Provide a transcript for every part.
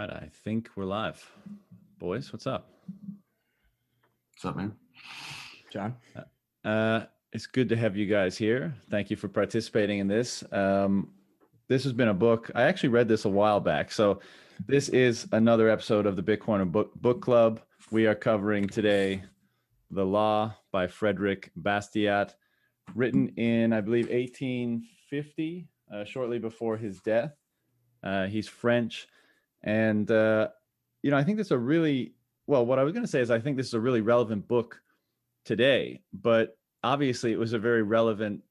right, I think we're live. Boys, what's up? What's up, man? John? Uh, it's good to have you guys here. Thank you for participating in this. Um, this has been a book. I actually read this a while back. So, this is another episode of the Bitcoin Book, book Club. We are covering today The Law by Frederick Bastiat, written in, I believe, 1850, uh, shortly before his death. Uh, he's French. And, uh, you know, I think this is a really, well, what I was going to say is I think this is a really relevant book today, but obviously it was a very relevant,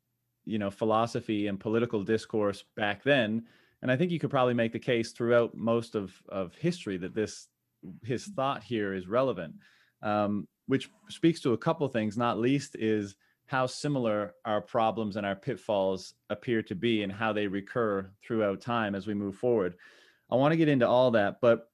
you know, philosophy and political discourse back then. And I think you could probably make the case throughout most of, of history that this, his thought here is relevant, um, which speaks to a couple things, not least is how similar our problems and our pitfalls appear to be and how they recur throughout time as we move forward. I want to get into all that, but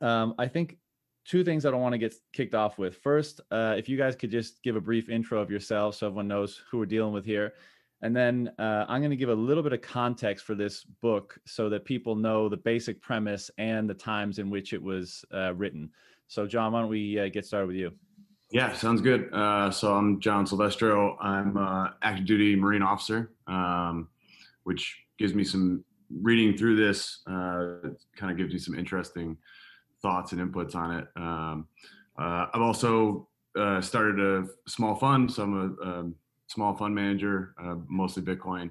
um, I think two things that I want to get kicked off with. First, uh, if you guys could just give a brief intro of yourselves so everyone knows who we're dealing with here. And then uh, I'm going to give a little bit of context for this book so that people know the basic premise and the times in which it was uh, written. So, John, why don't we uh, get started with you? Yeah, sounds good. Uh, so I'm John Silvestro. I'm uh, active duty Marine officer, um, which gives me some reading through this uh, kind of gives me some interesting thoughts and inputs on it. Um, uh, I've also uh, started a small fund, so I'm a, a small fund manager, uh, mostly Bitcoin,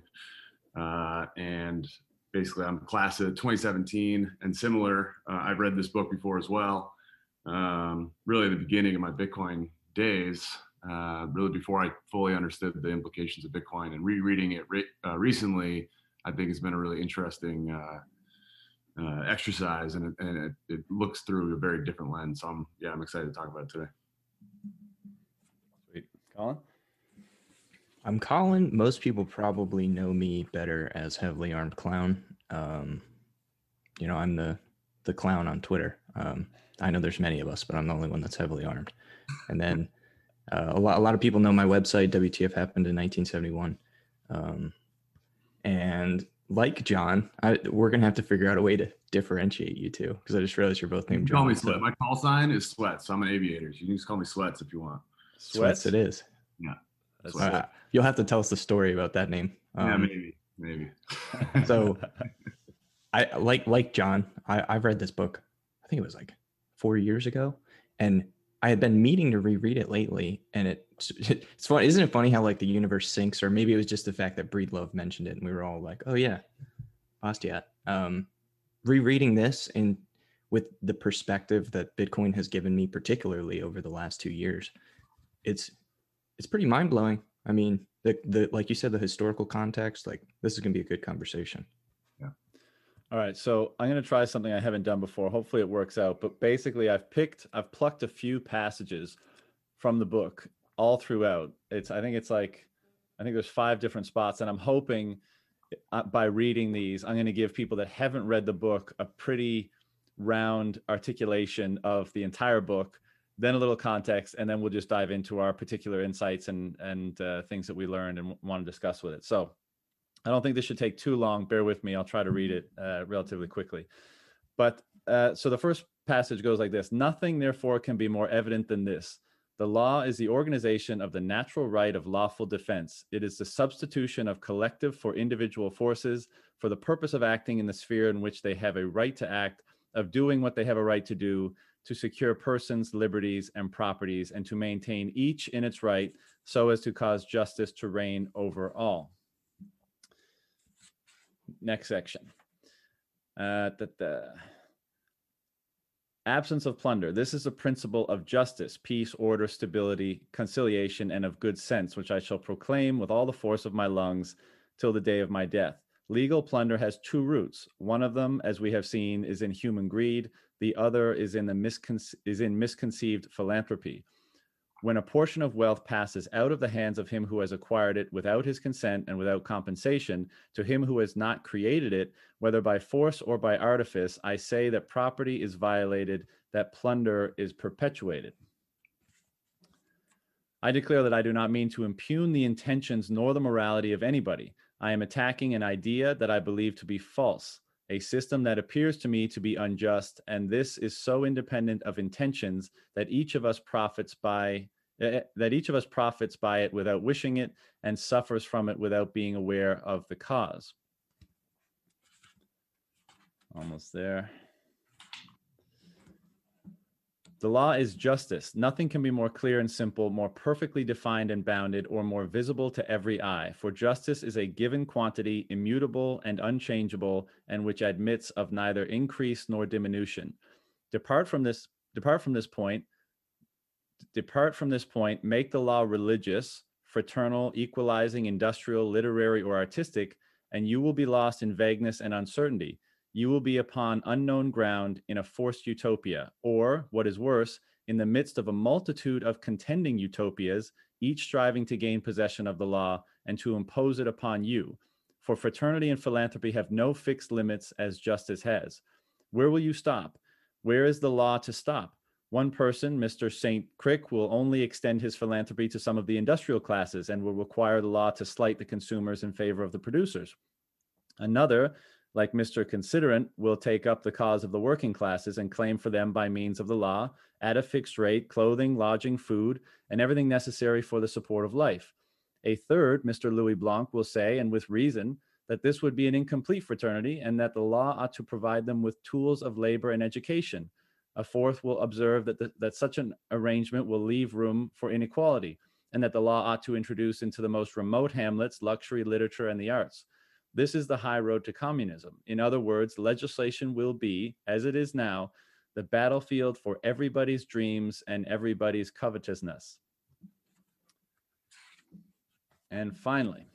uh, and basically I'm class of 2017 and similar. Uh, I've read this book before as well. Um, really, the beginning of my Bitcoin days. really, before I fully understood the implications of Bitcoin, and rereading it re- recently, I think it's been a really interesting uh, uh, exercise, and, it, and it, it, looks through a very different lens. So I'm yeah, I'm excited to talk about it today. Sweet, Colin. I'm Colin. Most people probably know me better as Heavily Armed Clown. Um, you know, I'm the the clown on Twitter. Um, I know there's many of us, but I'm the only one that's heavily armed. And then uh, a lot a lot of people know my website. WTF happened in 1971. Um, and like John, I, we're gonna have to figure out a way to differentiate you two because I just realized you're both named John. Call me so. Sweat. My call sign is Sweats. So I'm an aviator. You can just call me Sweats if you want. Sweats, Sweats it is. Yeah. Uh, you'll have to tell us the story about that name. Um, yeah, maybe, maybe. so, I like like John. I I've read this book. I think it was like four years ago, and I had been meaning to reread it lately, and it it's fun. Isn't it funny how like the universe syncs, or maybe it was just the fact that Breedlove mentioned it, and we were all like, "Oh yeah, Bastiat." Um, rereading this and with the perspective that Bitcoin has given me, particularly over the last two years, it's it's pretty mind blowing. I mean, the the like you said, the historical context, like this is gonna be a good conversation. All right, so I'm going to try something I haven't done before. Hopefully it works out. But basically, I've picked, I've plucked a few passages from the book all throughout. It's, I think it's like, I think there's five different spots, and I'm hoping uh, by reading these, I'm going to give people that haven't read the book a pretty round articulation of the entire book, then a little context, and then we'll just dive into our particular insights and and uh, things that we learned and want to discuss with it. So I don't think this should take too long. Bear with me. I'll try to read it uh, relatively quickly. But uh, so the first passage goes like this Nothing, therefore, can be more evident than this. The law is the organization of the natural right of lawful defense. It is the substitution of collective for individual forces for the purpose of acting in the sphere in which they have a right to act, of doing what they have a right to do, to secure persons, liberties, and properties, and to maintain each in its right so as to cause justice to reign over all. Next section. Uh, absence of plunder. This is a principle of justice, peace, order, stability, conciliation, and of good sense, which I shall proclaim with all the force of my lungs till the day of my death. Legal plunder has two roots. One of them, as we have seen, is in human greed. The other is in the misconce- is in misconceived philanthropy. When a portion of wealth passes out of the hands of him who has acquired it without his consent and without compensation to him who has not created it, whether by force or by artifice, I say that property is violated, that plunder is perpetuated. I declare that I do not mean to impugn the intentions nor the morality of anybody. I am attacking an idea that I believe to be false. a system that appears to me to be unjust, and this is so independent of intentions that each of us profits by that each of us profits by it without wishing it and suffers from it without being aware of the cause. Almost there. The law is justice. Nothing can be more clear and simple, more perfectly defined and bounded, or more visible to every eye. For justice is a given quantity, immutable and unchangeable, and which admits of neither increase nor diminution. Depart from this, depart from this point, depart from this point, make the law religious, fraternal, equalizing, industrial, literary, or artistic, and you will be lost in vagueness and uncertainty you will be upon unknown ground in a forced utopia, or what is worse, in the midst of a multitude of contending utopias, each striving to gain possession of the law and to impose it upon you. For fraternity and philanthropy have no fixed limits as justice has. Where will you stop? Where is the law to stop? One person, Mr. St. Crick, will only extend his philanthropy to some of the industrial classes and will require the law to slight the consumers in favor of the producers. Another, like Mr. Considerant, will take up the cause of the working classes and claim for them by means of the law at a fixed rate clothing, lodging, food, and everything necessary for the support of life. A third, Mr. Louis Blanc, will say, and with reason, that this would be an incomplete fraternity and that the law ought to provide them with tools of labor and education. A fourth will observe that, the, that such an arrangement will leave room for inequality and that the law ought to introduce into the most remote hamlets luxury, literature, and the arts. This is the high road to communism. In other words, legislation will be, as it is now, the battlefield for everybody's dreams and everybody's covetousness. And finally,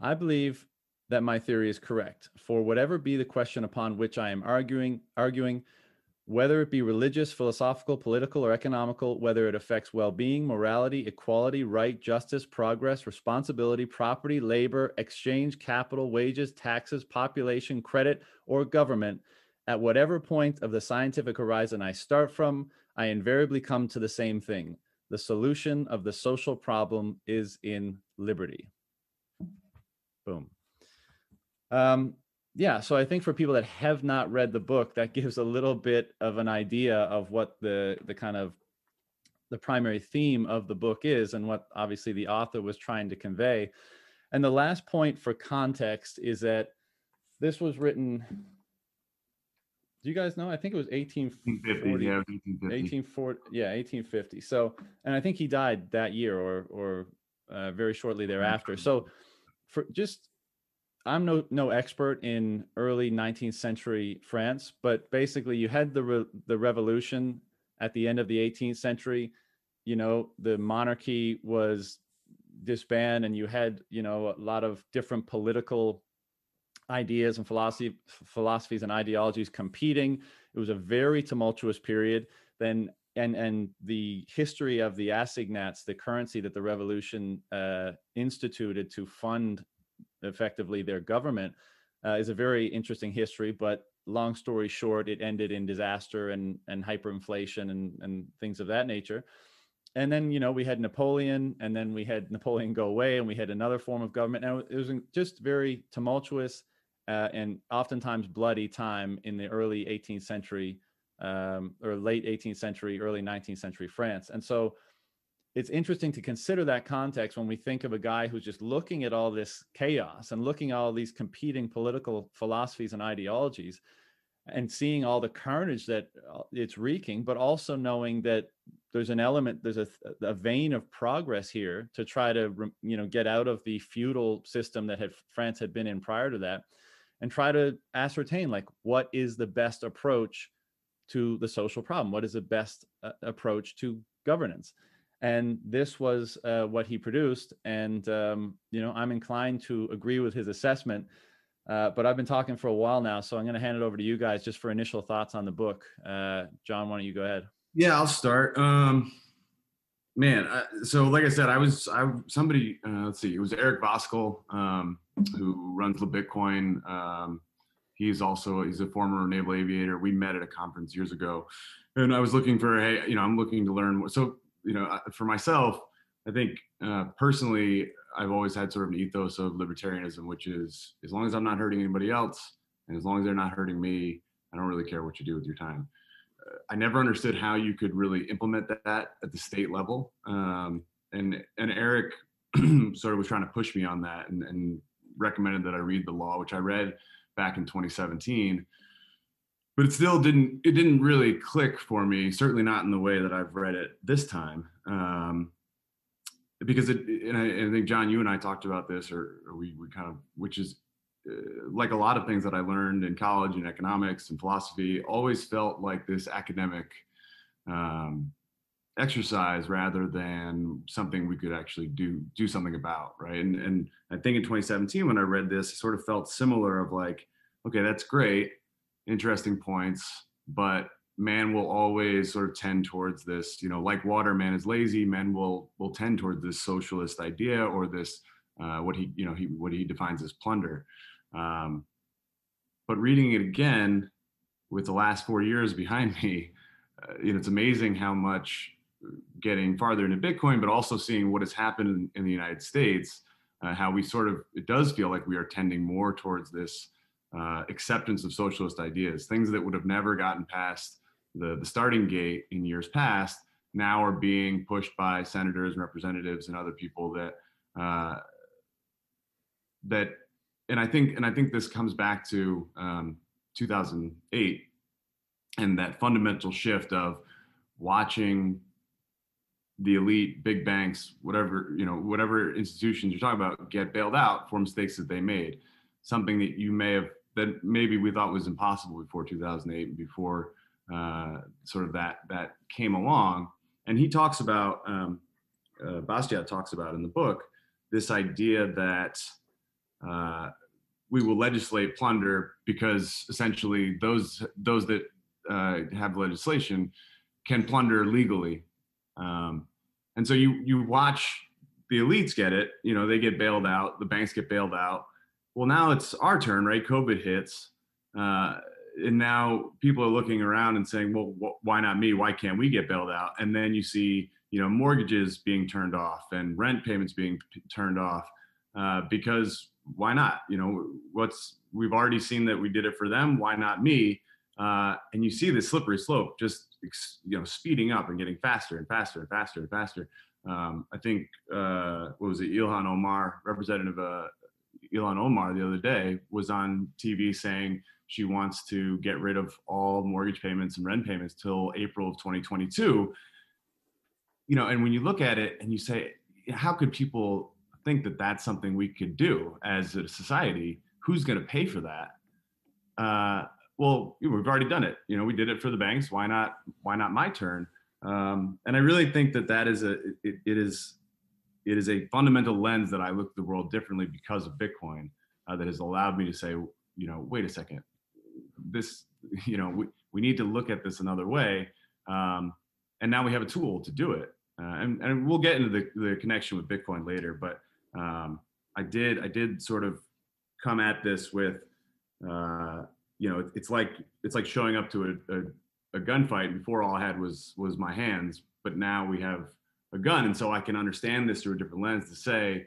I believe that my theory is correct. For whatever be the question upon which I am arguing, arguing, whether it be religious, philosophical, political, or economical, whether it affects well being, morality, equality, right, justice, progress, responsibility, property, labor, exchange, capital, wages, taxes, population, credit, or government, at whatever point of the scientific horizon I start from, I invariably come to the same thing. The solution of the social problem is in liberty. Boom. Um, yeah so i think for people that have not read the book that gives a little bit of an idea of what the the kind of the primary theme of the book is and what obviously the author was trying to convey. And the last point for context is that this was written do you guys know? I think it was 1850 yeah 1840 yeah 1850 so and i think he died that year or or uh, very shortly thereafter. So for just I'm no no expert in early 19th century France, but basically you had the re, the revolution at the end of the 18th century. You know, the monarchy was disbanded, and you had you know a lot of different political ideas and philosophy philosophies and ideologies competing. It was a very tumultuous period. Then and and the history of the assignats, the currency that the revolution uh, instituted to fund effectively their government uh, is a very interesting history. But long story short, it ended in disaster and and hyperinflation and and things of that nature. And then you know we had Napoleon, and then we had Napoleon go away, and we had another form of government. Now it was just very tumultuous uh, and oftentimes bloody time in the early 18th century um, or late 18th century, early 19th century France. And so it's interesting to consider that context when we think of a guy who's just looking at all this chaos and looking at all these competing political philosophies and ideologies and seeing all the carnage that uh, it's wreaking but also knowing that there's an element there's a, a vein of progress here to try to you know get out of the feudal system that had france had been in prior to that and try to ascertain like what is the best approach to the social problem? What is the best uh, approach to governance and this was uh, what he produced and um, you know i'm inclined to agree with his assessment uh, but i've been talking for a while now so i'm going to hand it over to you guys just for initial thoughts on the book. Uh, john why don't you go ahead? Yeah i'll start. Um, man so like i said i was i somebody uh, let's see it was eric voskuil um, who runs the bitcoin. Um, he's also he's a former naval aviator. We met at a conference years ago and i was looking for hey you know i'm looking to learn so you know, for myself, I think uh, personally, I've always had sort of an ethos of libertarianism, which is as long as I'm not hurting anybody else, and as long as they're not hurting me, I don't really care what you do with your time. Uh, I never understood how you could really implement that at the state level, um, and and Eric sort of was trying to push me on that and, and recommended that I read the law, which I read back in 2017 but it still didn't it didn't really click for me certainly not in the way that i've read it this time um, because it and I, I, think john you and i talked about this or, or we, we kind of which is uh, like a lot of things that i learned in college and economics and philosophy always felt like this academic um, exercise rather than something we could actually do do something about right? And and i think in 2017 when i read this it sort of felt similar of like okay that's great interesting points, but man will always sort of tend towards this, you know, like water, man is lazy, men will will tend towards this socialist idea or this uh, what he, you know, he what he defines as plunder. Um, but reading it again with the last four years behind me, uh, you know, it's amazing how much getting farther into Bitcoin, but also seeing what has happened in, in the United States, uh, how we sort of, it does feel like we are tending more towards this uh, acceptance of socialist ideas, things that would have never gotten past the, the starting gate in years past, now are being pushed by senators and representatives and other people that uh, that and I think and I think this comes back to um, 2008 and that fundamental shift of watching the elite, big banks, whatever you know, whatever institutions you're talking about, get bailed out for mistakes that they made. Something that you may have that maybe we thought was impossible before 2008 before uh, sort of that that came along. And he talks about um, uh, Bastiat talks about in the book this idea that uh, we will legislate plunder because essentially those those that uh, have legislation can plunder legally. Um, and so you you watch the elites get it you know they get bailed out the banks get bailed out well, now it's our turn, right? COVID hits. Uh, and now people are looking around and saying, well, wh- why not me? Why can't we get bailed out? And then you see, you know, mortgages being turned off and rent payments being p- turned off uh, because why not? You know, what's we've already seen that we did it for them. Why not me? Uh, and you see the slippery slope just you know speeding up and getting faster and faster and faster and faster. Um, I think uh, what was it, Ilhan Omar, Representative uh, Ilhan Omar the other day was on TV saying she wants to get rid of all mortgage payments and rent payments till April of 2022. You know, and when you look at it and you say, how could people think that that's something we could do as a society? Who's going to pay for that? Uh, well, we've already done it. You know, we did it for the banks. Why not? Why not my turn? Um, and I really think that that is a it, it is it is a fundamental lens that I look at the world differently because of Bitcoin uh, that has allowed me to say, you know, wait a second, this, you know, we, we need to look at this another way. Um, and now we have a tool to do it. Uh, and, and we'll get into the, the connection with Bitcoin later, but um, I did, I did sort of come at this with, uh, you know, it's like, it's like showing up to a, a, a gunfight before all I had was, was my hands, but now we have a gun. And so i can understand this through a different lens to say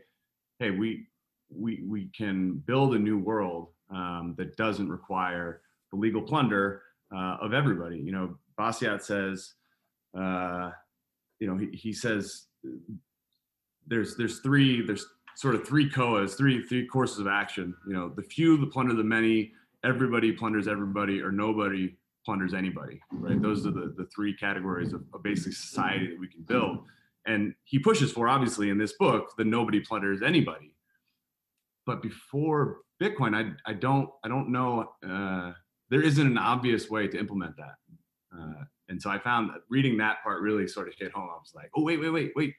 hey we we we can build a new world um, that doesn't require the legal plunder uh, of everybody. You know Bastiat says uh, you know he, he says there's there's three there's sort of three coas three three courses of action. You know the few the plunder the many everybody plunders everybody or nobody plunders anybody right? Those are the, the three categories of, of basically society that we can build and he pushes for obviously in this book the nobody plunders anybody. But before bitcoin i, I don't i don't know uh, there isn't an obvious way to implement that. Uh, and so i found that reading that part really sort of hit home. I was like oh wait wait wait wait.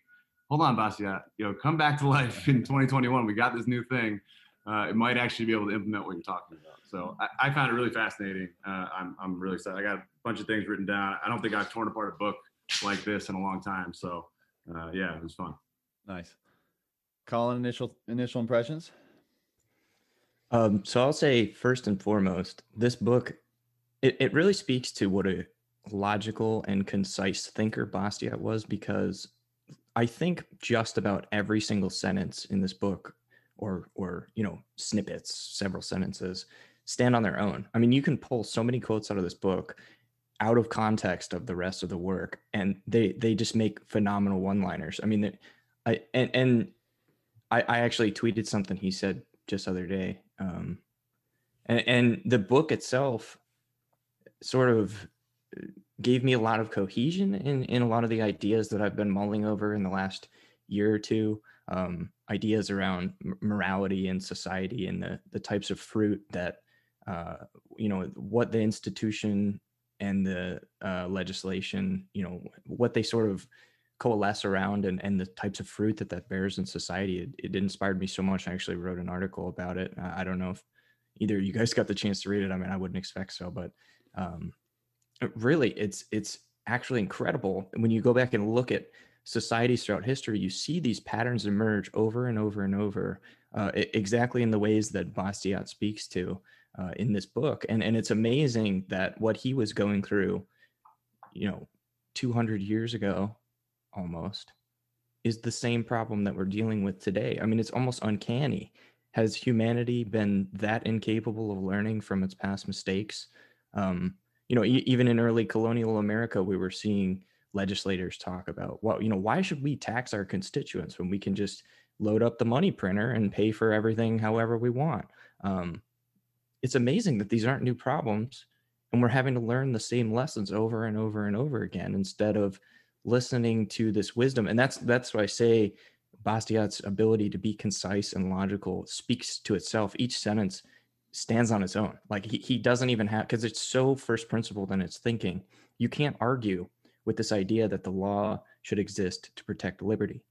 Hold on Bastiat. you know come back to life in 2021 we got this new thing. Uh, it might actually be able to implement what you're talking about. So i, I found it really fascinating. Uh, I'm, I'm really excited. I got a bunch of things written down. I don't think i've torn apart a book like this in a long time. So uh, yeah, it was fun. Nice. Colin, initial initial impressions. Um, so I'll say first and foremost, this book it, it really speaks to what a logical and concise thinker Bastiat was because I think just about every single sentence in this book, or or you know snippets, several sentences, stand on their own. I mean, you can pull so many quotes out of this book out of context of the rest of the work and they they just make phenomenal one liners i mean i and and I, I actually tweeted something he said just other day um and and the book itself sort of gave me a lot of cohesion in in a lot of the ideas that i've been mulling over in the last year or two um ideas around morality and society and the the types of fruit that uh you know what the institution and the uh, legislation, you know, what they sort of coalesce around and, and the types of fruit that that bears in society, it, it inspired me so much. I actually wrote an article about it. I don't know if either you guys got the chance to read it. I mean, I wouldn't expect so, but um, really, it's it's actually incredible when you go back and look at societies throughout history. You see these patterns emerge over and over and over, uh, exactly in the ways that Bastiat speaks to uh, in this book. And and it's amazing that what he was going through you know 200 years ago almost is the same problem that we're dealing with today. I mean it's almost uncanny. Has humanity been that incapable of learning from its past mistakes? Um, you know e- even in early colonial america we were seeing legislators talk about well you know why should we tax our constituents when we can just load up the money printer and pay for everything however we want? Um, it's amazing that these aren't new problems and we're having to learn the same lessons over and over and over again instead of listening to this wisdom and that's that's why i say bastiat's ability to be concise and logical speaks to itself. Each sentence stands on its own. Like he, he doesn't even have because it's so first principled in its thinking you can't argue with this idea that the law should exist to protect liberty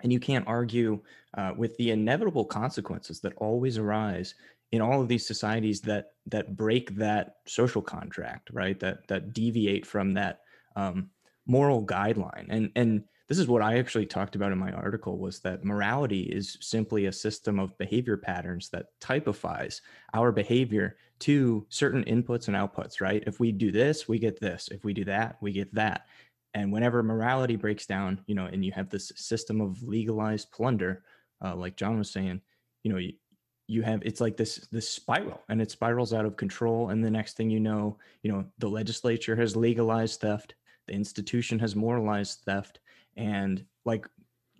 and you can't argue uh, with the inevitable consequences that always arise in all of these societies that that break that social contract right? That that deviate from that um, moral guideline. And and this is what i actually talked about in my article was that morality is simply a system of behavior patterns that typifies our behavior to certain inputs and outputs right? If we do this we get this. If we do that we get that. And whenever morality breaks down you know and you have this system of legalized plunder uh, like john was saying you know you, have it's like this this spiral and it spirals out of control and the next thing you know you know the legislature has legalized theft the institution has moralized theft and like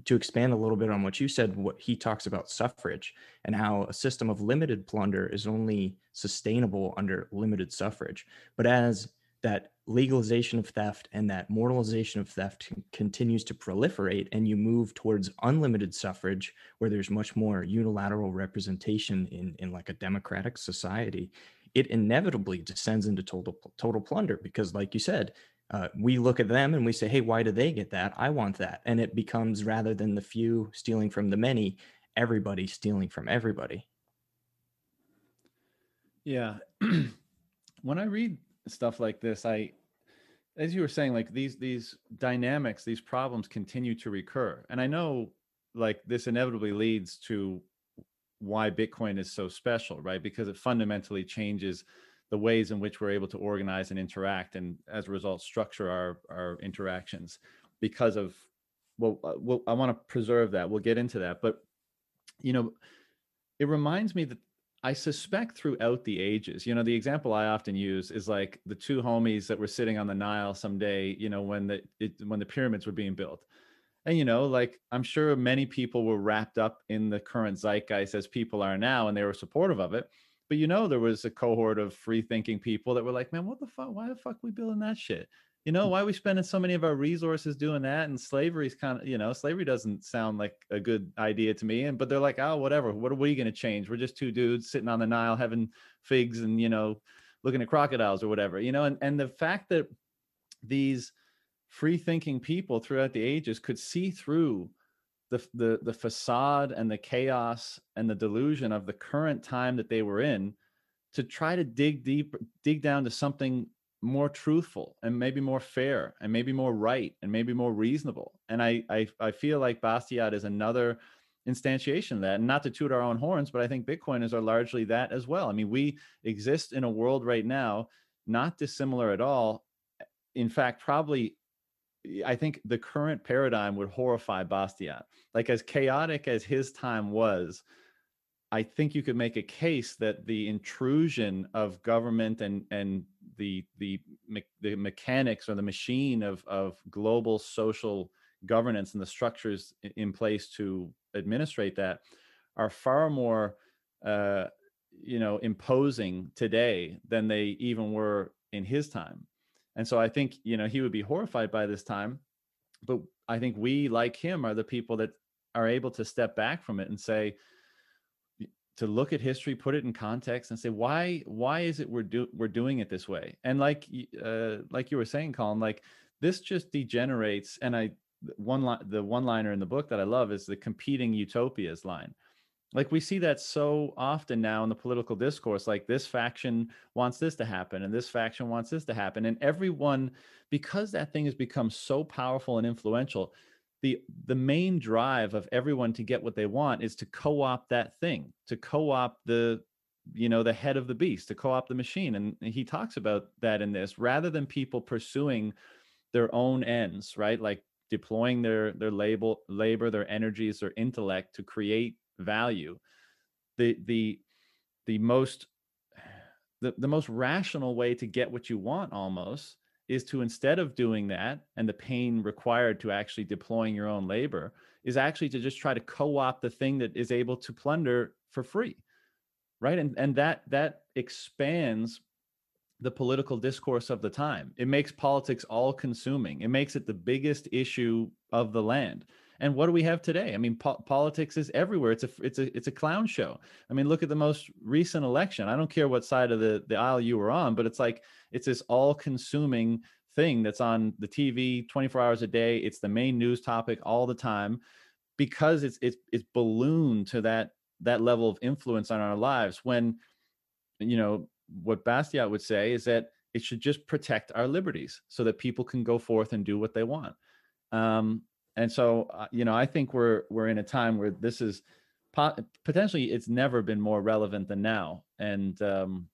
to expand a little bit on what you said what he talks about suffrage and how a system of limited plunder is only sustainable under limited suffrage. But as that legalization of theft and that moralization of theft continues to proliferate and you move towards unlimited suffrage where there's much more unilateral representation in in like a democratic society it inevitably descends into total total plunder because like you said uh, we look at them and we say hey why do they get that? I want that. And it becomes rather than the few stealing from the many everybody stealing from everybody. Yeah. When i read stuff like this i as you were saying like these these dynamics these problems continue to recur. And i know like this inevitably leads to why bitcoin is so special right? Because it fundamentally changes the ways in which we're able to organize and interact and as a result structure our our interactions because of well, uh, well i want to preserve that. We'll get into that. But you know it reminds me that I suspect throughout the ages, you know, the example I often use is like the two homies that were sitting on the Nile someday, you know, when the it, when the pyramids were being built. And you know, like I'm sure many people were wrapped up in the current zeitgeist as people are now, and they were supportive of it. But you know, there was a cohort of free thinking people that were like, "Man, what the fuck? Why the fuck we building that shit?" You know why are we spending so many of our resources doing that? And slavery's kind of you know slavery doesn't sound like a good idea to me and but they're like oh whatever what are we going to change? We're just two dudes sitting on the nile having figs and you know looking at crocodiles or whatever you know and and the fact that these free thinking people throughout the ages could see through the, the the facade and the chaos and the delusion of the current time that they were in to try to dig deep dig down to something more truthful and maybe more fair and maybe more right and maybe more reasonable. And I I, I feel like Bastiat is another instantiation of that. And not to toot our own horns, but I think Bitcoiners are largely that as well. I mean, we exist in a world right now not dissimilar at all. In fact, probably I think the current paradigm would horrify Bastiat. Like as chaotic as his time was, I think you could make a case that the intrusion of government and and the the the mechanics or the machine of of global social governance and the structures in place to administrate that are far more uh, you know imposing today than they even were in his time. And so i think you know he would be horrified by this time but i think we like him are the people that are able to step back from it and say to look at history put it in context and say why why is it we're do we're doing it this way? And like uh like you were saying colin like this just degenerates and i one the one liner in the book that i love is the competing utopias line. Like we see that so often now in the political discourse like this faction wants this to happen and this faction wants this to happen and everyone because that thing has become so powerful and influential the the main drive of everyone to get what they want is to co-opt that thing to co-opt the you know the head of the beast to co-opt the machine and he talks about that in this rather than people pursuing their own ends right? Like deploying their their label labor their energies their intellect to create value. The the the most the, the most rational way to get what you want almost is to instead of doing that and the pain required to actually deploying your own labor is actually to just try to co-opt the thing that is able to plunder for free right? And and that that expands the political discourse of the time. It makes politics all consuming it makes it the biggest issue of the land and what do we have today? I mean, po- politics is everywhere. It's a it's a it's a clown show. I mean, look at the most recent election. I don't care what side of the the aisle you were on, but it's like it's this all-consuming thing that's on the TV 24 hours a day. It's the main news topic all the time because it's it's it's ballooned to that that level of influence on our lives when you know what Bastiat would say is that it should just protect our liberties so that people can go forth and do what they want. Um, and so uh, you know i think we're we're in a time where this is po- potentially it's never been more relevant than now. And um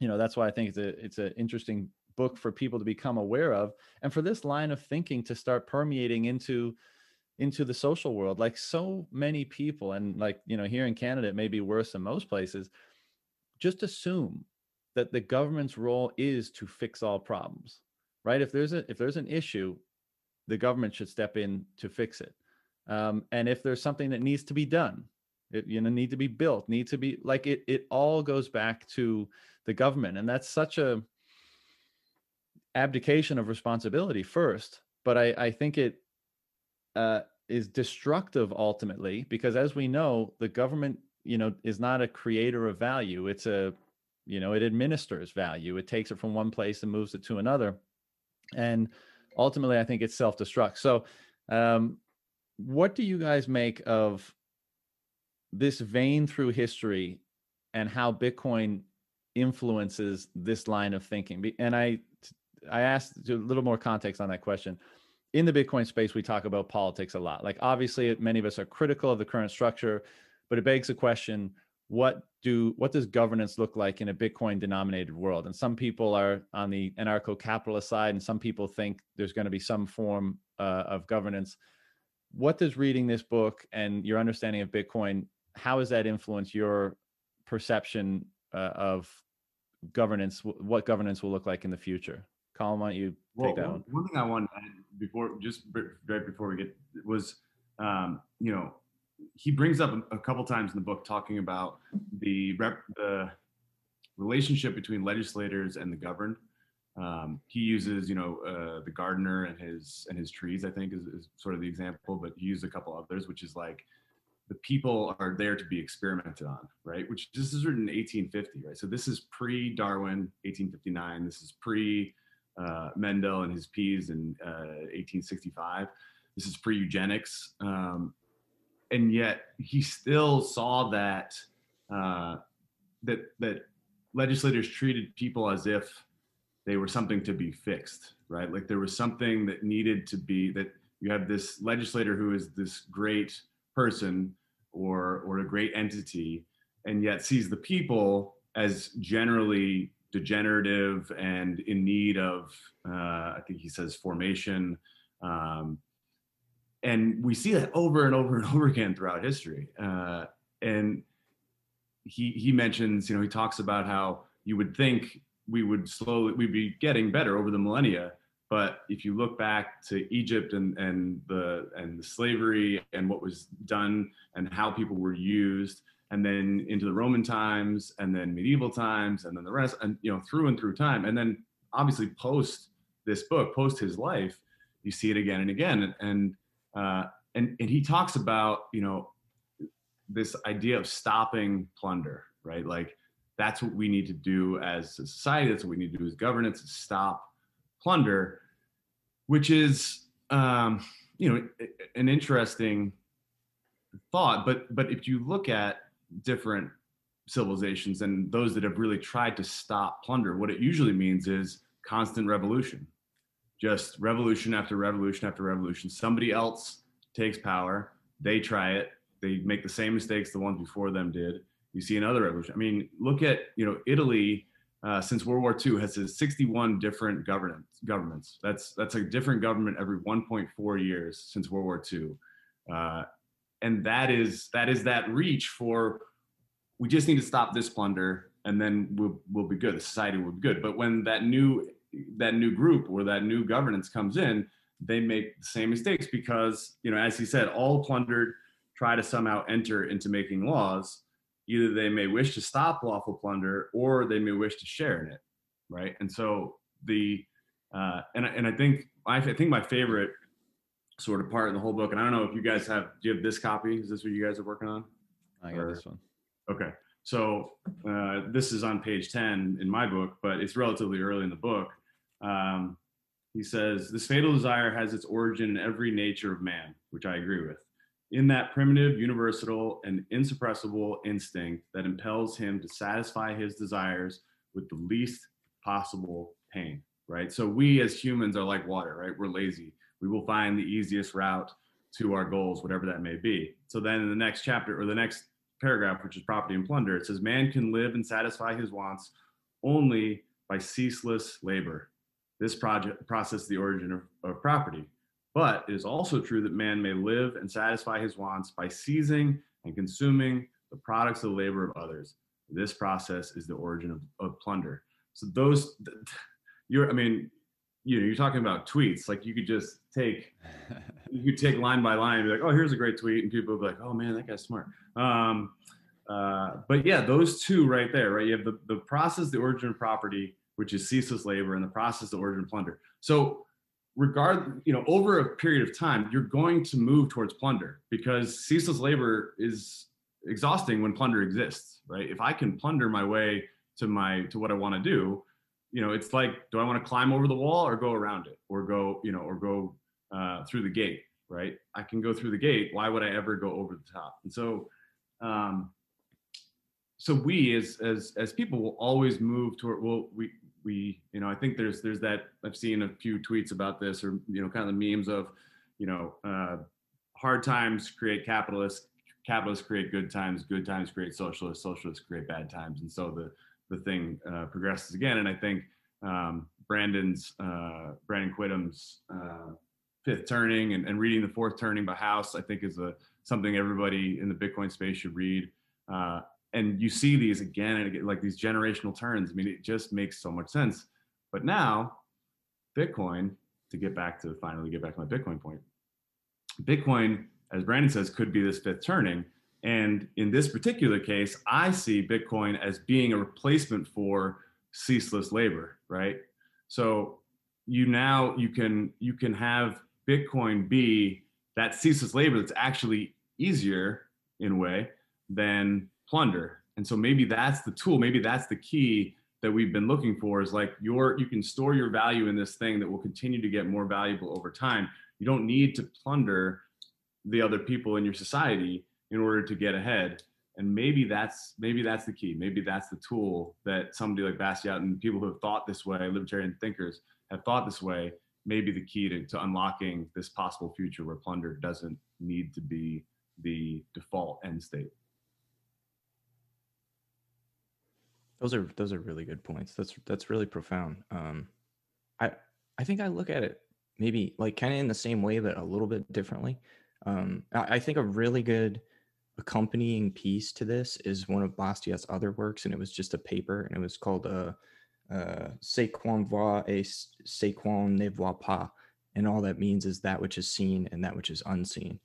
you know that's why i think it's a it's an interesting book for people to become aware of and for this line of thinking to start permeating into into the social world. Like so many people and like you know here in canada it may be worse than most places just assume that the government's role is to fix all problems right? If there's a if there's an issue the government should step in to fix it. Um, and if there's something that needs to be done, it you know need to be built, need to be like it. It all goes back to the government, and that's such a abdication of responsibility first. But I, I think it uh, is destructive ultimately because, as we know, the government you know is not a creator of value. It's a you know it administers value. It takes it from one place and moves it to another, and ultimately, I think it's self destruct. So, um, what do you guys make of this vein through history and how Bitcoin influences this line of thinking? And I, I asked a little more context on that question. In the Bitcoin space, we talk about politics a lot. Like, obviously, many of us are critical of the current structure, but it begs the question what do what does governance look like in a bitcoin denominated world? And some people are on the anarcho capitalist side and some people think there's going to be some form uh, of governance. What does reading this book and your understanding of bitcoin how has that influenced your perception uh, of governance what governance will look like in the future? Colin why don't you take well, that one one? thing i wanted to add before just right before we get was um, you know he brings up a, couple times in the book talking about the rep, the relationship between legislators and the governed. Um, he uses, you know, uh, the gardener and his and his trees. I think is, is sort of the example, but he used a couple others, which is like the people are there to be experimented on, right? Which this is written in 1850, right? So this is pre-Darwin, 1859. This is pre uh, Mendel and his peas in uh, 1865. This is pre-eugenics. Um, and yet he still saw that uh, that that legislators treated people as if they were something to be fixed, right? Like there was something that needed to be that you have this legislator who is this great person or or a great entity, and yet sees the people as generally degenerative and in need of, uh, I think he says, formation Um, and we see that over and over and over again throughout history. Uh, and he he mentions, you know, he talks about how you would think we would slowly we'd be getting better over the millennia, but if you look back to Egypt and and the and the slavery and what was done and how people were used, and then into the Roman times and then medieval times and then the rest, and you know through and through time, and then obviously post this book, post his life, you see it again and again, and and uh, and, and he talks about you know this idea of stopping plunder, right? Like that's what we need to do as a society. That's what we need to do as governance: is stop plunder, which is um, you know an interesting thought. But but if you look at different civilizations and those that have really tried to stop plunder, what it usually means is constant revolution, just revolution after revolution after revolution. Somebody else takes power, they try it, they make the same mistakes the ones before them did. You see another revolution. I mean, look at you know Italy uh, since World War II has 61 different governments. Governments. That's that's a different government every 1.4 years since World War II, uh, and that is that is that reach for. We just need to stop this plunder, and then we'll we'll be good. The society will be good. But when that new that new group or that new governance comes in, they make the same mistakes because you know, as he said, all plundered try to somehow enter into making laws. Either they may wish to stop lawful plunder or they may wish to share in it right? And so the uh, and, and i think I, think my favorite sort of part in the whole book and i don't know if you guys have do you have this copy? Is this what you guys are working on? I got or, this one. Okay. So uh, this is on page 10 in my book but it's relatively early in the book um, he says this fatal desire has its origin in every nature of man which i agree with in that primitive, universal, and insuppressible instinct that impels him to satisfy his desires with the least possible pain, right? So we as humans are like water, right? We're lazy. We will find the easiest route to our goals, whatever that may be. So then in the next chapter or the next paragraph, which is property and plunder, it says, Man can live and satisfy his wants only by ceaseless labor. This project process is the origin of, of property. But it is also true that man may live and satisfy his wants by seizing and consuming the products of the labor of others. This process is the origin of, of plunder. So those, you're, I mean, you know, you're talking about tweets. Like you could just take, you could take line by line and be like, oh, here's a great tweet, and people would be like, oh man, that guy's smart. Um, uh, but yeah, those two right there, right? You have the, the process, the origin of property, which is ceaseless labor, and the process, the origin of plunder. So regard you know over a period of time you're going to move towards plunder because ceaseless labor is exhausting when plunder exists right? If i can plunder my way to my to what i want to do you know it's like do i want to climb over the wall or go around it or go you know or go uh, through the gate right? I can go through the gate. Why would i ever go over the top? And so um so we as as as people will always move toward well we we you know i think there's there's that i've seen a few tweets about this or you know kind of the memes of you know uh, hard times create capitalists capitalists create good times good times create socialists socialists create bad times. And so the the thing uh, progresses again. And i think um, brandon's uh, brandon quittem's uh, fifth turning and, and reading the fourth turning by house i think is a something everybody in the bitcoin space should read. Uh, and you see these again and again, like these generational turns. I mean, it just makes so much sense. But now, Bitcoin, to get back to finally get back to my Bitcoin point, Bitcoin, as Brandon says, could be this fifth turning. And in this particular case, I see Bitcoin as being a replacement for ceaseless labor, right? So you now you can you can have Bitcoin be that ceaseless labor that's actually easier in a way than plunder. And so maybe that's the tool, maybe that's the key that we've been looking for is like your you can store your value in this thing that will continue to get more valuable over time. You don't need to plunder the other people in your society in order to get ahead. And maybe that's maybe that's the key. Maybe that's the tool that somebody like Bastiat and people who have thought this way, libertarian thinkers have thought this way, maybe the key to, to unlocking this possible future where plunder doesn't need to be the default end state. Those are those are really good points. That's that's really profound. Um, I I think I look at it maybe like kind of in the same way, but a little bit differently. Um, I, I think a really good accompanying piece to this is one of Bastiat's other works, and it was just a paper, and it was called uh, uh, "C'est qu'on voit et c'est qu'on ne voit pas," and all that means is that which is seen and that which is unseen.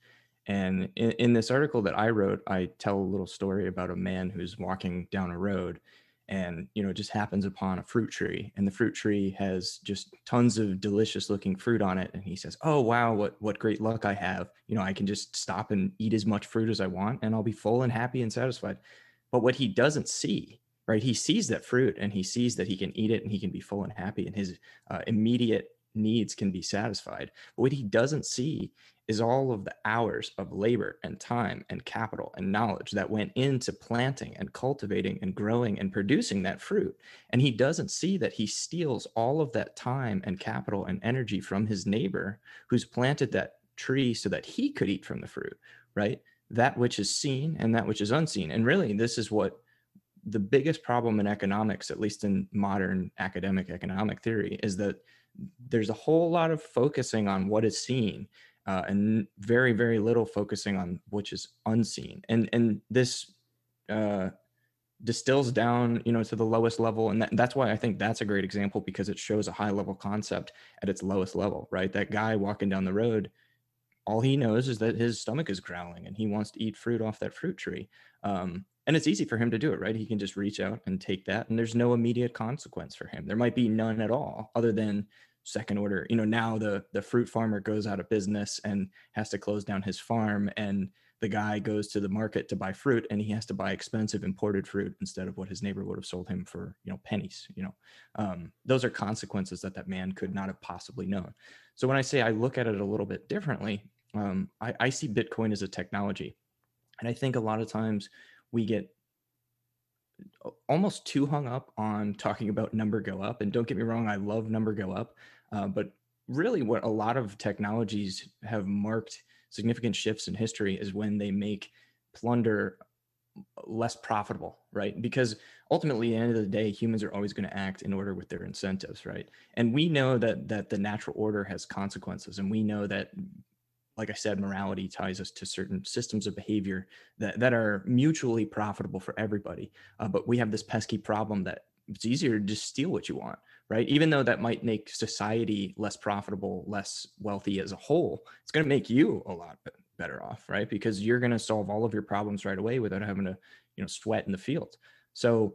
And in, in this article that I wrote, I tell a little story about a man who's walking down a road and you know just happens upon a fruit tree and the fruit tree has just tons of delicious looking fruit on it and he says oh wow what what great luck i have. You know i can just stop and eat as much fruit as i want and i'll be full and happy and satisfied. But what he doesn't see right he sees that fruit and he sees that he can eat it and he can be full and happy and his uh, immediate needs can be satisfied. But what he doesn't see is all of the hours of labor and time and capital and knowledge that went into planting and cultivating and growing and producing that fruit. And he doesn't see that he steals all of that time and capital and energy from his neighbor who's planted that tree so that he could eat from the fruit, right? That which is seen and that which is unseen. And really, this is what the biggest problem in economics, at least in modern academic economic theory, is that there's a whole lot of focusing on what is seen uh, and very very little focusing on which is unseen and and this uh, distills down you know to the lowest level and that, that's why i think that's a great example because it shows a high level concept at its lowest level right? That guy walking down the road all he knows is that his stomach is growling and he wants to eat fruit off that fruit tree um, and it's easy for him to do it right? He can just reach out and take that and there's no immediate consequence for him. There might be none at all other than second order you know now the the fruit farmer goes out of business and has to close down his farm and the guy goes to the market to buy fruit and he has to buy expensive imported fruit instead of what his neighbor would have sold him for you know pennies you know? Um, those are consequences that that man could not have possibly known. So when i say i look at it a little bit differently um, I, I see bitcoin as a technology and i think a lot of times we get almost too hung up on talking about number go up. And don't get me wrong, I love number go up. Uh, but really, what a lot of technologies have marked significant shifts in history is when they make plunder less profitable, right? Because ultimately, at the end of the day, humans are always going to act in order with their incentives, right? And we know that that the natural order has consequences, and we know that like I said, morality ties us to certain systems of behavior that, that are mutually profitable for everybody. Uh, but we have this pesky problem that it's easier to just steal what you want, right? Even though that might make society less profitable, less wealthy as a whole, it's going to make you a lot better off, right? Because you're going to solve all of your problems right away without having to, you know, sweat in the field. So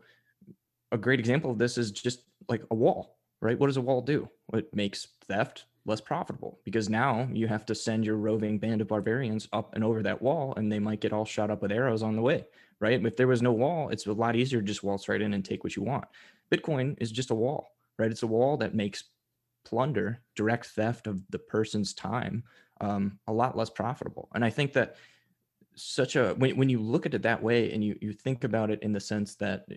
a great example of this is just like a wall, right? What does a wall do? It makes theft less profitable because now you have to send your roving band of barbarians up and over that wall and they might get all shot up with arrows on the way right? If there was no wall it's a lot easier to just waltz right in and take what you want. Bitcoin is just a wall right? It's a wall that makes plunder direct theft of the person's time um, a lot less profitable. And i think that such a when, when you look at it that way and you you think about it in the sense that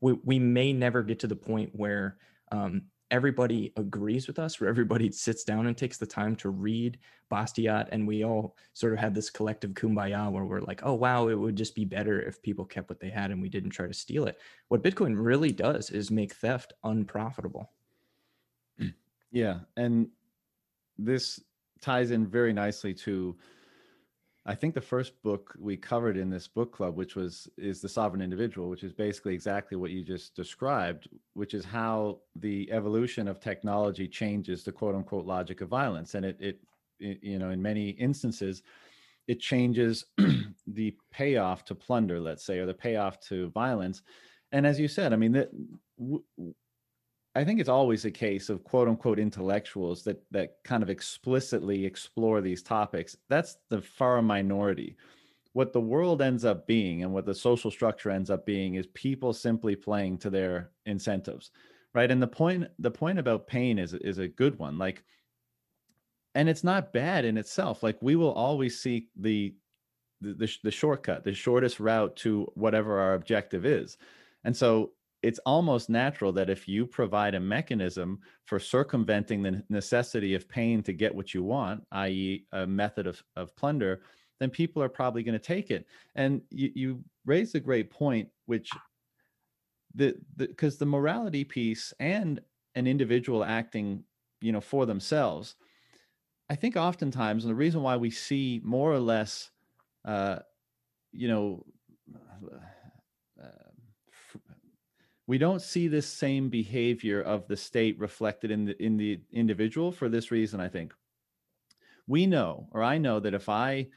we, we may never get to the point where um, everybody agrees with us, where everybody sits down and takes the time to read Bastiat, and we all sort of have this collective kumbaya where we're like, oh wow, it would just be better if people kept what they had and we didn't try to steal it. What Bitcoin really does is make theft unprofitable. Hmm. Yeah, and this ties in very nicely to I think the first book we covered in this book club, which was is the sovereign individual, which is basically exactly what you just described, which is how the evolution of technology changes the quote unquote logic of violence, and it it, it you know in many instances it changes the payoff to plunder, let's say, or the payoff to violence. And as you said, I mean that I think it's always a case of quote unquote intellectuals that that kind of explicitly explore these topics. That's the far minority. What the world ends up being and what the social structure ends up being is people simply playing to their incentives. Right. And the point the point about pain is is a good one. Like and it's not bad in itself. Like we will always seek the the, the, the shortcut, the shortest route to whatever our objective is. And so it's almost natural that if you provide a mechanism for circumventing the necessity of pain to get what you want, i.e., a method of, of plunder, then people are probably going to take it. And you, you raised a great point, which the because the, the morality piece and an individual acting, you know, for themselves, I think oftentimes, and the reason why we see more or less, uh, you know, we don't see this same behavior of the state reflected in the in the individual for this reason. I think we know, or I know that if I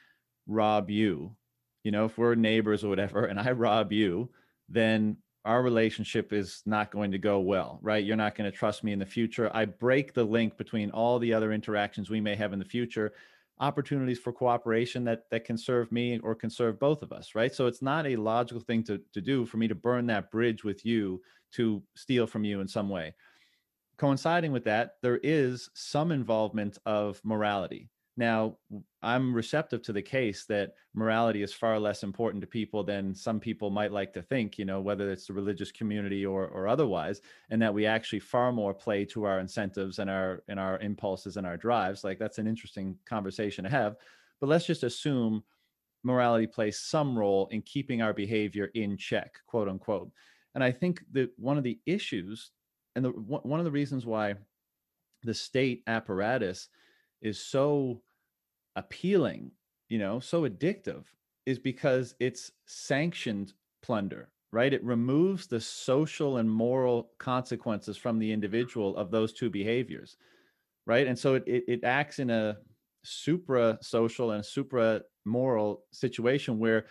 rob you, you know, if we're neighbors or whatever, and I rob you, then our relationship is not going to go well, right? You're not going to trust me in the future. I break the link between all the other interactions we may have in the future, opportunities for cooperation that that can serve me or can serve both of us, right? So it's not a logical thing to to do for me to burn that bridge with you to steal from you in some way. Coinciding with that, there is some involvement of morality. Now, I'm receptive to the case that morality is far less important to people than some people might like to think, you know, whether it's the religious community or or otherwise, and that we actually far more play to our incentives and our and our impulses and our drives. Like that's an interesting conversation to have. But let's just assume morality plays some role in keeping our behavior in check, quote unquote. And I think that one of the issues and the one of the reasons why the state apparatus is so appealing, you know, so addictive is because it's sanctioned plunder, right? It removes the social and moral consequences from the individual of those two behaviors, right? And so it, it, it acts in a supra social and supra moral situation where,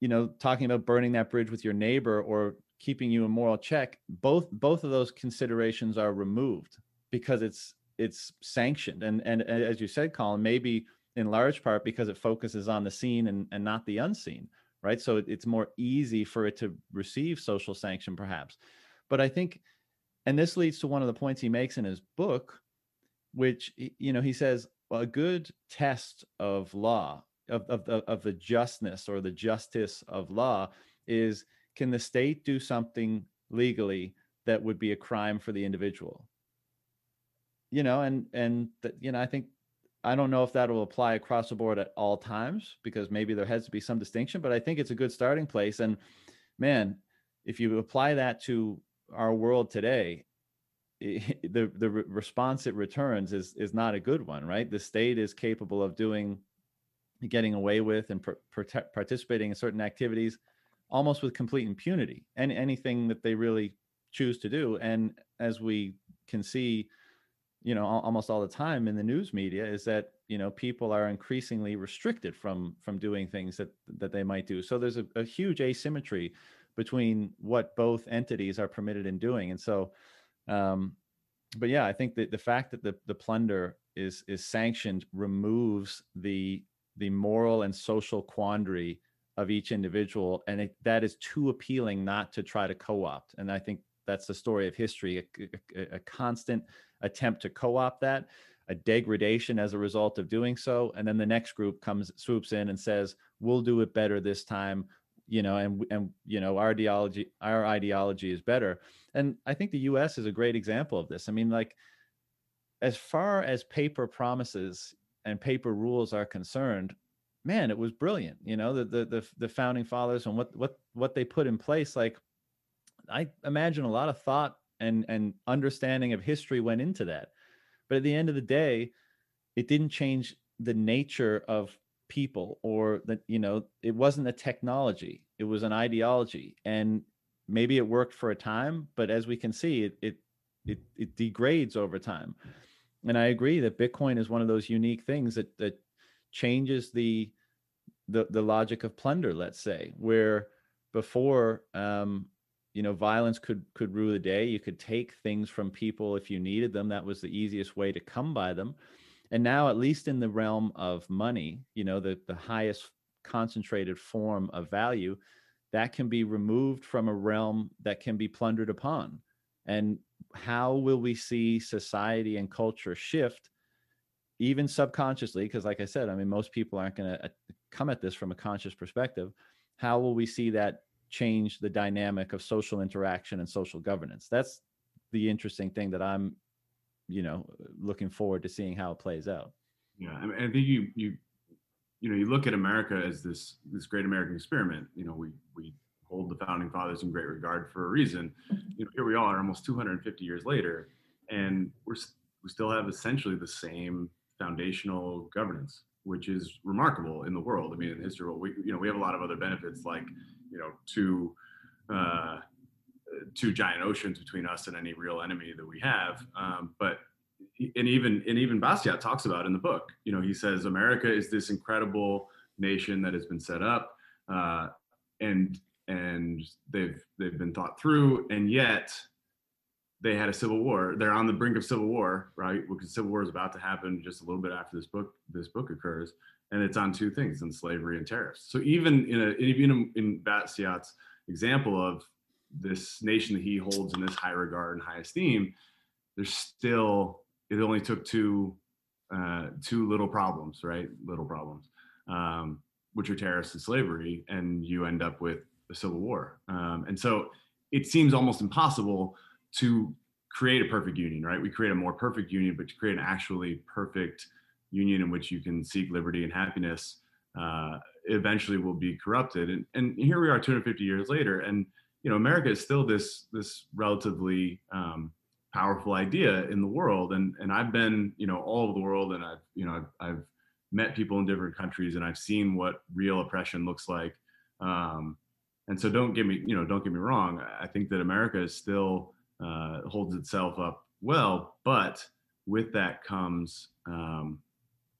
you know, talking about burning that bridge with your neighbor or keeping you in moral check, both both of those considerations are removed because it's it's sanctioned and and as you said colin maybe in large part because it focuses on the seen and, and not the unseen right? So it's more easy for it to receive social sanction perhaps. But i think and this leads to one of the points he makes in his book which you know he says a good test of law of, of, the, of the justness or the justice of law is can the state do something legally that would be a crime for the individual you know, and and that you know, I think I don't know if that will apply across the board at all times because maybe there has to be some distinction, but I think it's a good starting place. And man, if you apply that to our world today, the the response it returns is is not a good one, right? The state is capable of doing, getting away with, and participating in certain activities almost with complete impunity, and anything that they really choose to do. And as we can see you know almost all the time in the news media is that you know people are increasingly restricted from from doing things that that they might do. So there's a, a huge asymmetry between what both entities are permitted in doing. And so um but yeah i think that the fact that the the plunder is is sanctioned removes the the moral and social quandary of each individual. And it, that is too appealing not to try to co-opt. And i think that's the story of history a, a, a constant attempt to co-opt that a degradation as a result of doing so and then the next group comes swoops in and says we'll do it better this time you know and and you know our ideology our ideology is better. And i think the us is a great example of this. I mean like as far as paper promises and paper rules are concerned man it was brilliant you know the the the, the founding fathers and what what what they put in place like i imagine a lot of thought and and understanding of history went into that. But at the end of the day it didn't change the nature of people or that you know it wasn't a technology. It was an ideology. And maybe it worked for a time but as we can see it it it, it degrades over time. And i agree that bitcoin is one of those unique things that that changes the the the logic of plunder let's say where before um you know violence could could rule the day. You could take things from people if you needed them. That was the easiest way to come by them. And now at least in the realm of money you know the the highest concentrated form of value that can be removed from a realm that can be plundered upon. And how will we see society and culture shift even subconsciously? Because like i said i mean most people aren't going to uh, come at this from a conscious perspective. How will we see that change the dynamic of social interaction and social governance. That's the interesting thing that I'm, you know, looking forward to seeing how it plays out. Yeah, I, mean, I think you you you know you look at America as this this great American experiment. You know, we we hold the founding fathers in great regard for a reason. You know, here we are, almost 250 years later, and we're we still have essentially the same foundational governance, which is remarkable in the world. I mean, in history, we you know we have a lot of other benefits like you know two uh, two giant oceans between us and any real enemy that we have. Um, but and even and even Bastiat talks about in the book. You know, he says America is this incredible nation that has been set up, uh, and and they've they've been thought through, and yet they had a civil war. They're on the brink of civil war, right? Because civil war is about to happen just a little bit after this book this book occurs, and it's on two things: in slavery and tariffs. So even in a even in Bastiat's example of this nation that he holds in this high regard and high esteem, there's still it only took two uh, two little problems, right? Little problems, um, which are tariffs and slavery, and you end up with a civil war. Um, and so it seems almost impossible to create a perfect union, right? We create a more perfect union, but to create an actually perfect union in which you can seek liberty and happiness, uh, eventually will be corrupted. And, and here we are 250 years later, and you know, America is still this this relatively um, powerful idea in the world. And and I've been, you know, all over the world, and I've, you know, I've, I've met people in different countries, and I've seen what real oppression looks like. Um, and so, don't get me, you know, don't get me wrong. I think that America is still uh, holds itself up well, but with that comes um,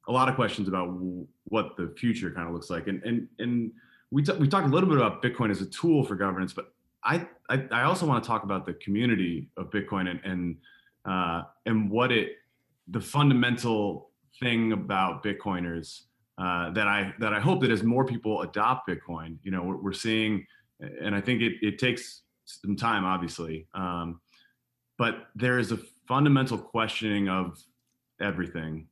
a lot of questions about w- what the future kind of looks like. And and and we t- we talked a little bit about Bitcoin as a tool for governance, but I, I, I also want to talk about the community of Bitcoin and and uh, and what it the fundamental thing about Bitcoiners uh, that I that I hope that as more people adopt Bitcoin, you know, we're, we're seeing, and I think it it takes some time, obviously, um, but there is a fundamental questioning of everything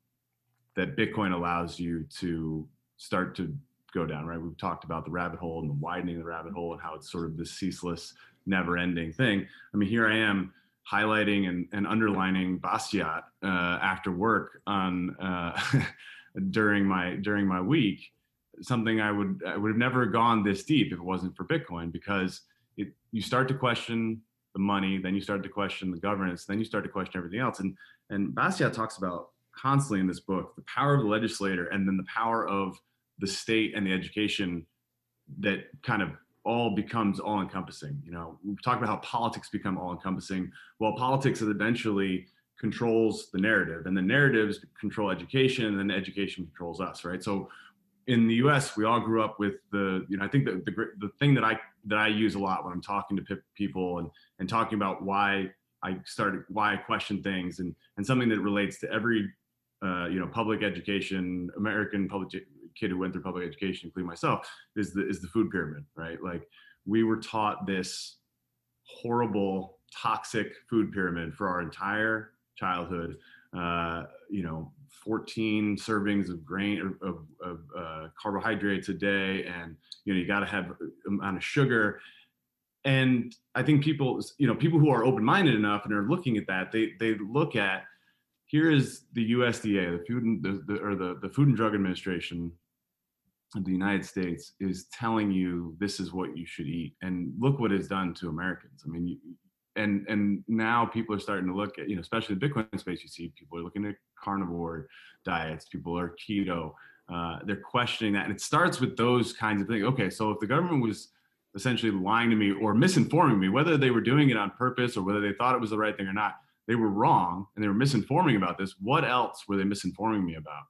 that Bitcoin allows you to start to go down, right? We've talked about the rabbit hole and the widening of the rabbit hole and how it's sort of this ceaseless, never ending thing. I mean, here I am highlighting and, and underlining Bastiat uh, after work on uh, during my during my week, something I would I would have never gone this deep if it wasn't for Bitcoin because it you start to question the money, then you start to question the governance, then you start to question everything else. And and Bastiat talks about constantly in this book the power of the legislator and then the power of the state and the education that kind of all becomes all encompassing. You know, we talk about how politics become all encompassing. Well, politics eventually controls the narrative, and the narratives control education, and then education controls us, right? So in the U.S., we all grew up with the, you know, I think the the, the thing that I that I use a lot when I'm talking to people and and talking about why I started, why I question things, and and something that relates to every, uh, you know, public education, American public kid who went through public education, including myself, is the is the food pyramid, right? Like we were taught this horrible, toxic food pyramid for our entire childhood. Uh, you know, 14 servings of grain of, of uh, carbohydrates a day, and you know you got to have amount of sugar. And I think people, you know, people who are open-minded enough and are looking at that, they they look at here is the USDA, the Food and the, the or the, the Food and Drug Administration of the United States is telling you this is what you should eat, and look what it's done to Americans. I mean, you, and and now people are starting to look at you know, especially the Bitcoin space. You see people are looking at carnivore diets. People are keto. Uh, they're questioning that, and it starts with those kinds of things. Okay, so if the government was essentially lying to me or misinforming me, whether they were doing it on purpose or whether they thought it was the right thing or not, they were wrong and they were misinforming about this. What else were they misinforming me about?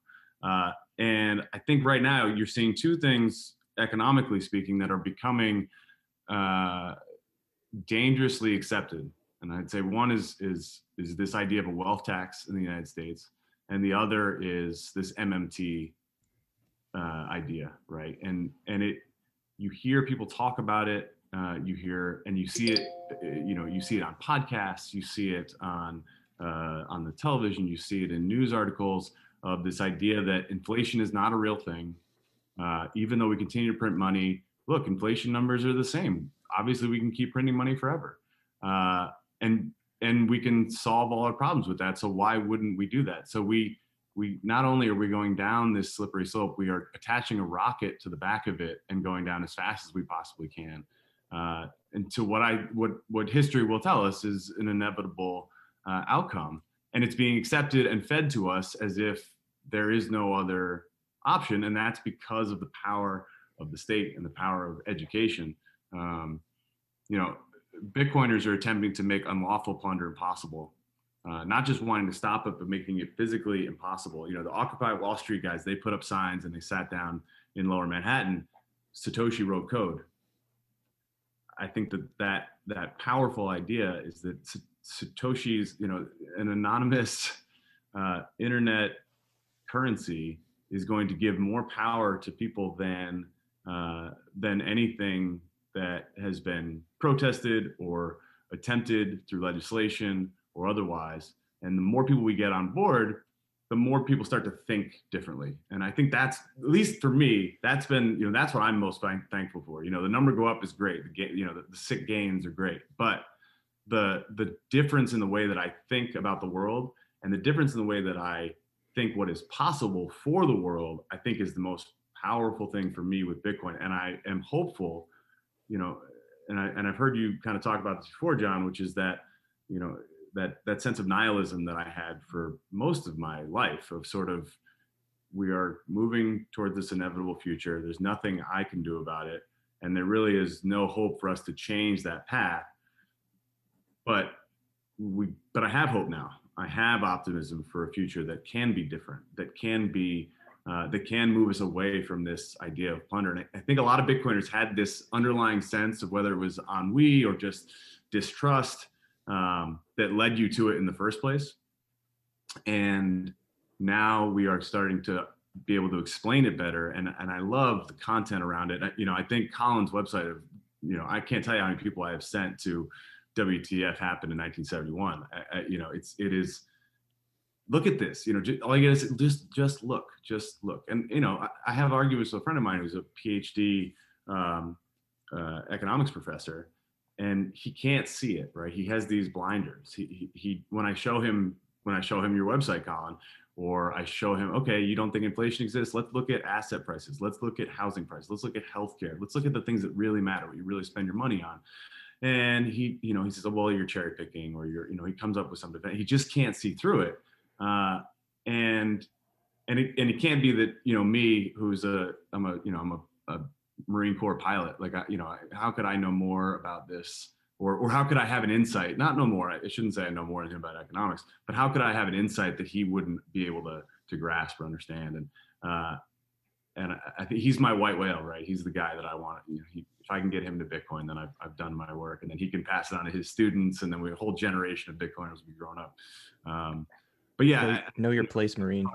Uh, and I think right now you're seeing two things, economically speaking, that are becoming uh, dangerously accepted. And I'd say one is is is this idea of a wealth tax in the United States, and the other is this MMT uh, idea, right? And and it you hear people talk about it, uh, you hear and you see it, uh, you know, you see it on podcasts, you see it on uh, on the television, you see it in news articles of this idea that inflation is not a real thing. Uh, even though we continue to print money, look, inflation numbers are the same. Obviously, we can keep printing money forever, uh, and and we can solve all our problems with that. So why wouldn't we do that? So we we not only are we going down this slippery slope, we are attaching a rocket to the back of it and going down as fast as we possibly can. Uh, and to what I what what history will tell us is an inevitable uh, outcome and it's being accepted and fed to us as if there is no other option, and that's because of the power of the state and the power of education. Um, you know, Bitcoiners are attempting to make unlawful plunder impossible. Uh, not just wanting to stop it, but making it physically impossible. You know, the Occupy Wall Street guys, they put up signs and they sat down in lower Manhattan. Satoshi wrote code. I think that that, that powerful idea is that Satoshi's, you know, an anonymous uh, internet currency is going to give more power to people than uh, than anything that has been protested or attempted through legislation or otherwise. And the more people we get on board, the more people start to think differently. And I think that's at least for me, that's been you know that's what I'm most thankful for. You know, the number go up is great. The you know the, the sick gains are great, but the the difference in the way that I think about the world and the difference in the way that I think what is possible for the world, I think is the most powerful thing for me with Bitcoin. And I am hopeful, you know, and I and I've heard you kind of talk about this before, John, which is that, you know, that that sense of nihilism that I had for most of my life of sort of we are moving toward this inevitable future. There's nothing I can do about it. And there really is no hope for us to change that path. But we but I have hope now. I have optimism for a future that can be different, that can be uh, that can move us away from this idea of plunder. And I think a lot of Bitcoiners had this underlying sense of whether it was ennui or just distrust um, that led you to it in the first place. And now we are starting to be able to explain it better. And, and I love the content around it. You know, I think Colin's website, of, you know, I can't tell you how many people I have sent to WTF happened in 1971. I, I, you know, it's, it is, look at this, you know, just, all you gotta say, just, just look, just look. And, you know, I, I have arguments with a friend of mine who's a PhD um, uh, economics professor and he can't see it, right? He has these blinders. He, he, he, when I show him, when I show him your website, Colin, or I show him, okay, you don't think inflation exists? Let's look at asset prices. Let's look at housing prices. Let's look at healthcare. Let's look at the things that really matter, what you really spend your money on. And he, you know, he says, oh, well, you're cherry picking, or you're, you know, he comes up with something. He just can't see through it. Uh, and and it, and it can't be that you know me, who's a, I'm a, you know, I'm a, a Marine Corps pilot. Like, I, you know, how could I know more about this? Or, or how could I have an insight? Not know more. I shouldn't say I know more than him about economics, but how could I have an insight that he wouldn't be able to to grasp or understand? And uh, and I, I think he's my white whale, right? He's the guy that I want. You know, he, if I can get him to Bitcoin, then I've I've done my work, and then he can pass it on to his students, and then we a whole generation of Bitcoiners will be grown up. Um, but yeah, know, know your place, Marine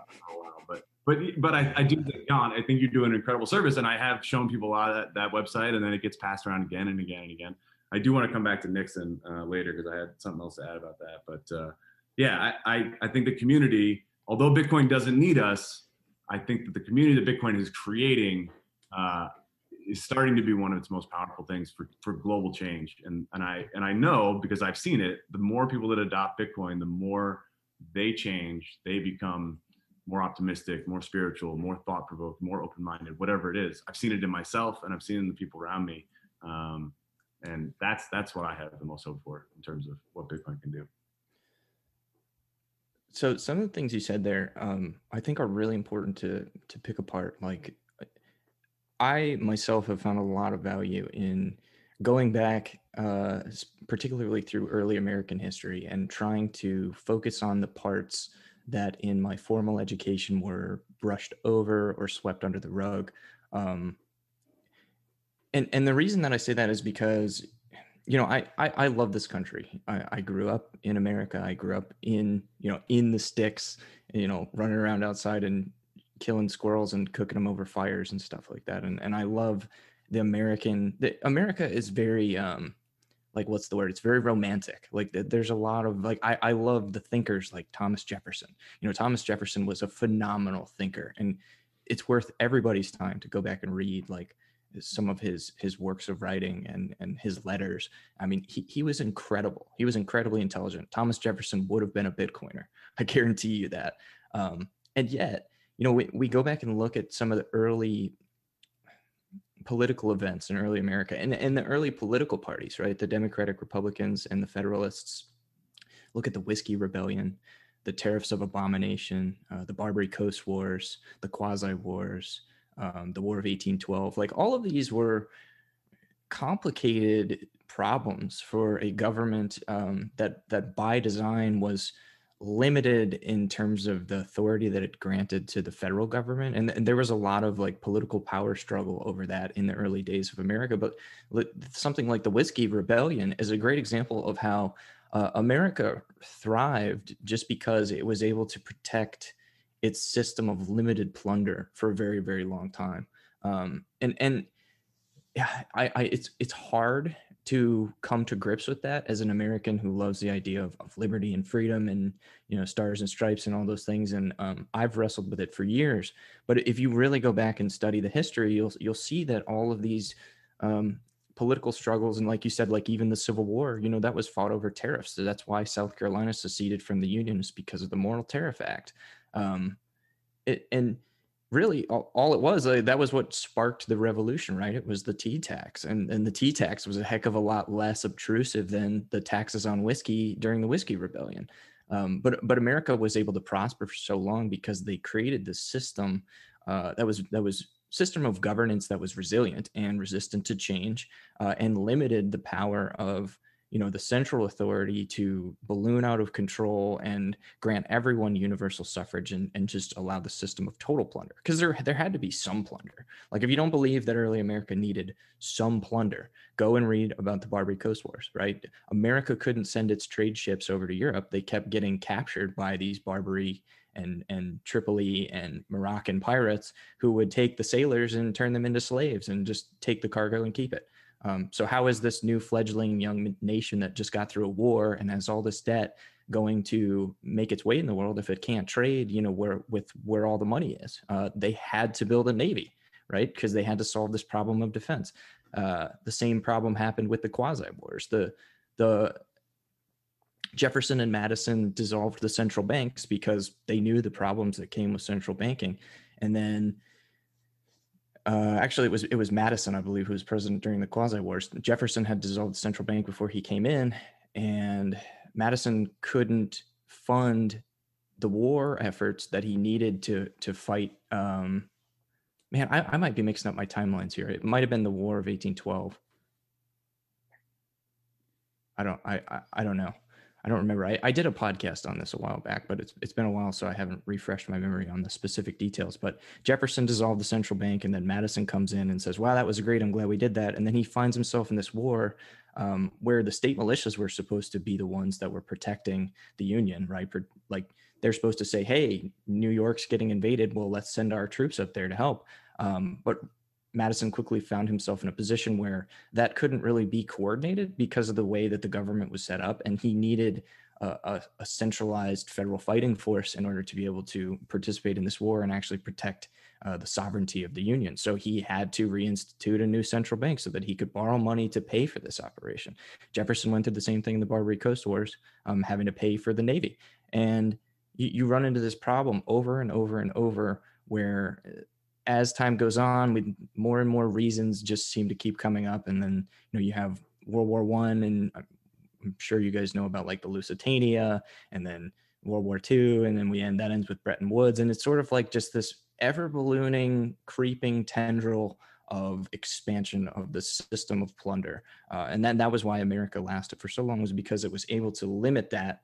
but but I, I do think John, I think you do an incredible service, and I have shown people a lot of that, that website, and then it gets passed around again and again and again. I do want to come back to Nixon uh, later because I had something else to add about that. But uh, yeah, I, I, I think the community, although Bitcoin doesn't need us, I think that the community that Bitcoin is creating uh, is starting to be one of its most powerful things for, for global change. And and I and I know because I've seen it. The more people that adopt Bitcoin, the more they change. They become more optimistic, more spiritual, more thought provoked, more open minded, whatever it is. I've seen it in myself and I've seen it in the people around me. Um, and that's that's what I have the most hope for in terms of what Bitcoin can do. So some of the things you said there, um, I think are really important to to pick apart. Like I myself have found a lot of value in going back, uh, particularly through early American history, and trying to focus on the parts that in my formal education were brushed over or swept under the rug. Um, and and the reason that I say that is because, you know, I I, I love this country. I, I grew up in America. I grew up in you know in the sticks. You know, running around outside and killing squirrels and cooking them over fires and stuff like that. And and I love the American. The, America is very um, like what's the word? It's very romantic. Like there's a lot of like I, I love the thinkers like thomas jefferson. You know thomas jefferson was a phenomenal thinker and it's worth everybody's time to go back and read like some of his his works of writing and and his letters. I mean he, he was incredible. He was incredibly intelligent. Thomas jefferson would have been a bitcoiner. I guarantee you that. Um, and yet you know we, we go back and look at some of the early political events in early America and, and the early political parties, right? The Democratic Republicans and the Federalists. Look at the Whiskey Rebellion. the tariffs of abomination, uh, the Barbary Coast Wars, the Quasi Wars, um, the War of 1812. Like all of these were complicated problems for a government um, that that by design was limited in terms of the authority that it granted to the federal government and, and, there was a lot of like political power struggle over that in the early days of america but something like the whiskey rebellion is a great example of how uh, america thrived just because it was able to protect its system of limited plunder for a very very long time. Um, and and yeah I, I it's it's hard to come to grips with that as an American who loves the idea of, of liberty and freedom and you know stars and stripes and all those things. And um, I've wrestled with it for years. But if you really go back and study the history, you'll you'll see that all of these um, political struggles and like you said, like even the Civil War, you know, that was fought over tariffs. So that's why South Carolina seceded from the Union is because of the Morrill Tariff Act. Um, it, and really all, all it was uh, that was what sparked the revolution right? It was the tea tax and and the tea tax was a heck of a lot less obtrusive than the taxes on whiskey during the whiskey rebellion. Um, but but america was able to prosper for so long because they created this system uh, that was that was system of governance that was resilient and resistant to change uh, and limited the power of you know the central authority to balloon out of control and grant everyone universal suffrage and, and just allow the system of total plunder. Because there there had to be some plunder. Like if you don't believe that early america needed some plunder go and read about the barbary coast wars right? America couldn't send its trade ships over to europe. They kept getting captured by these barbary and and Tripoli and Moroccan pirates who would take the sailors and turn them into slaves and just take the cargo and keep it. Um, so how is this new fledgling young nation that just got through a war and has all this debt going to make its way in the world if it can't trade? You know where with where all the money is. Uh, they had to build a navy, right? Because they had to solve this problem of defense. Uh, the same problem happened with the quasi wars. The the Jefferson and Madison dissolved the central banks because they knew the problems that came with central banking, and then uh, actually, it was it was Madison, I believe, who was president during the Quasi Wars. Jefferson had dissolved the central bank before he came in, and Madison couldn't fund the war efforts that he needed to to fight. Um, man, I, I might be mixing up my timelines here. It might have been the War of 1812. I don't I, I, I don't know. I don't remember. I, I did a podcast on this a while back, but it's it's been a while, so I haven't refreshed my memory on the specific details. But Jefferson dissolved the central bank, and then Madison comes in and says, "Wow, that was great. I'm glad we did that." And then he finds himself in this war um, where the state militias were supposed to be the ones that were protecting the Union, right? like they're supposed to say, "Hey, New York's getting invaded. Well, let's send our troops up there to help." Um, but Madison quickly found himself in a position where that couldn't really be coordinated because of the way that the government was set up, and he needed a, a, a, centralized federal fighting force in order to be able to participate in this war and actually protect uh, the sovereignty of the Union. So he had to reinstitute a new central bank so that he could borrow money to pay for this operation. Jefferson went through the same thing in the Barbary Coast Wars, um, having to pay for the Navy. And you, you run into this problem over and over and over where uh, as time goes on, with more and more reasons just seem to keep coming up, and then you know you have World War One, and I'm sure you guys know about like the Lusitania, and then World War Two, and then we end that ends with Bretton Woods, and it's sort of like just this ever ballooning, creeping tendril of expansion of the system of plunder, uh, and then that was why America lasted for so long was because it was able to limit that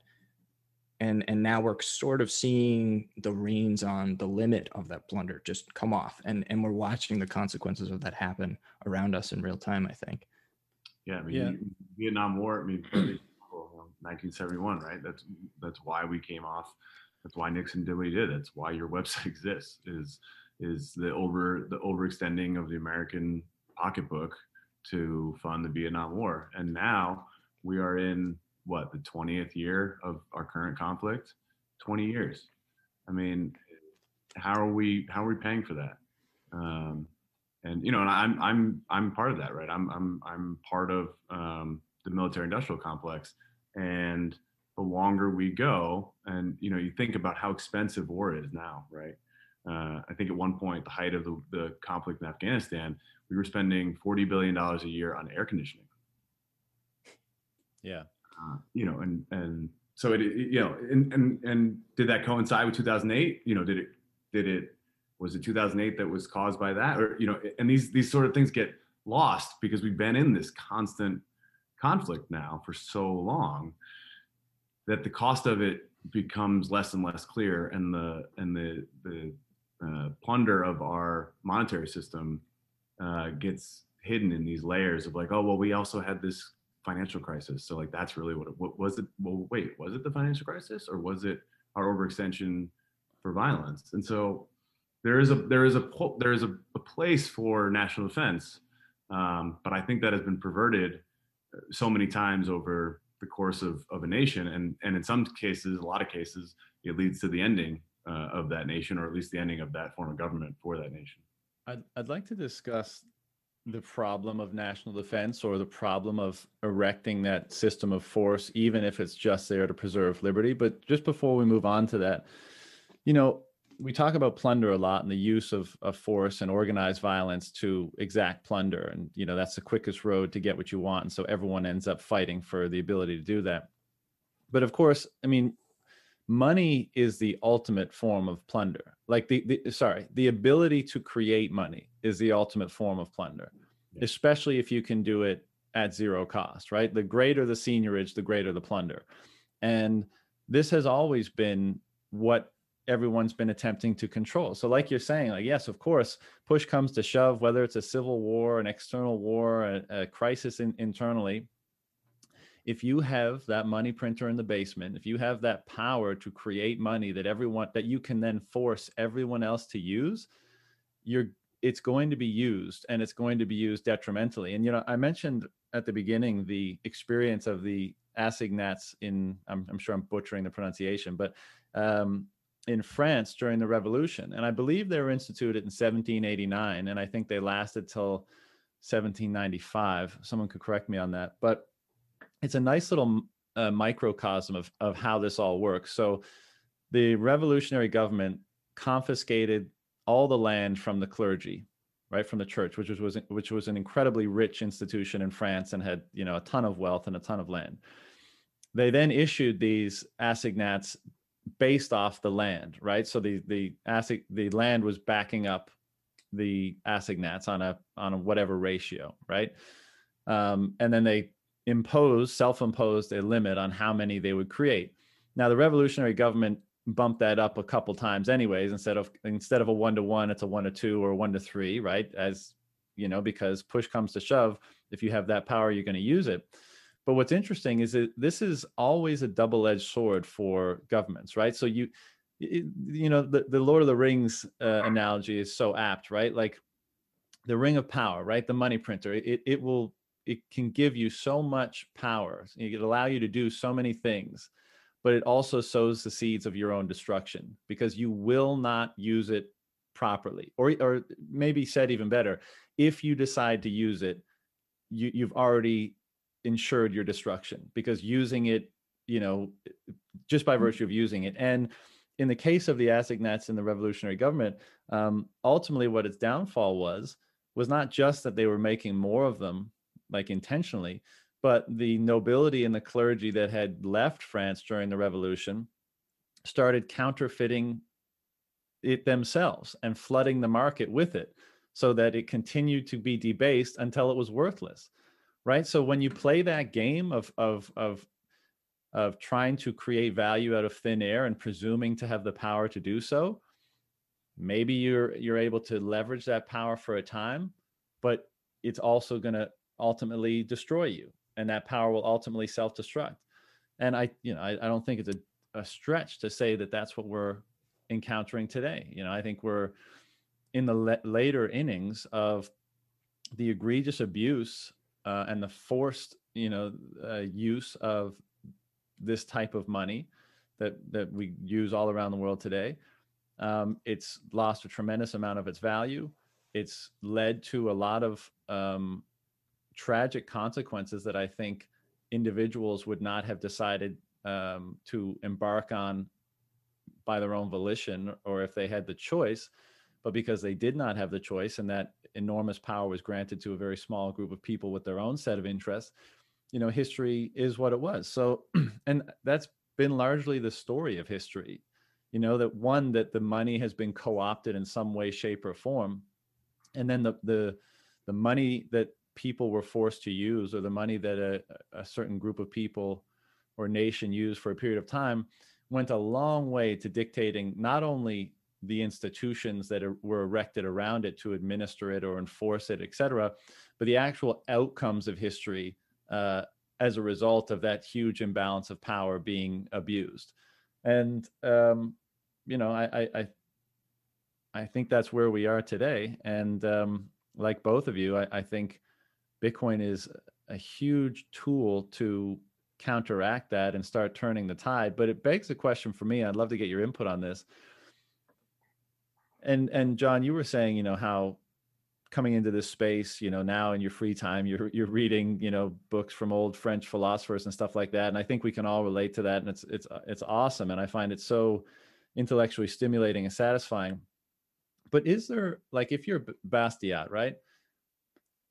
and and now we're sort of seeing the reins on the limit of that blunder just come off and and we're watching the consequences of that happen around us in real time i think. Yeah i mean yeah. vietnam war i mean 1971 right? That's that's why we came off that's why nixon did what he did that's why your website exists is is the over the overextending of the american pocketbook to fund the vietnam war. And now we are in what the 20th year of our current conflict? 20 years. I mean how are we how are we paying for that? Um, and you know and i'm i'm i'm part of that right? I'm i'm i'm part of um, the military industrial complex. And the longer we go and you know you think about how expensive war is now right? Uh, i think at one point the height of the, the conflict in afghanistan we were spending 40 billion dollars a year on air conditioning. Yeah you know, and and so it, it- you know, and, and and did that coincide with 2008? You know, did it did it was it 2008 that was caused by that, or you know, and these these sort of things get lost because we've been in this constant conflict now for so long that the cost of it becomes less and less clear, and the and the the uh, plunder of our monetary system uh, gets hidden in these layers of like, oh well, we also had this financial crisis, so like that's really what it what was it. Well, wait, was it the financial crisis or was it our overextension for violence? And so there is a there is a there is a, a place for national defense, um, but I think that has been perverted uh, so many times over the course of, of a nation, and and in some cases, a lot of cases, it leads to the ending uh, of that nation, or at least the ending of that form of government for that nation. I'd, I'd like to discuss the problem of national defense or the problem of erecting that system of force, even if it's just there to preserve liberty. But just before we move on to that, you know, we talk about plunder a lot and the use of, of force and organized violence to exact plunder. And, you know, that's the quickest road to get what you want. And so everyone ends up fighting for the ability to do that. But of course, I mean, money is the ultimate form of plunder. Like the, the sorry, the ability to create money is the ultimate form of plunder, Yeah. especially if you can do it at zero cost, right? The greater the seigniorage, the greater the plunder. And this has always been what everyone's been attempting to control. So, like you're saying, like, yes, of course, push comes to shove, whether it's a civil war, an external war, a, a crisis in, internally. If you have that money printer in the basement, if you have that power to create money that everyone that you can then force everyone else to use, you're it's going to be used and it's going to be used detrimentally. And you know, I mentioned at the beginning the experience of the assignats in I'm, I'm sure I'm butchering the pronunciation, but um, in France during the Revolution, and I believe they were instituted in 1789, and I think they lasted till 1795. Someone could correct me on that, but it's a nice little uh, microcosm of of how this all works. So, the revolutionary government confiscated all the land from the clergy, right from the church, which was, which was an incredibly rich institution in France and had you know a ton of wealth and a ton of land. They then issued these assignats based off the land, right? So the the assign the land was backing up the assignats on a on a whatever ratio, right? Um, and then they imposed self-imposed a limit on how many they would create. Now the revolutionary government bumped that up a couple times anyways instead of instead of a one to one it's a one to two or one to three right? As you know because push comes to shove if you have that power you're going to use it. But what's interesting is that this is always a double-edged sword for governments right? So you you know the, the lord of the rings uh, analogy is so apt right? Like the ring of power right? The money printer it, it will it can give you so much power it can allow you to do so many things but it also sows the seeds of your own destruction because you will not use it properly or or maybe said even better if you decide to use it you you've already ensured your destruction because using it you know just by virtue of using it. And in the case of the assignats in the revolutionary government um, ultimately what its downfall was was not just that they were making more of them like intentionally but the nobility and the clergy that had left France during the revolution started counterfeiting it themselves and flooding the market with it so that it continued to be debased until it was worthless right? So when you play that game of of of of trying to create value out of thin air and presuming to have the power to do so maybe you're you're able to leverage that power for a time but it's also going to ultimately destroy you and that power will ultimately self-destruct. And i you know i, I don't think it's a, a stretch to say that that's what we're encountering today. You know i think we're in the le- later innings of the egregious abuse uh, and the forced you know uh, use of this type of money that that we use all around the world today. Um, it's lost a tremendous amount of its value. It's led to a lot of um, tragic consequences that I think individuals would not have decided um, to embark on by their own volition or if they had the choice, but because they did not have the choice and that enormous power was granted to a very small group of people with their own set of interests, you know, history is what it was. So, and that's been largely the story of history. You know that one that the money has been co-opted in some way, shape, or form, and then the the the money that people were forced to use, or the money that a, a certain group of people or nation used for a period of time, went a long way to dictating not only the institutions that were erected around it to administer it or enforce it, et cetera, but the actual outcomes of history uh, as a result of that huge imbalance of power being abused. And um, you know, I, I I think that's where we are today. And um, like both of you, I, I think Bitcoin is a huge tool to counteract that and start turning the tide. But it begs a question for me. I'd love to get your input on this and and John, you were saying, you know, how coming into this space, you know, now in your free time, you're you're reading, you know, books from old French philosophers and stuff like that. And I think we can all relate to that. And it's it's it's awesome. And I find it so intellectually stimulating and satisfying. But is there like if you're Bastiat, right?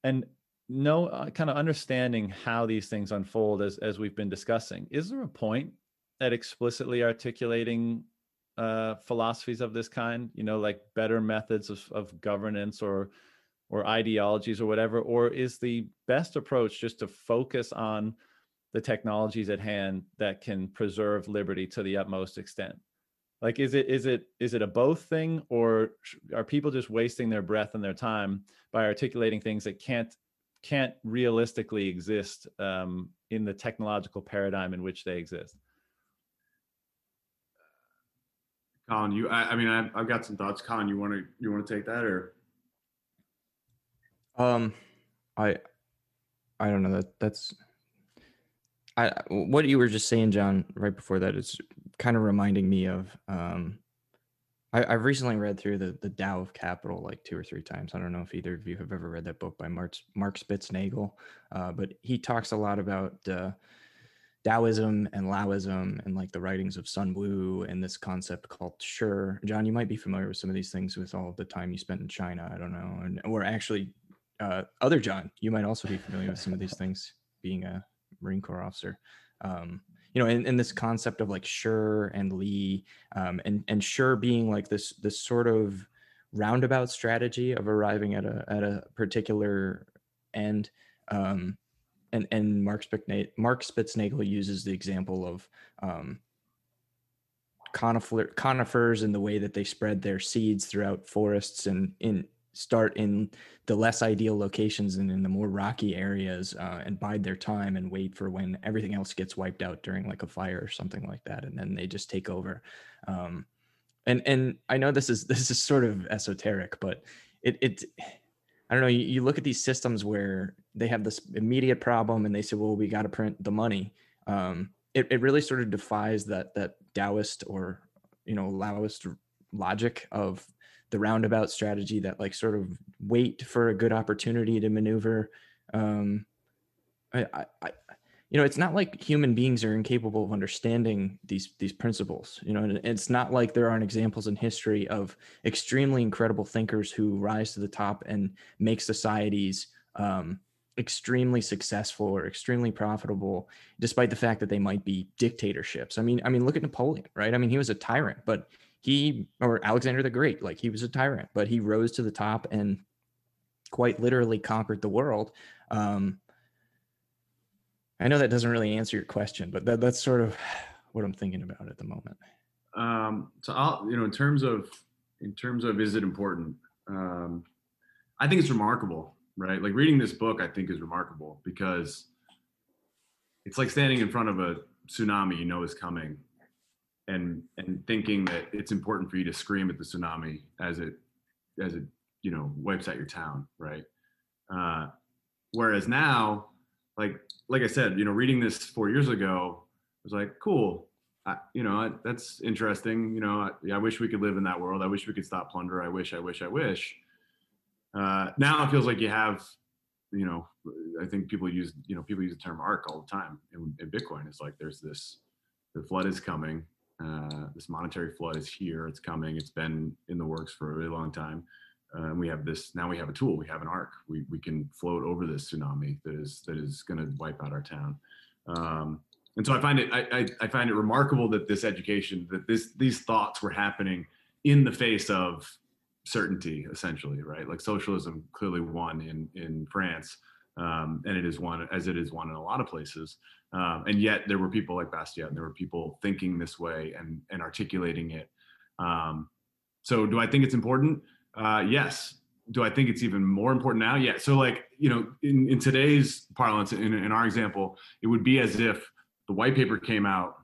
And no uh, kind of understanding how these things unfold as as we've been discussing, is there a point at explicitly articulating uh, philosophies of this kind? You know like better methods of, of governance or or ideologies or whatever? Or is the best approach just to focus on the technologies at hand that can preserve liberty to the utmost extent? Like is it is it is it a both thing or are people just wasting their breath and their time by articulating things that can't can't realistically exist um, in the technological paradigm in which they exist Colin, you, I, I mean, I've, I've got some thoughts. Colin, you want to, you want to take that or? Um, I, I don't know that that's, I, what you were just saying, John, right before that is kind of reminding me of, um, I, I've recently read through the the Tao of Capital like two or three times. I don't know if either of you have ever read that book by Mark Mark Spitznagel, uh, but he talks a lot about uh, Taoism and Laoism and like the writings of Sun Wu and this concept called Shi. John, you might be familiar with some of these things with all the time you spent in China. I don't know. And or actually, uh, other John, you might also be familiar with some of these things being a Marine Corps officer. Um, you know, in, in this concept of like Shi and Li, um, and and Shi being like this this sort of roundabout strategy of arriving at a at a particular end. Um, and and Mark Spitznagel, Mark Spitznagel uses the example of um, conifer, conifers and the way that they spread their seeds throughout forests and in start in the less ideal locations and in the more rocky areas uh, and bide their time and wait for when everything else gets wiped out during like a fire or something like that and then they just take over um, and and i know this is this is sort of esoteric but it it I don't know. You, you, look at these systems where they have this immediate problem, and they say, "Well, we got to print the money." Um, it, it really sort of defies that that Taoist or you know Laoist logic of the roundabout strategy that like sort of wait for a good opportunity to maneuver. Um, I, I, you know it's not like human beings are incapable of understanding these these principles you know and it's not like there aren't examples in history of extremely incredible thinkers who rise to the top and make societies um, extremely successful or extremely profitable despite the fact that they might be dictatorships i mean i mean look at napoleon right i mean he was a tyrant but he or alexander the great like he was a tyrant but he rose to the top and quite literally conquered the world um, I know that doesn't really answer your question, but that, that's sort of what I'm thinking about at the moment. Um, so I'll, you know, in terms of, in terms of, is it important? Um, I think it's remarkable, right? Like reading this book, I think is remarkable because it's like standing in front of a tsunami you know is coming and and thinking that it's important for you to scream at the tsunami as it as it you know wipes out your town right uh, whereas now like like I said, you know, reading this four years ago I was like, cool. I, you know, that's interesting. You know, I, I, wish we could live in that world. I wish we could stop plunder. I wish, I wish, I wish. Uh, now it feels like you have, you know, I think people use, you know, people use the term arc all the time in, in Bitcoin. It's like there's this, the flood is coming. Uh, this monetary flood is here. It's coming. It's been in the works for a really long time uh, we have this now we have a tool we have an arc we, we can float over this tsunami that is that is going to wipe out our town um, and so I find it I, I, I find it remarkable that this education that this these thoughts were happening in the face of certainty, essentially, right? Like socialism clearly won in in France, um, and it is one as it is one in a lot of places. Um, and yet there were people like Bastiat, and there were people thinking this way and and articulating it. Um, so do I think it's important? Uh, yes. Do I think it's even more important now? Yeah. So like you know, in, in today's parlance, in, in our example, it would be as if the white paper came out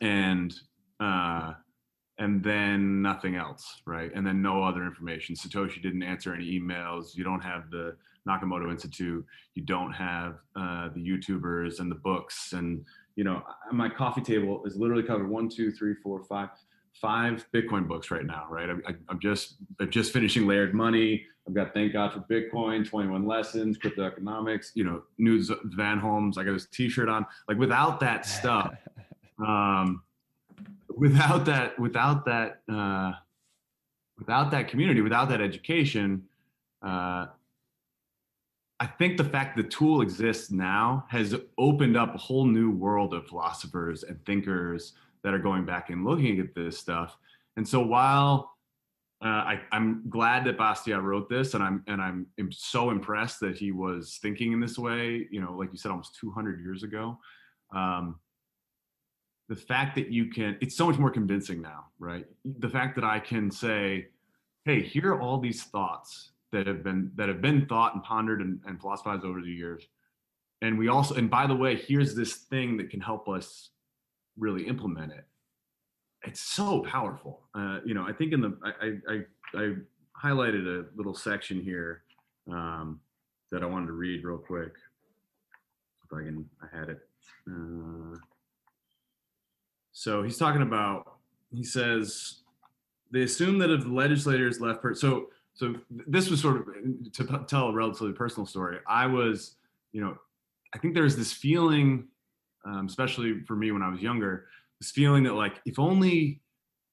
and uh, and then nothing else, right? And then no other information. Satoshi didn't answer any emails. You don't have the Nakamoto Institute. You don't have uh, the YouTubers and the books. And you know, my coffee table is literally covered one, two, three, four, five, five Bitcoin books right now, right? I, am just I'm just finishing Layered Money. I've got Thank God for Bitcoin, 21 Lessons, Crypto Economics. You know, News Van Holmes. I got this T-shirt on. Like without that stuff. Um, without that without that uh, without that community without that education uh, i think the fact the tool exists now has opened up a whole new world of philosophers and thinkers that are going back and looking at this stuff and so while uh, I, am glad that Bastiat wrote this, and I'm and I'm, I'm so impressed that he was thinking in this way. You know, like you said, almost 200 years ago. Um, the fact that you can it's so much more convincing now right the fact that i can say hey here are all these thoughts that have been that have been thought and pondered and, and philosophized over the years. And we also and by the way here's this thing that can help us really implement it. It's so powerful. Uh, you know i think in the i i i highlighted a little section here um, that i wanted to read real quick. If i can i had it. Uh, so he's talking about, he says, they assume that if the legislators left, per- so so this was sort of to p- tell a relatively personal story. I was, you know, I think there's this feeling, um, especially for me when I was younger, this feeling that like if only,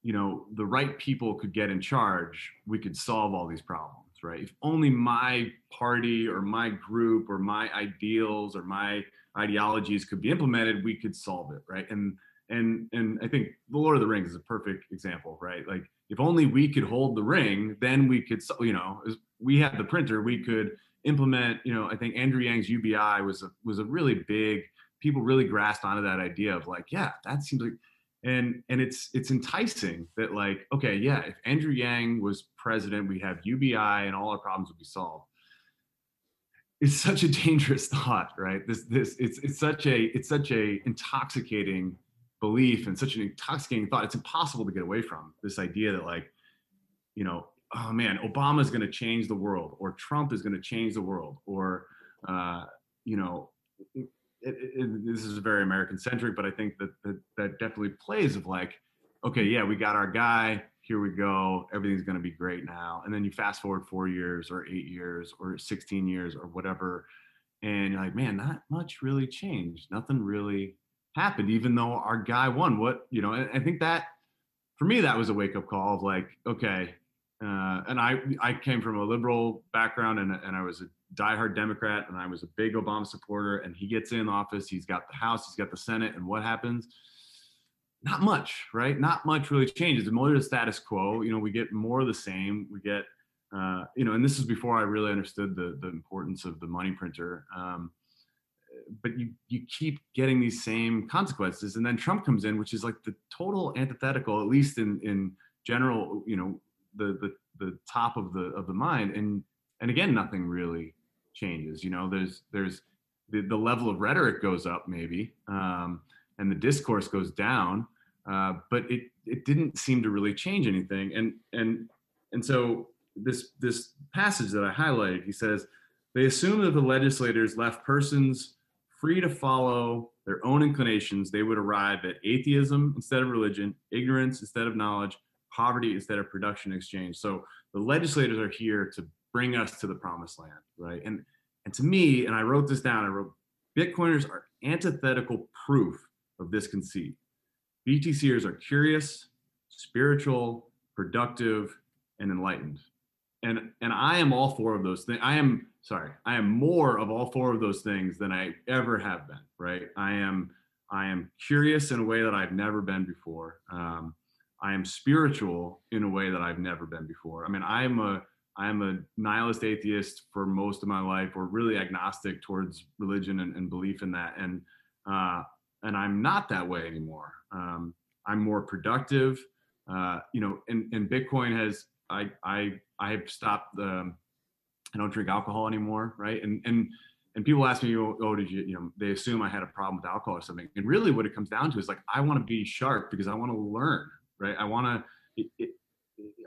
you know, the right people could get in charge, we could solve all these problems, right? If only my party or my group or my ideals or my ideologies could be implemented, we could solve it, right? And and and I think the Lord of the Rings is a perfect example, right? Like if only we could hold the ring, then we could, you know, we had the printer, we could implement. You know, I think Andrew Yang's UBI was a was a really big. People really grasped onto that idea of like, yeah, that seems like, and and it's it's enticing that like, okay, yeah, if Andrew Yang was president, we'd have UBI and all our problems would be solved it's such a dangerous thought right this this it's it's such a it's such a intoxicating belief and such an intoxicating thought. It's impossible to get away from this idea that like, you know, oh man, Obama is going to change the world, or Trump is going to change the world, or uh, you know, it, it, it, this is very American centric, but I think that, that that definitely plays of like, okay, yeah, we got our guy. Here we go. Everything's going to be great now. And then you fast forward four years, or eight years, or 16 years, or whatever, and you're like, man, not much really changed. Nothing really happened, even though our guy won. What you know, I think that for me that was a wake up call of like, okay. Uh, and I I came from a liberal background and and I was a diehard Democrat and I was a big Obama supporter. And he gets in office, he's got the House, he's got the Senate, and what happens? Not much, right? Not much really changes. The more the status quo. You know, we get more of the same. We get, uh, you know, and this is before I really understood the the importance of the money printer. Um, but you you keep getting these same consequences. And then trump comes in which is like the total antithetical at least in in general you know the the the top of the of the mind. And and again nothing really changes you know there's there's the, the level of rhetoric goes up maybe um, and the discourse goes down uh, but it it didn't seem to really change anything. And and and so this this passage that i highlighted he says they assume that the legislators left persons free to follow their own inclinations, they would arrive at atheism instead of religion, ignorance instead of knowledge, poverty instead of production exchange. So the legislators are here to bring us to the promised land, right? And and to me, and I wrote this down, I wrote Bitcoiners are antithetical proof of this conceit. BTCers are curious, spiritual, productive, and enlightened. And and I am all four of those things. I am sorry, I am more of all four of those things than I ever have been. Right. I am I am curious in a way that I've never been before. Um, I am spiritual in a way that I've never been before. I mean, I'm a I am a nihilist atheist for most of my life, or really agnostic towards religion and, and belief in that. And uh, and I'm not that way anymore. Um, I'm more productive. Uh, you know, and, and Bitcoin has I I I have stopped the um, I don't drink alcohol anymore, right? And and and people ask me, oh, oh, did you, you know, they assume I had a problem with alcohol or something. And really, what it comes down to is like I want to be sharp because I want to learn, right? I want to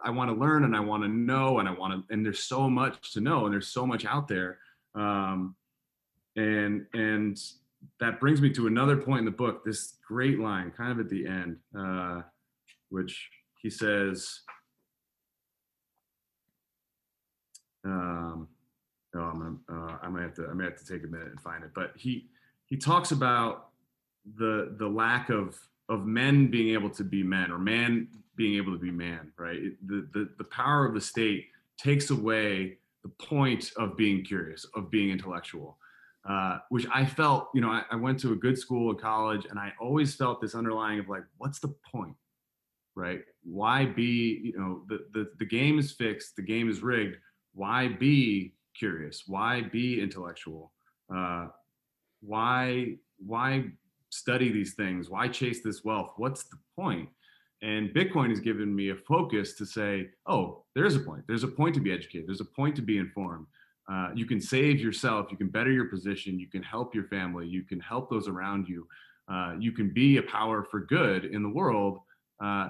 I want to learn and I want to know and I want to and there's so much to know and there's so much out there. Um, and and that brings me to another point in the book. This great line, kind of at the end, uh, which he says. Um, oh, I'm gonna, uh, I might have to, I might have to take a minute and find it. But he he talks about the the lack of of men being able to be men or man being able to be man, right? It, the, the, the power of the state takes away the point of being curious, of being intellectual, uh, which I felt, you know, I, I went to a good school, a college, and I always felt this underlying of like, what's the point, right? Why be, you know, the, the, the game is fixed, the game is rigged. Why be curious? Why be intellectual? Uh, why, why study these things? Why chase this wealth? What's the point? And Bitcoin has given me a focus to say, oh, there's a point. There's a point to be educated. There's a point to be informed. Uh, you can save yourself. You can better your position. You can help your family. You can help those around you. Uh, you can be a power for good in the world. Uh,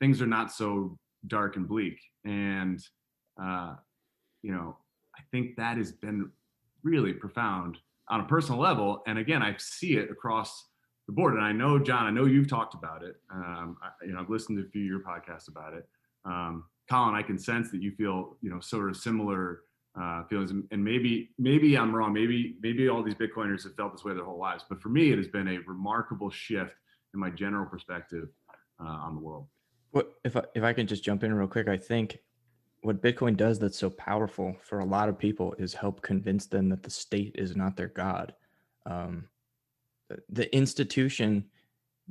things are not so dark and bleak. And, uh, you know, I think that has been really profound on a personal level. And again, I see it across the board. And I know, John, I know you've talked about it. Um, I, you know, I've listened to a few of your podcasts about it. Um, Colin, I can sense that you feel, you know, sort of similar uh, feelings. And maybe, maybe I'm wrong. Maybe, maybe all these Bitcoiners have felt this way their whole lives. But for me, it has been a remarkable shift in my general perspective uh, on the world. What if I, if I can just jump in real quick? I think what Bitcoin does that's so powerful for a lot of people is help convince them that the state is not their god. Um, the institution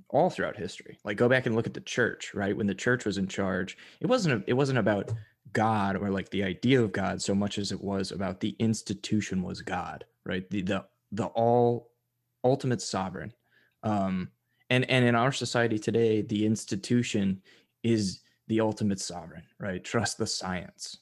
all throughout history. Like go back and look at the church, right? When the church was in charge, it wasn't a, it wasn't about God or like the idea of God so much as it was about the institution was God, right? The the the all ultimate sovereign. Um and and in our society today, the institution is the ultimate sovereign, right? Trust the science.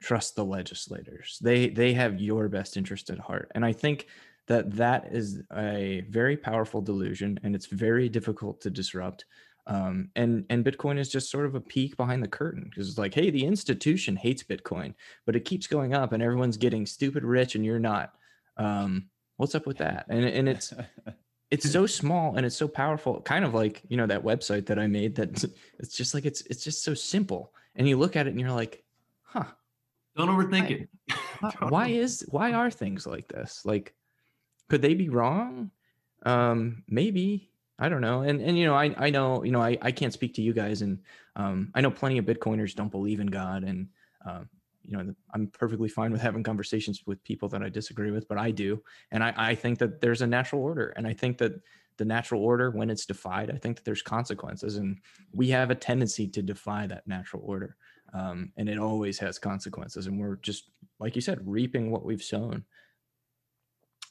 Trust the legislators. They they have your best interest at heart. And I think that that is a very powerful delusion and it's very difficult to disrupt um, and and bitcoin is just sort of a peek behind the curtain because it's like hey the institution hates bitcoin but it keeps going up and everyone's getting stupid rich and you're not um, what's up with that and, and it's it's so small and it's so powerful kind of like you know that website that i made that it's just like it's it's just so simple and you look at it and you're like huh don't overthink it why is why are things like this like could they be wrong? Um, maybe. I don't know. And and you know, I I know, you know, I, I can't speak to you guys and um I know plenty of Bitcoiners don't believe in God and um you know, I'm perfectly fine with having conversations with people that I disagree with, but I do. And I, I think that there's a natural order. And I think that the natural order, when it's defied, I think that there's consequences. And we have a tendency to defy that natural order. Um, and it always has consequences. And we're just, like you said, reaping what we've sown.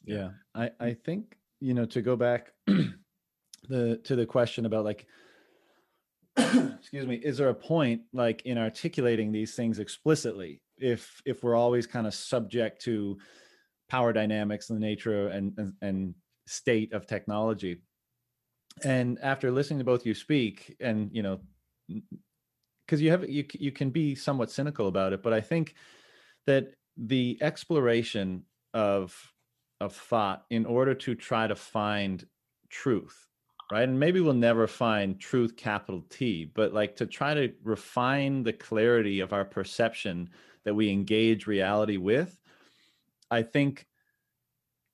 Yeah, I I think you know to go back the to the question about like excuse me is there a point like in articulating these things explicitly if if we're always kind of subject to power dynamics and the nature and, and, and state of technology. And after listening to both you speak and you know because you have you you can be somewhat cynical about it but i think that the exploration of of thought in order to try to find truth right? And maybe we'll never find truth capital t but like to try to refine the clarity of our perception that we engage reality with i think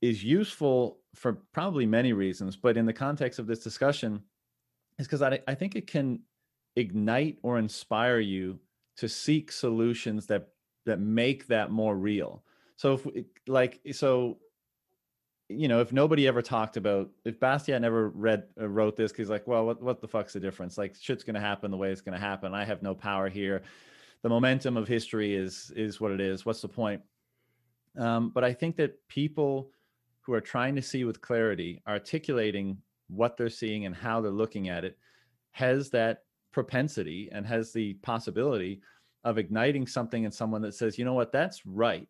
is useful for probably many reasons but in the context of this discussion is because I, I think it can ignite or inspire you to seek solutions that that make that more real So if like so you know, if nobody ever talked about if Bastiat never read uh, wrote this because like, well, what what the fuck's the difference? Like, shit's gonna happen the way it's gonna happen. I have no power here. The momentum of history is is what it is. What's the point? Um, but I think that people who are trying to see with clarity, articulating what they're seeing and how they're looking at it, has that propensity and has the possibility of igniting something in someone that says, you know what, that's right.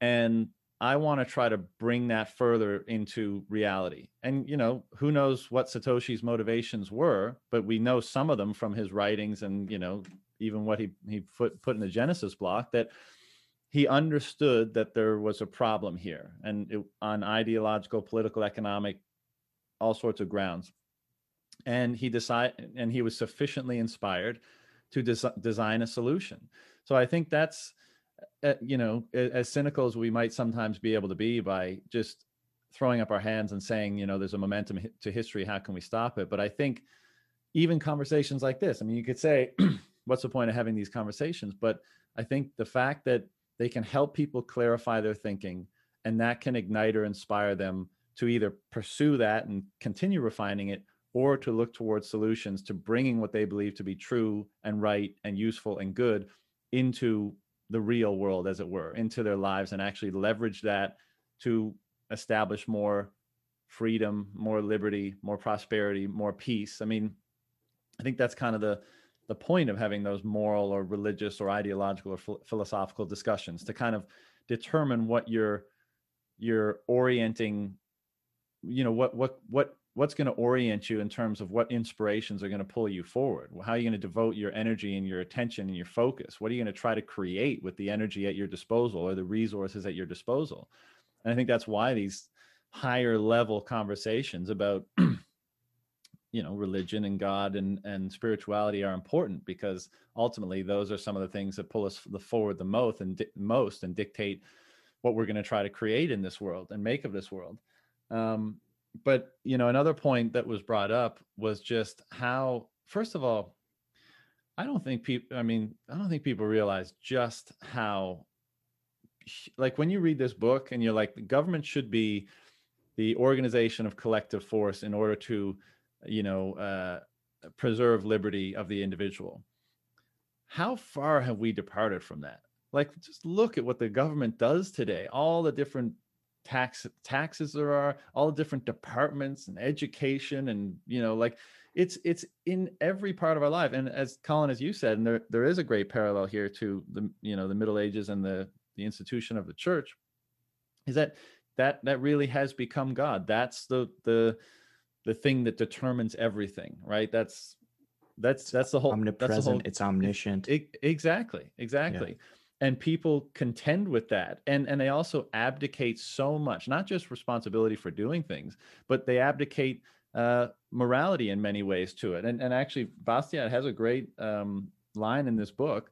And I want to try to bring that further into reality. And you know, who knows what Satoshi's motivations were, but we know some of them from his writings and you know, even what he he put put in the Genesis block that he understood that there was a problem here and it, on ideological, political, economic, all sorts of grounds. And he decided and he was sufficiently inspired to des- design a solution. So I think that's uh, you know, as cynical as we might sometimes be able to be by just throwing up our hands and saying, you know, there's a momentum to history, how can we stop it? But I think even conversations like this, I mean, you could say, what's the point of having these conversations? But I think the fact that they can help people clarify their thinking and that can ignite or inspire them to either pursue that and continue refining it or to look towards solutions to bringing what they believe to be true and right and useful and good into the real world, as it were, into their lives and actually leverage that to establish more freedom, more liberty, more prosperity, more peace. I mean, I think that's kind of the the point of having those moral or religious or ideological or philosophical discussions to kind of determine what you're you're orienting you know what what what what's going to orient you in terms of what inspirations are going to pull you forward? How are you going to devote your energy and your attention and your focus? What are you going to try to create with the energy at your disposal or the resources at your disposal? And i think that's why these higher level conversations about you know religion and god and and spirituality are important because ultimately those are some of the things that pull us the forward the most and di- most and dictate what we're going to try to create in this world and make of this world. Um, but you know another point that was brought up was just how first of all i don't think people i mean i don't think people realize just how like when you read this book and you're like the government should be the organization of collective force in order to you know uh, preserve liberty of the individual. How far have we departed from that? Like just look at what the government does today all the different tax taxes there are all the different departments and education and you know like it's it's in every part of our life. And as colin as you said and there there is a great parallel here to the you know the middle ages and the the institution of the church is that that that really has become god. That's the the the thing that determines everything right? That's that's that's the whole omnipresent that's the whole, it's omniscient. it, exactly exactly. Yeah. And people contend with that and and they also abdicate so much not just responsibility for doing things but they abdicate uh, morality in many ways to it. And and actually bastiat has a great um, line in this book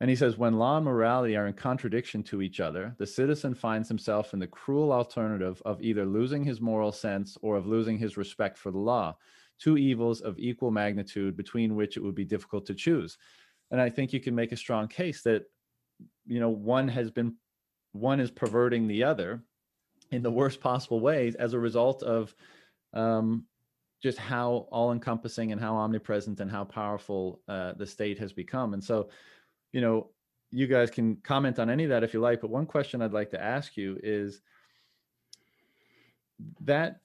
and he says when law and morality are in contradiction to each other the citizen finds himself in the cruel alternative of either losing his moral sense or of losing his respect for the law two evils of equal magnitude between which it would be difficult to choose. And i think you can make a strong case that you know one has been one is perverting the other in the worst possible ways as a result of um, just how all encompassing and how omnipresent and how powerful uh, the state has become. And so you know you guys can comment on any of that if you like but one question i'd like to ask you is that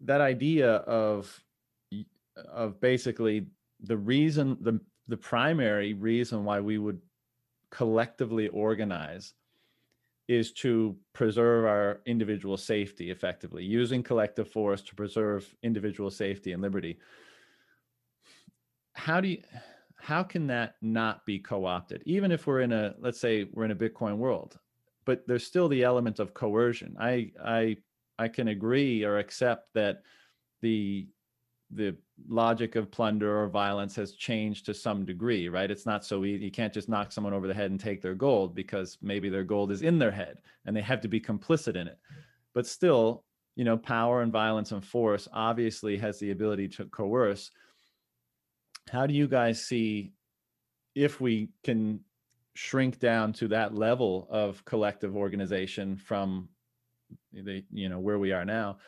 that idea of of basically the reason the the primary reason why we would collectively organize is to preserve our individual safety effectively, using collective force to preserve individual safety and liberty. How do you how can that not be co-opted even if we're in a let's say we're in a bitcoin world but there's still the element of coercion i i i can agree or accept that the the logic of plunder or violence has changed to some degree, right? It's not so easy. You can't just knock someone over the head and take their gold because maybe their gold is in their head and they have to be complicit in it. But still, you know, power and violence and force obviously has the ability to coerce. How do you guys see if we can shrink down to that level of collective organization from the you know where we are now?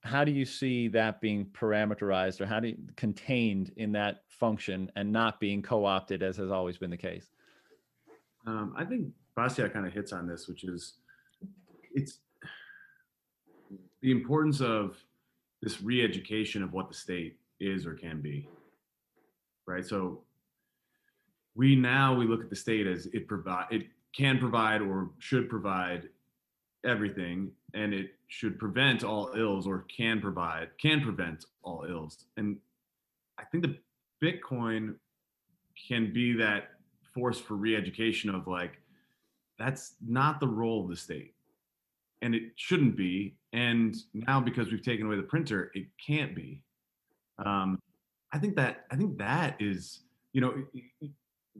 How do you see that being parameterized or how do you contained in that function and not being co-opted as has always been the case? Um, i think Bastiat kind of hits on this which is it's the importance of this re-education of what the state is or can be right? So we now we look at the state as it provide it can provide or should provide everything and it should prevent all ills or can provide can prevent all ills. And i think the bitcoin can be that force for re-education of like that's not the role of the state and it shouldn't be. And now because we've taken away the printer it can't be. Um, i think that i think that is you know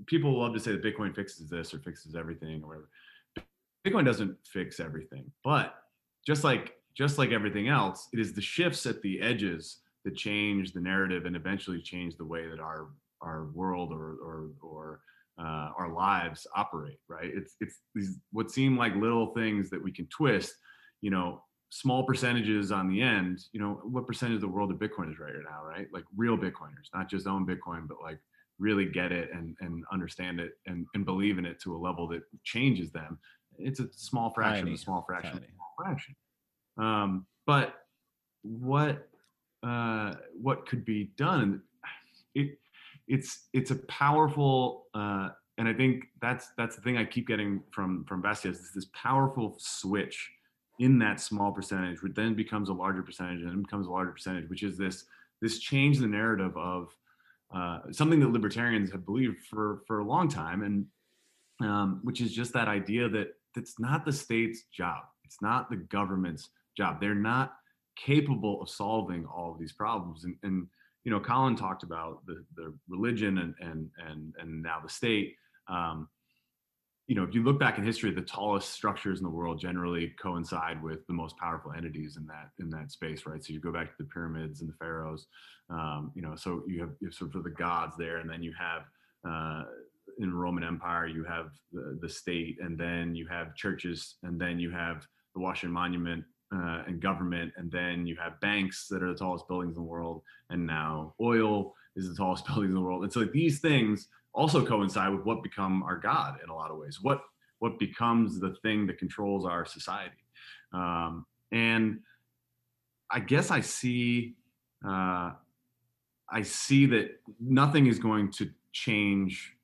people love to say that bitcoin fixes this or fixes everything or whatever. Bitcoin doesn't fix everything but just like just like everything else it is the shifts at the edges that change the narrative and eventually change the way that our our world or or or uh, our lives operate right? It's it's these what seem like little things that we can twist you know small percentages on the end you know what percentage of the world of bitcoin is right now right? Like real bitcoiners not just own bitcoin but like really get it and and understand it and, and believe in it to a level that changes them. It's a small fraction tiny, a small fraction small fraction. Um, but what uh, what could be done? It it's it's a powerful uh, and I think that's that's the thing I keep getting from from Bastiat is this powerful switch in that small percentage, which then becomes a larger percentage and becomes a larger percentage, which is this this change the narrative of uh, something that libertarians have believed for for a long time, and um, which is just that idea that it's not the state's job, it's not the government's job. They're not capable of solving all of these problems, and, and you know, Colin talked about the the religion and and and and now the state. Um, you know, if you look back in history, the tallest structures in the world generally coincide with the most powerful entities in that in that space, right? So you go back to the pyramids and the pharaohs, um, you know. So you have, you have sort of the gods there, and then you have uh, in Roman Empire you have the, the state, and then you have churches, and then you have the Washington Monument uh, and government, and then you have banks that are the tallest buildings in the world, and now oil is the tallest buildings in the world. And so like, these things also coincide with what become our God in a lot of ways. What what becomes the thing that controls our society, um, and I guess I see uh, I see that nothing is going to change.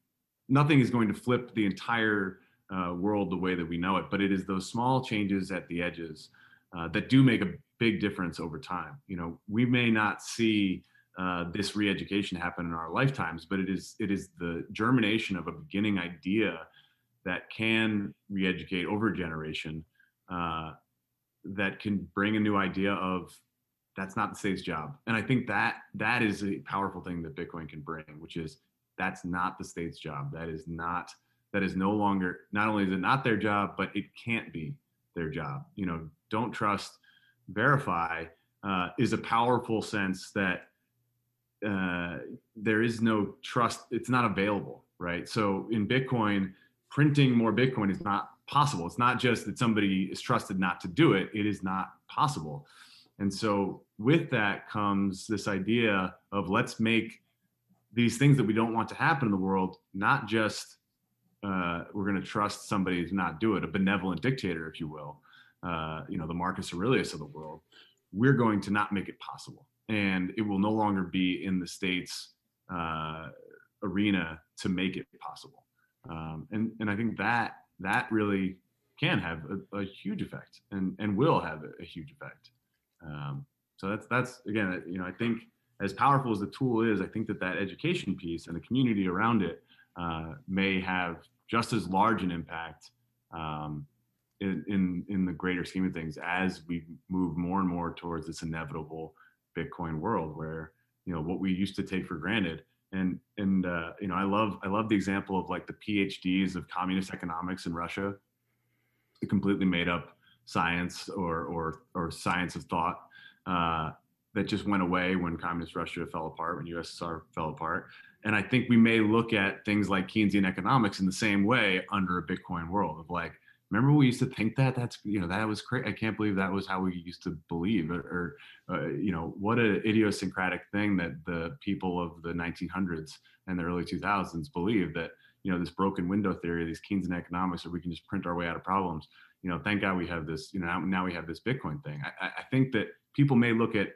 Nothing is going to flip the entire uh, world the way that we know it, but it is those small changes at the edges uh, that do make a big difference over time. You know, we may not see uh, this re-education happen in our lifetimes, but it is it is the germination of a beginning idea that can re-educate over a generation uh, that can bring a new idea of that's not the state's job. And I think that that is a powerful thing that Bitcoin can bring, which is that's not the state's job. That is not that is no longer not only is it not their job, but it can't be their job. You know, don't trust, verify uh, is a powerful sense that uh, there is no trust. It's not available, right? So in Bitcoin, printing more Bitcoin is not possible. It's not just that somebody is trusted not to do it. It is not possible. And so with that comes this idea of let's make these things that we don't want to happen in the world not just uh, we're going to trust somebody to not do it, a benevolent dictator, if you will, uh, you know, the Marcus Aurelius of the world. We're going to not make it possible and it will no longer be in the state's uh, arena to make it possible. Um, and and I think that that really can have a, a huge effect and and will have a, huge effect. Um, so that's that's again you know I think as powerful as the tool is, I think that that education piece and the community around it uh, may have just as large an impact um, in, in in the greater scheme of things as we move more and more towards this inevitable Bitcoin world where you know what we used to take for granted. And and uh, you know I love I love the example of like the PhDs of communist economics in Russia, a completely made up science or or or science of thought uh, that just went away when communist Russia fell apart, when USSR fell apart. and I think we may look at things like Keynesian economics in the same way under a Bitcoin world of like, remember we used to think that that's you know that was crazy. I can't believe that was how we used to believe, or, or uh, you know what an idiosyncratic thing that the people of the 1900s and the early 2000s believed that you know this broken window theory, these Keynesian economics, or we can just print our way out of problems. You know, thank God we have this. You know, now, now we have this Bitcoin thing. I, I think that people may look at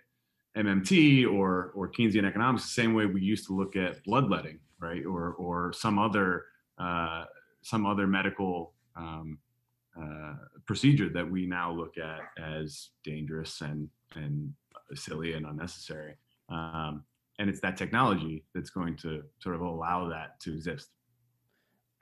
MMT or or Keynesian economics the same way we used to look at bloodletting, right? Or or some other uh, some other medical um, uh, procedure that we now look at as dangerous and and silly and unnecessary. Um, and it's that technology that's going to sort of allow that to exist.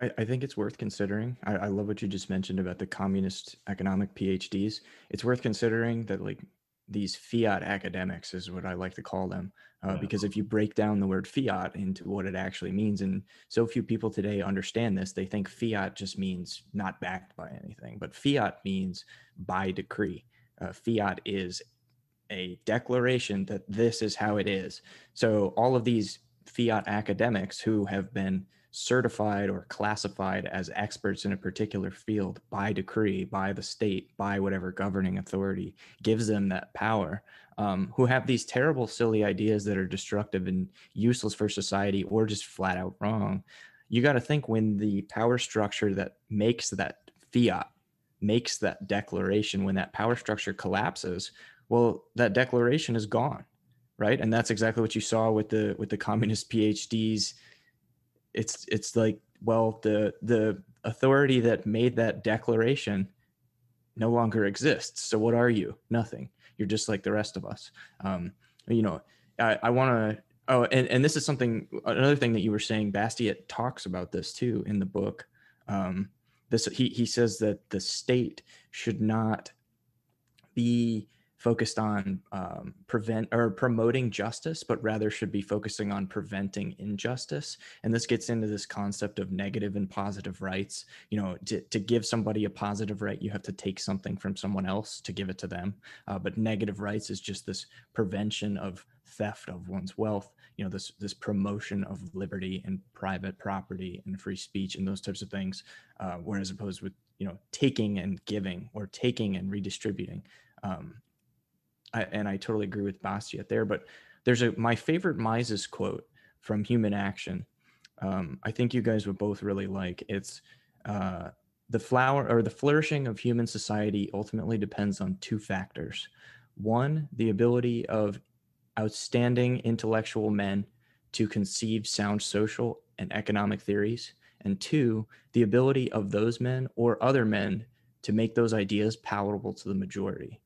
I, I think it's worth considering. I, I love what you just mentioned about the communist economic PhDs. It's worth considering that like these fiat academics is what I like to call them. Uh, yeah. Because if you break down the word fiat into what it actually means, and so few people today understand this, they think fiat just means not backed by anything, but fiat means by decree. Uh, fiat is a declaration that this is how it is. So all of these fiat academics who have been certified or classified as experts in a particular field by decree, by the state, by whatever governing authority gives them that power, um, who have these terrible, silly ideas that are destructive and useless for society or just flat out wrong. You got to think when the power structure that makes that fiat, makes that declaration, when that power structure collapses, well, that declaration is gone right and that's exactly what you saw with the with the communist phds it's it's like well the the authority that made that declaration no longer exists. So what are you? Nothing. You're just like the rest of us. Um, you know i, I want to oh and, and this is something another thing that you were saying bastiat talks about this too in the book. Um, this he, he says that the state should not be focused on um, prevent or promoting justice, but rather should be focusing on preventing injustice. And this gets into this concept of negative and positive rights. You know, to, to give somebody a positive right, you have to take something from someone else to give it to them. Uh, but negative rights is just this prevention of theft of one's wealth. You know, this this promotion of liberty and private property and free speech and those types of things. Uh, whereas opposed with you know taking and giving or taking and redistributing. Um, And I totally agree with Bastiat there. But there's a my favorite Mises quote from Human Action. Um, I think you guys would both really like. It's uh, the flower or the flourishing of human society ultimately depends on two factors. One, the ability of outstanding intellectual men to conceive sound social and economic theories. And two, the ability of those men or other men to make those ideas palatable to the majority.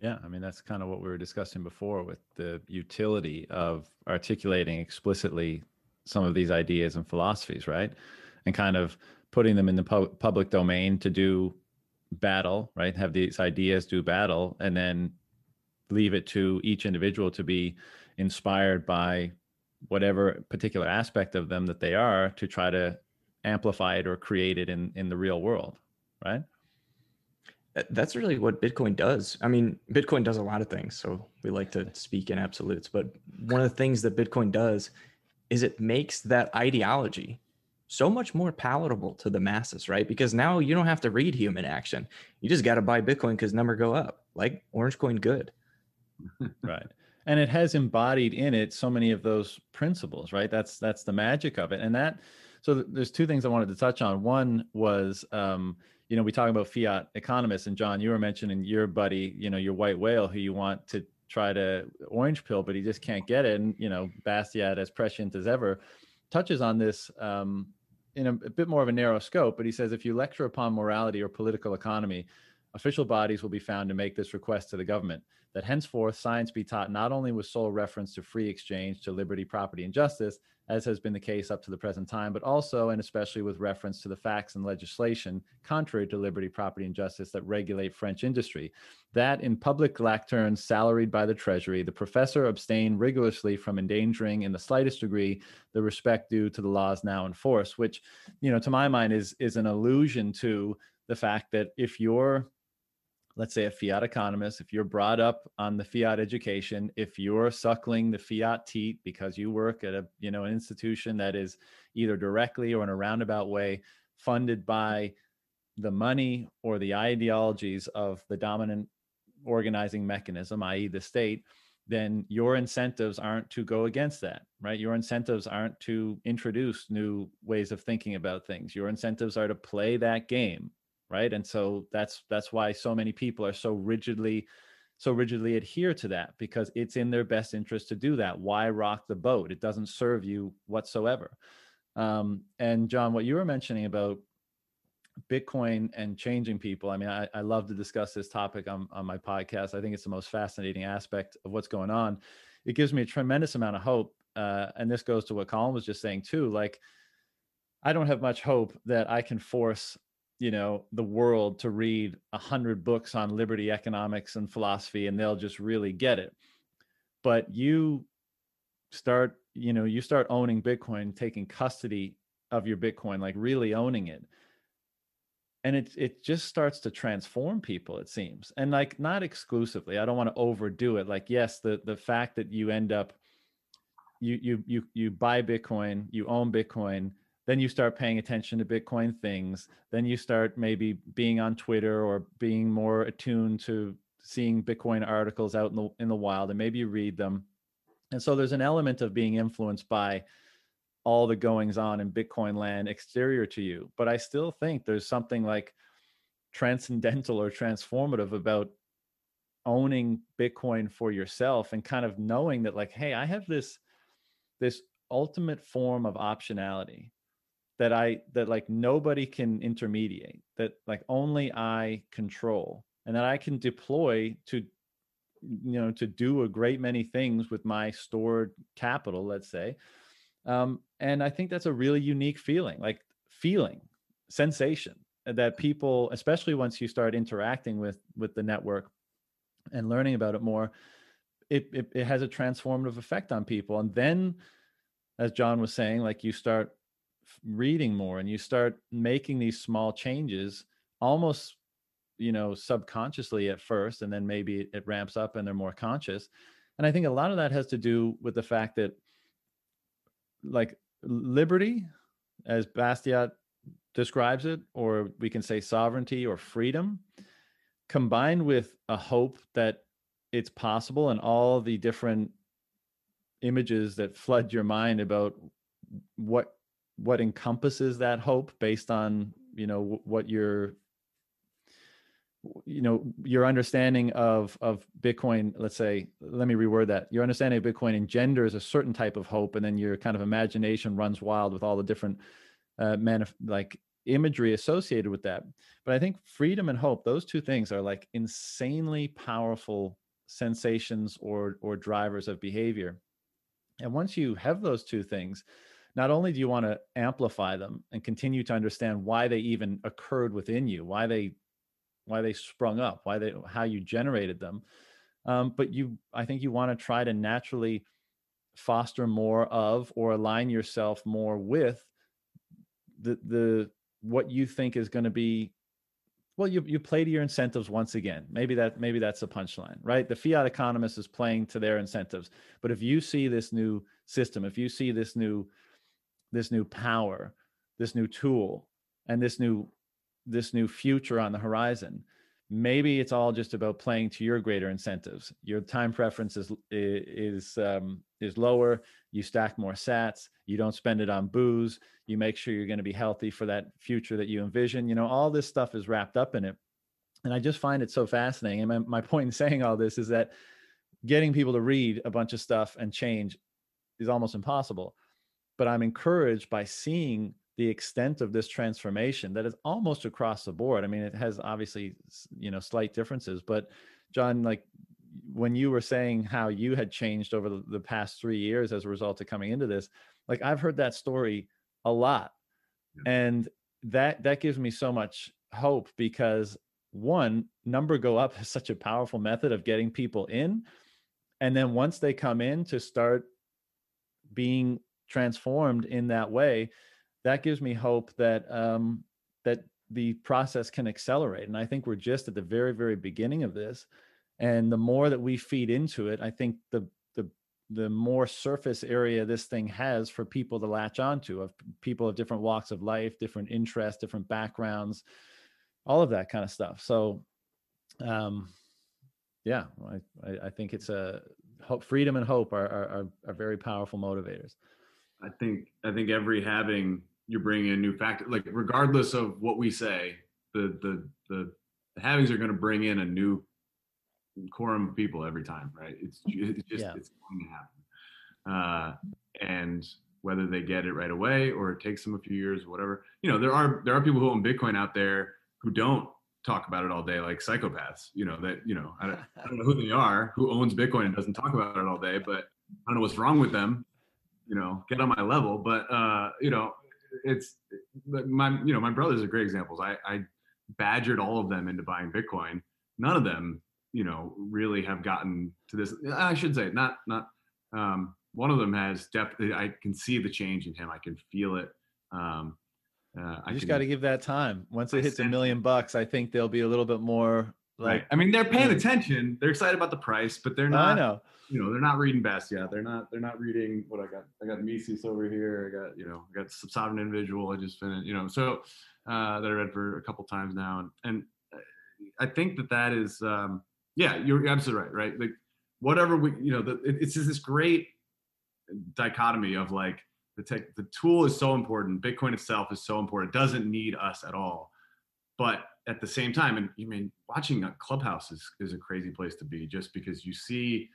Yeah, I mean that's kind of what we were discussing before with the utility of articulating explicitly some of these ideas and philosophies, right? And kind of putting them in the pu- public domain to do battle, right? Have these ideas do battle and then leave it to each individual to be inspired by whatever particular aspect of them that they are to try to amplify it or create it in in the real world, right? That's really what Bitcoin does. I mean, Bitcoin does a lot of things. So we like to speak in absolutes, but one of the things that Bitcoin does is it makes that ideology so much more palatable to the masses, right? Because now you don't have to read human action. You just got to buy Bitcoin because number go up, like Orange Coin good. right. And it has embodied in it so many of those principles, right? That's that's the magic of it. And that so there's two things I wanted to touch on. One was um, you know, we talk about fiat economists, and John, you were mentioning your buddy, you know, your white whale, who you want to try to orange pill, but he just can't get it. And you know, Bastiat, as prescient as ever, touches on this um, in a, a bit more of a narrow scope. But he says, if you lecture upon morality or political economy, official bodies will be found to make this request to the government that henceforth science be taught not only with sole reference to free exchange, to liberty, property, and justice, as has been the case up to the present time, but also and especially with reference to the facts and legislation contrary to liberty, property, and justice that regulate French industry. That in public lecterns salaried by the Treasury, the professor abstain rigorously from endangering in the slightest degree the respect due to the laws now in force, which, you know, to my mind is is an allusion to the fact that if you're let's say a fiat economist, if you're brought up on the fiat education, if you're suckling the fiat teat because you work at a you know an institution that is either directly or in a roundabout way funded by the money or the ideologies of the dominant organizing mechanism, i.e., the state, then your incentives aren't to go against that, right? Your incentives aren't to introduce new ways of thinking about things. Your incentives are to play that game, right? And so that's that's why so many people are so rigidly so rigidly adhere to that because it's in their best interest to do that. Why rock the boat? It doesn't serve you whatsoever. Um, and John, what you were mentioning about Bitcoin and changing people. I mean, I, I love to discuss this topic on, on my podcast. I think it's the most fascinating aspect of what's going on. It gives me a tremendous amount of hope. Uh, and this goes to what Colin was just saying too. Like, I don't have much hope that I can force, you know, the world to read a hundred books on liberty, economics, and philosophy, and they'll just really get it. But you start, you know, you start owning Bitcoin, taking custody of your Bitcoin, like really owning it. And it it just starts to transform people it seems. And like not exclusively i don't want to overdo it. Like yes the the fact that you end up you you you you buy bitcoin you own bitcoin then you start paying attention to bitcoin things then you start maybe being on twitter or being more attuned to seeing bitcoin articles out in the in the wild and maybe you read them and so there's an element of being influenced by all the goings on in Bitcoin land exterior to you. But I still think there's something like transcendental or transformative about owning Bitcoin for yourself and kind of knowing that like, hey, I have this this ultimate form of optionality that I that like nobody can intermediate, that like only I control and that I can deploy to you know to do a great many things with my stored capital, let's say um, and I think that's a really unique feeling, like feeling, sensation that people, especially once you start interacting with with the network and learning about it more, it, it, it has a transformative effect on people. And then, as John was saying, like you start reading more and you start making these small changes almost you know subconsciously at first and then maybe it ramps up and they're more conscious. And i think a lot of that has to do with the fact that like liberty, as Bastiat describes it, or we can say sovereignty or freedom, combined with a hope that it's possible and all the different images that flood your mind about what what encompasses that hope based on you know what you're you know your understanding of of bitcoin let's say let me reword that. Your understanding of bitcoin engenders a certain type of hope and then your kind of imagination runs wild with all the different uh manif- like imagery associated with that. But i think freedom and hope those two things are like insanely powerful sensations or or drivers of behavior. And once you have those two things not only do you want to amplify them and continue to understand why they even occurred within you why they why they sprung up, why they how you generated them. Um, but you, I think you want to try to naturally foster more of or align yourself more with the the what you think is going to be well you you play to your incentives once again maybe that maybe that's a punchline right the fiat economist is playing to their incentives but if you see this new system if you see this new this new power this new tool and this new this new future on the horizon. Maybe it's all just about playing to your greater incentives. Your time preference is is um, is lower. You stack more sats. You don't spend it on booze. You make sure you're going to be healthy for that future that you envision. You know all this stuff is wrapped up in it. And i just find it so fascinating. And my, my point in saying all this is that getting people to read a bunch of stuff and change is almost impossible but i'm encouraged by seeing the extent of this transformation that is almost across the board. I mean, it has obviously, you know, slight differences, but John, like when you were saying how you had changed over the, the past three years as a result of coming into this, like I've heard that story a lot. Yeah. And that that gives me so much hope because one, number go up is such a powerful method of getting people in. And then once they come in to start being transformed in that way, that gives me hope that um, that the process can accelerate. And I think we're just at the very, very beginning of this. And the more that we feed into it, I think the the the more surface area this thing has for people to latch onto of people of different walks of life, different interests, different backgrounds, all of that kind of stuff. So um yeah, I, I, think it's a hope, freedom and hope are, are, are very powerful motivators. I think I think every halving you bring in new factor, like regardless of what we say, the the the, the halvings are going to bring in a new quorum of people every time, right? It's, it's just yeah. it's going to happen, uh, and whether they get it right away or it takes them a few years, whatever. You know, there are there are people who own Bitcoin out there who don't talk about it all day like psychopaths you know that you know I don't, I don't, know who they are who owns bitcoin and doesn't talk about it all day but i don't know what's wrong with them you know get on my level but uh you know it's my you know my brothers are great examples i i badgered all of them into buying bitcoin. None of them you know really have gotten to this i should say not not um one of them has depth i can see the change in him. I can feel it. Um uh, I just got to give that time. Once it hits a million bucks, I think they'll be a little bit more like. Right. I mean, they're paying attention. They're excited about the price, but they're not. I know. You know, they're not reading Bastiat. They're not. They're not reading what I got. I got Mises over here. I got you know. I got Sovereign Individual. I just finished. You know, so uh, that I read for a couple times now, and and I think that that is. Um, yeah, you're absolutely right. Right, like whatever we. You know, the, it, it's just this great dichotomy of like the tech the tool is so important bitcoin itself is so important it doesn't need us at all but at the same time and you mean watching a clubhouse is, is a crazy place to be just because you see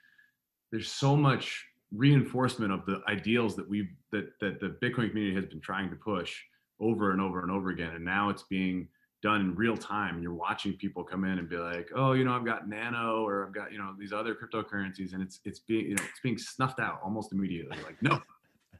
there's so much reinforcement of the ideals that we've that that the bitcoin community has been trying to push over and over and over again and now it's being done in real time. You're watching people come in and be like oh you know i've got nano or i've got you know these other cryptocurrencies and it's it's being you know it's being snuffed out almost immediately like no.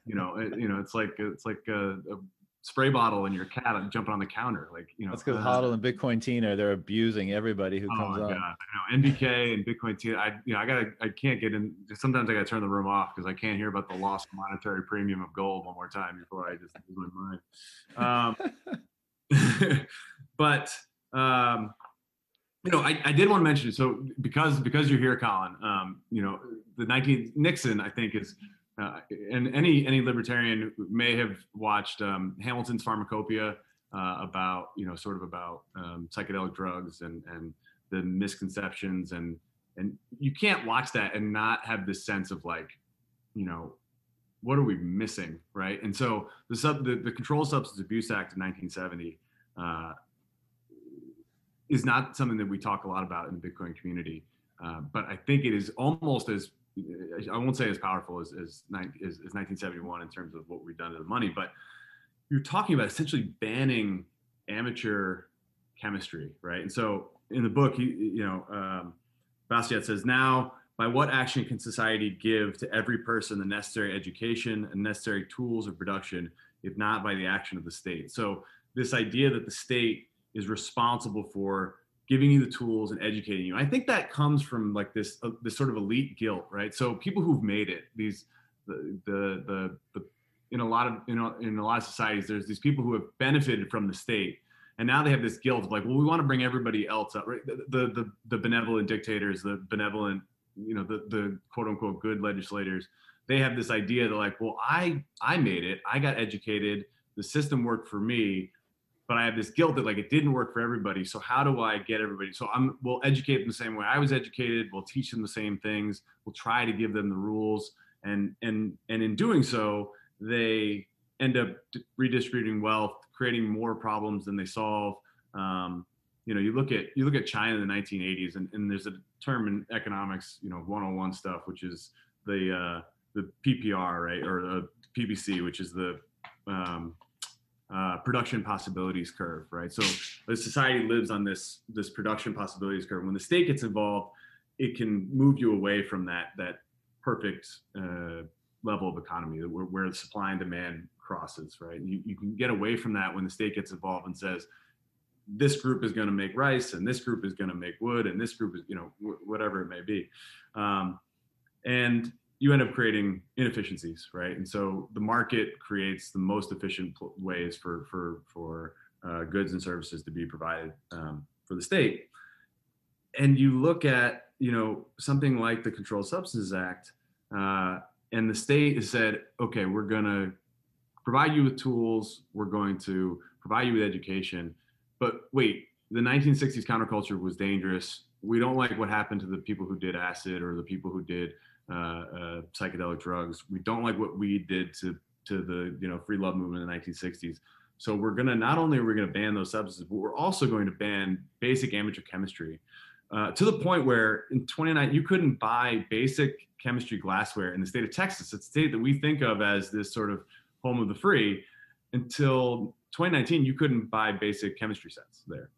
You know, it, you know, it's like it's like a, a spray bottle and your cat jumping on the counter. Like, you know, that's because uh, Hodl and Bitcoin Tina, they're abusing everybody who oh comes up. I know NBK and Bitcoin Tina. I, you know, I gotta, I can't get in. Sometimes I gotta turn the room off because I can't hear about the lost monetary premium of gold one more time before I just lose my mind. Um, but, um, you know, I, I did want to mention so because because you're here, Colin. Um, you know, the 19 Nixon, I think is uh, and any any libertarian may have watched um, Hamilton's Pharmacopoeia uh, about you know sort of about um, psychedelic drugs and and the misconceptions and and you can't watch that and not have this sense of like you know what are we missing right? And so the sub the, the controlled substance abuse act of 1970 uh, is not something that we talk a lot about in the bitcoin community uh, but i think it is almost as I won't say as powerful as, as, as, as 1971 in terms of what we've done to the money, but you're talking about essentially banning amateur chemistry, right? And so in the book, he, you know, um, Bastiat says, now by what action can society give to every person the necessary education and necessary tools of production, if not by the action of the state? So this idea that the state is responsible for giving you the tools and educating you. I think that comes from like this uh, this sort of elite guilt, right? So people who've made it, these the the the, the in a lot of you know in a lot of societies, there's these people who have benefited from the state, and now they have this guilt of like, well, we want to bring everybody else up, right? The the the, the benevolent dictators, the benevolent, you know, the the quote unquote good legislators, they have this idea that like, well, I I made it, I got educated, the system worked for me but I have this guilt that like it didn't work for everybody. So how do I get everybody? So I'm we'll educate them the same way I was educated. We'll teach them the same things. We'll try to give them the rules, and and and in doing so, they end up redistributing wealth, creating more problems than they solve. Um, you know, you look at you look at China in the 1980s, and, and there's a term in economics, you know, 101 stuff, which is the uh, the PPR, right, or the PBC, which is the um, uh, production possibilities curve, right? So the society lives on this this production possibilities curve. When the state gets involved, it can move you away from that that perfect uh, level of economy where, where the supply and demand crosses, right? You, you can get away from that when the state gets involved and says, this group is going to make rice and this group is going to make wood and this group is, you know, whatever it may be. Um, and you end up creating inefficiencies, right? And so the market creates the most efficient ways for for for uh, goods and services to be provided um, for the state. And you look at you know something like the Controlled Substances Act, uh, and the state has said, okay, we're to provide you with tools, we're going to provide you with education, but wait, the 1960s counterculture was dangerous. We don't like what happened to the people who did acid or the people who did psychedelic drugs. We don't like what we did to to the you know free love movement in the 1960s. So we're gonna not only are we gonna ban those substances, but we're also going to ban basic amateur chemistry. Uh, to the point where in 29 you couldn't buy basic chemistry glassware in the state of Texas, it's a state that we think of as this sort of home of the free. Until 2019, you couldn't buy basic chemistry sets there.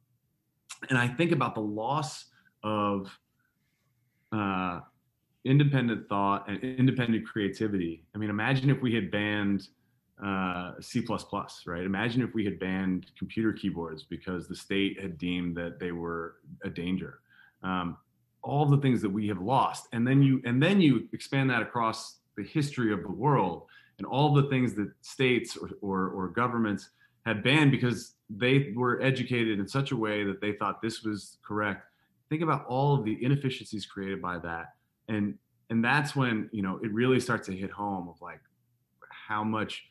And I think about the loss of uh, independent thought and independent creativity. I mean, imagine if we had banned uh, C++, right? Imagine if we had banned computer keyboards because the state had deemed that they were a danger. Um, all the things that we have lost, and then you and then you expand that across the history of the world and all the things that states or, or, or governments had banned because they were educated in such a way that they thought this was correct. Think about all of the inefficiencies created by that and and that's when you know it really starts to hit home of like how much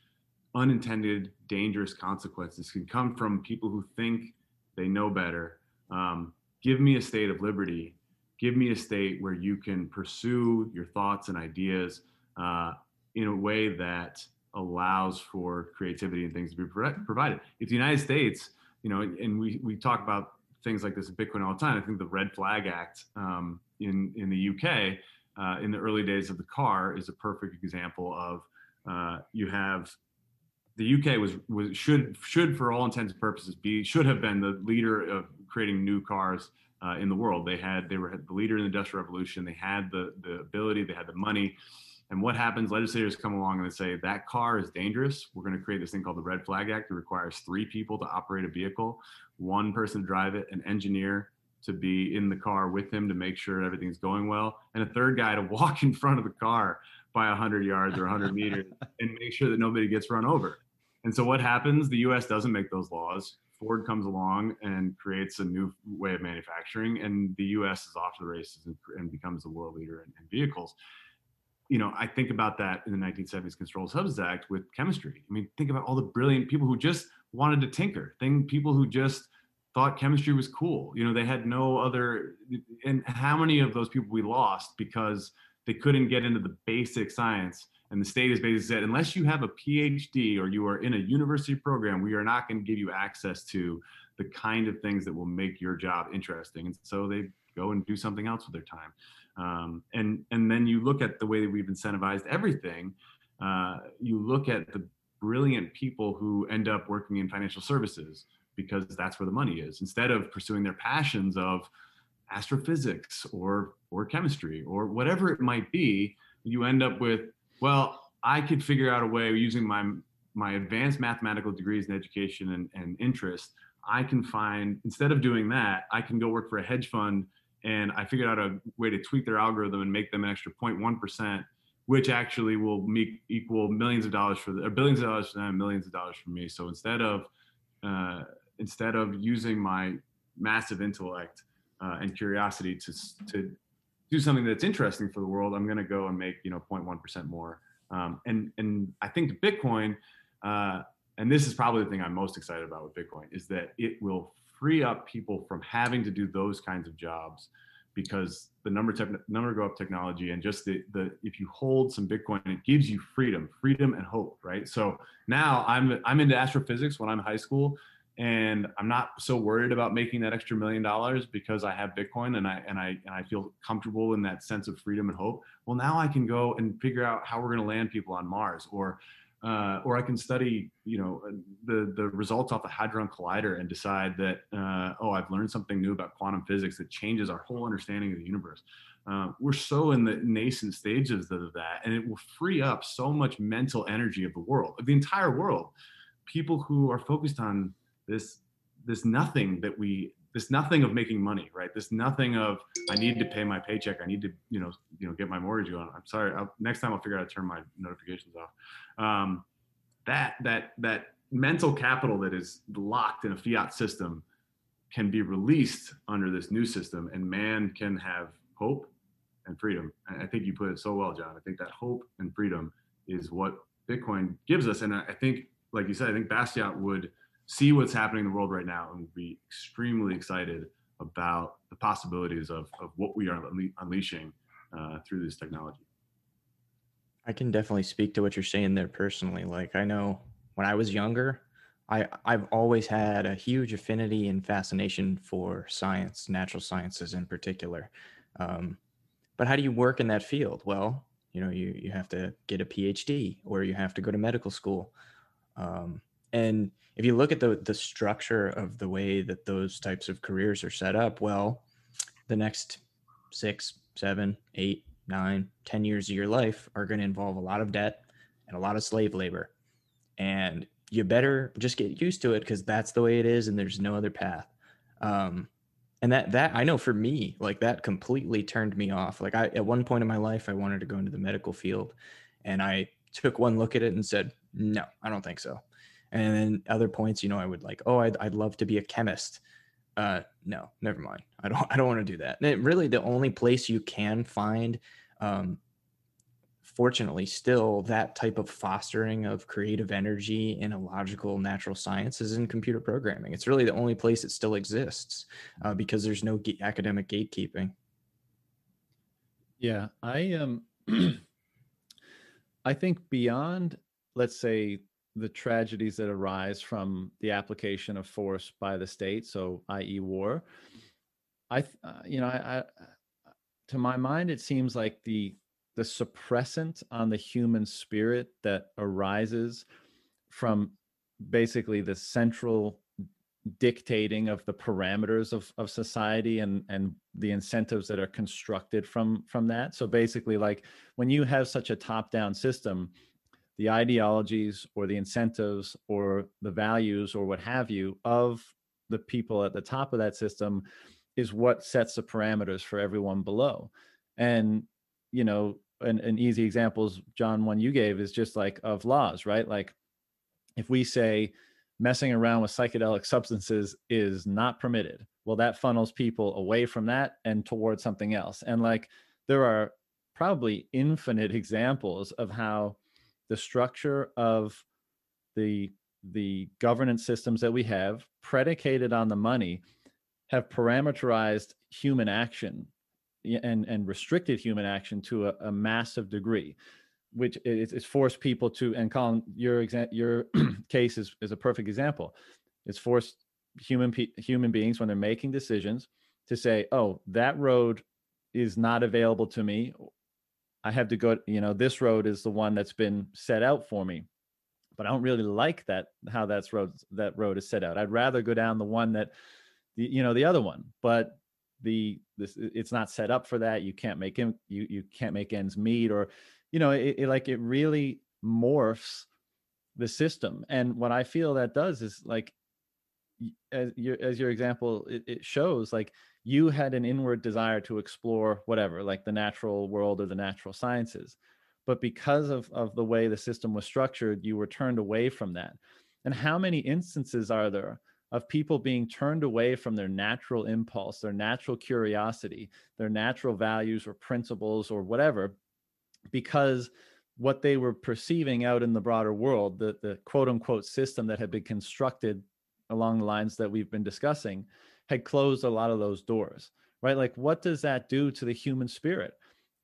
unintended dangerous consequences can come from people who think they know better. Um, give me a state of liberty. Give me a state where you can pursue your thoughts and ideas uh, in a way that allows for creativity and things to be provided. If the united states you know and we, we talk about things like this in bitcoin all the time i think the red flag act um, in in the UK uh, in the early days of the car is a perfect example of uh, you have the UK was was should should for all intents and purposes be should have been the leader of creating new cars uh, in the world. They had they were the leader in the industrial revolution. They had the the ability. They had the money. And what happens? Legislators come along and they say that car is dangerous. We're going to create this thing called the Red Flag Act. It requires three people to operate a vehicle, one person to drive it, an engineer, to be in the car with him to make sure everything's going well, and a third guy to walk in front of the car by 100 yards or 100 meters and make sure that nobody gets run over. And so what happens? The U.S. doesn't make those laws. Ford comes along and creates a new way of manufacturing, and the U.S. is off to the races and, and becomes the world leader in, in, vehicles. You know, I think about that in the 1970s Controlled Substances Act with chemistry. I mean, think about all the brilliant people who just wanted to tinker, thing people who just thought chemistry was cool. You know, they had no other, and how many of those people we lost because they couldn't get into the basic science. And the state has basically said, unless you have a PhD or you are in a university program, we are not going to give you access to the kind of things that will make your job interesting. And so they go and do something else with their time. Um, and and then you look at the way that we've incentivized everything. Uh, you look at the brilliant people who end up working in financial services because that's where the money is. Instead of pursuing their passions of astrophysics or or chemistry or whatever it might be you end up with well i could figure out a way using my my advanced mathematical degrees in education and, and interest i can find instead of doing that i can go work for a hedge fund and i figured out a way to tweak their algorithm and make them an extra 0.1% which actually will make equal millions of dollars for the, billions of dollars for them millions of dollars for me. So instead of uh, instead of using my massive intellect uh, and curiosity to to do something that's interesting for the world, I'm going to go and make you know 0.1 percent more. Um, and and I think Bitcoin, uh, and this is probably the thing I'm most excited about with Bitcoin, is that it will free up people from having to do those kinds of jobs because the number te- number go up technology and just the the if you hold some bitcoin it gives you freedom freedom and hope right so now i'm i'm into astrophysics when i'm high school and I'm not so worried about making that extra million dollars because I have Bitcoin and I and I and I feel comfortable in that sense of freedom and hope. Well, now I can go and figure out how we're going to land people on Mars, or uh, or I can study, you know, the the results off the Hadron Collider and decide that uh, oh, I've learned something new about quantum physics that changes our whole understanding of the universe. Uh, we're so in the nascent stages of that, and it will free up so much mental energy of the world, of the entire world. People who are focused on this this nothing that we this nothing of making money right this nothing of i need to pay my paycheck i need to you know you know get my mortgage on i'm sorry I'll, next time i'll figure out how to turn my notifications off um, that that that mental capital that is locked in a fiat system can be released under this new system and man can have hope and freedom. I think you put it so well, John. I think that hope and freedom is what Bitcoin gives us. And I think, like you said, I think Bastiat would see what's happening in the world right now and be extremely excited about the possibilities of, of what we are unleashing uh, through this technology. I can definitely speak to what you're saying there personally. Like I know when I was younger, I I've always had a huge affinity and fascination for science, natural sciences in particular. Um, but how do you work in that field? Well, you know, you you have to get a PhD or you have to go to medical school. Um, and if you look at the the structure of the way that those types of careers are set up, well, the next six, seven, eight, nine, ten years of your life are going to involve a lot of debt and a lot of slave labor. And you better just get used to it because that's the way it is and there's no other path. Um, and that that I know for me, like that completely turned me off. Like I at one point in my life, I wanted to go into the medical field, and I took one look at it and said, no, I don't think so. And then other points, you know, I would like, oh, I'd, I'd love to be a chemist. Uh, no, never mind. I don't I don't want to do that. And really, the only place you can find um, fortunately still that type of fostering of creative energy in a logical natural science is in computer programming it's really the only place it still exists uh, because there's no ge- academic gatekeeping yeah i um i think beyond let's say the tragedies that arise from the application of force by the state so i.e war. I uh, you know I, I to my mind it seems like the the suppressant on the human spirit that arises from basically the central dictating of the parameters of, of society and and the incentives that are constructed from from that. So basically like when you have such a top down system the ideologies or the incentives or the values or what have you of the people at the top of that system is what sets the parameters for everyone below. And you know an, an easy example is john one you gave is just like of laws right? Like if we say messing around with psychedelic substances is not permitted well that funnels people away from that and towards something else. And like there are probably infinite examples of how the structure of the the governance systems that we have predicated on the money have parameterized human action and and restricted human action to a, a massive degree which is, is forced people to and Colin, your exa- your case is, is a perfect example. It's forced human pe- human beings when they're making decisions to say, "Oh, that road is not available to me. I have to go. You know, this road is the one that's been set out for me, but I don't really like that how that's road that road is set out. I'd rather go down the one that, the, you know, the other one. But the this it's not set up for that you can't make him you you can't make ends meet or you know it, it, like it really morphs the system and what i feel that does is like as your as your example it, it shows like you had an inward desire to explore whatever like the natural world or the natural sciences. But because of of the way the system was structured you were turned away from that. And how many instances are there of people being turned away from their natural impulse, their natural curiosity, their natural values or principles or whatever, because what they were perceiving out in the broader world, the, the quote unquote system that had been constructed along the lines that we've been discussing, had closed a lot of those doors, right? Like, what does that do to the human spirit?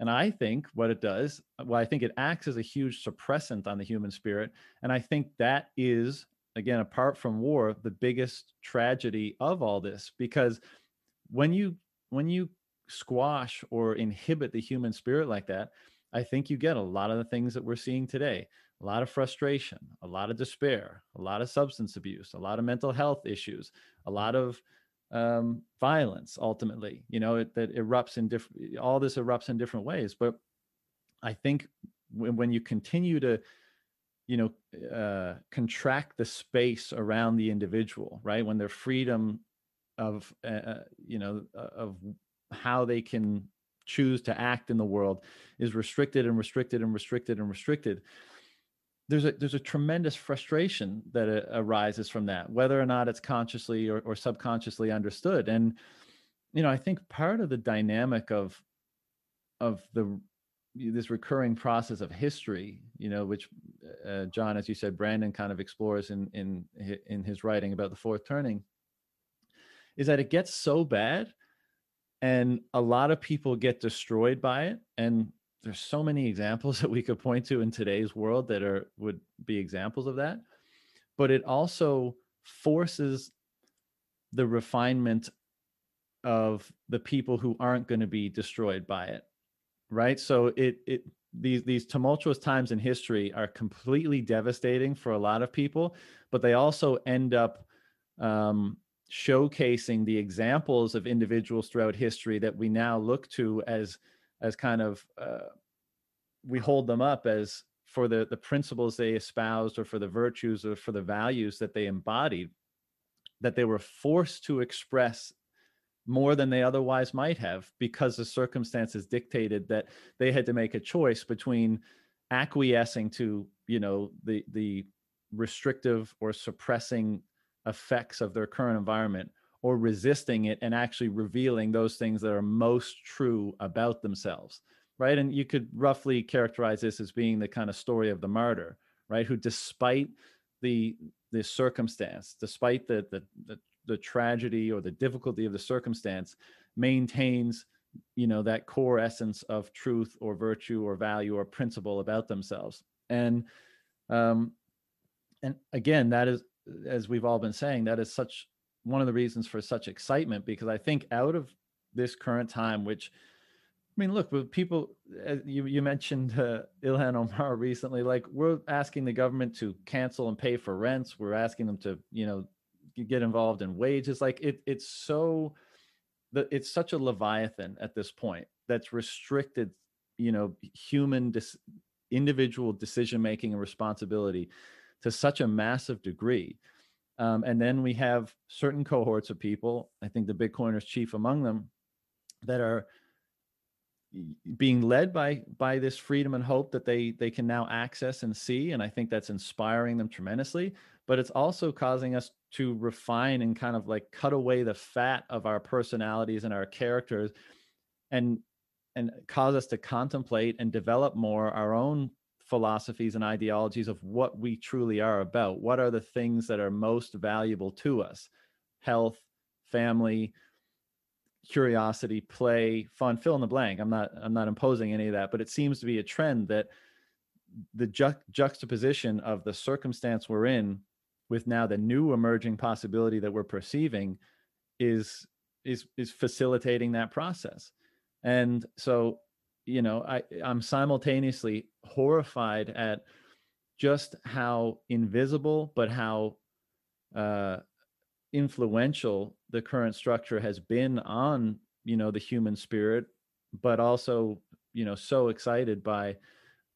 And I think what it does, uh, well, I think it acts as a huge suppressant on the human spirit. And I think that is again apart from war the biggest tragedy of all this because when you when you squash or inhibit the human spirit like that i think you get a lot of the things that we're seeing today a lot of frustration a lot of despair a lot of substance abuse a lot of mental health issues a lot of um, violence ultimately you know it, that erupts in different all this erupts in different ways. But i think when, when you continue to you know uh, contract the space around the individual right? When their freedom of uh, uh you know uh, of how they can choose to act in the world is restricted and restricted and restricted and restricted there's a there's a tremendous frustration that uh, arises from that, whether or not it's consciously or, or subconsciously understood. And you know, I think part of the dynamic of of the this recurring process of history, you know, which uh, John, as you said, Brandon kind of explores in in in his writing about the fourth turning, is that it gets so bad, and a lot of people get destroyed by it, and there's so many examples that we could point to in today's world that are would be examples of that but it also forces the refinement of the people who aren't going to be destroyed by it right? So it it these these tumultuous times in history are completely devastating for a lot of people but they also end up um, showcasing the examples of individuals throughout history that we now look to as as kind of uh, we hold them up as for the the principles they espoused or for the virtues or for the values that they embodied that they were forced to express more than they otherwise might have because the circumstances dictated that they had to make a choice between acquiescing to you know the the restrictive or suppressing effects of their current environment or resisting it and actually revealing those things that are most true about themselves right? And you could roughly characterize this as being the kind of story of the martyr right? Who despite the the circumstance despite the the the, the tragedy or the difficulty of the circumstance maintains you know that core essence of truth or virtue or value or principle about themselves. And um and again that is as we've all been saying that is such one of the reasons for such excitement because i think out of this current time which I mean, look, with people, uh, you you mentioned uh, Ilhan Omar recently. Like, we're asking the government to cancel and pay for rents. We're asking them to, you know, get involved in wages. Like, it it's so, it's such a leviathan at this point that's restricted, you know, human dis, individual decision making and responsibility to such a massive degree. Um, and then we have certain cohorts of people. I think the Bitcoiners chief among them, that are being led by by this freedom and hope that they they can now access and see and i think that's inspiring them tremendously but it's also causing us to refine and kind of like cut away the fat of our personalities and our characters and and cause us to contemplate and develop more our own philosophies and ideologies of what we truly are about what are the things that are most valuable to us health family curiosity, play, fun, fill in the blank. I'm not I'm not imposing any of that, but it seems to be a trend that the ju- juxtaposition of the circumstance we're in with now the new emerging possibility that we're perceiving is is is facilitating that process. And so, you know, I I'm simultaneously horrified at just how invisible but how uh influential the current structure has been on you know the human spirit but also you know so excited by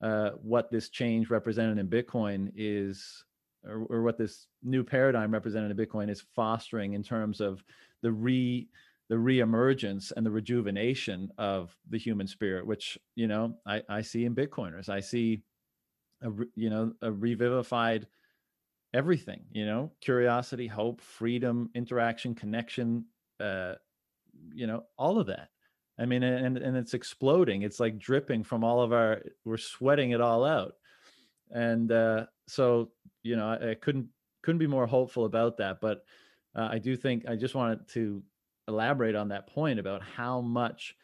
uh, what this change represented in bitcoin is or, or what this new paradigm represented in bitcoin is fostering in terms of the re the reemergence and the rejuvenation of the human spirit which you know i i see in bitcoiners. I see a you know a revivified everything you know curiosity hope freedom interaction connection uh you know all of that. I mean and and it's exploding. It's like dripping from all of our we're sweating it all out. And uh so you know i, I couldn't couldn't be more hopeful about that. But uh, i do think i just wanted to elaborate on that point about how much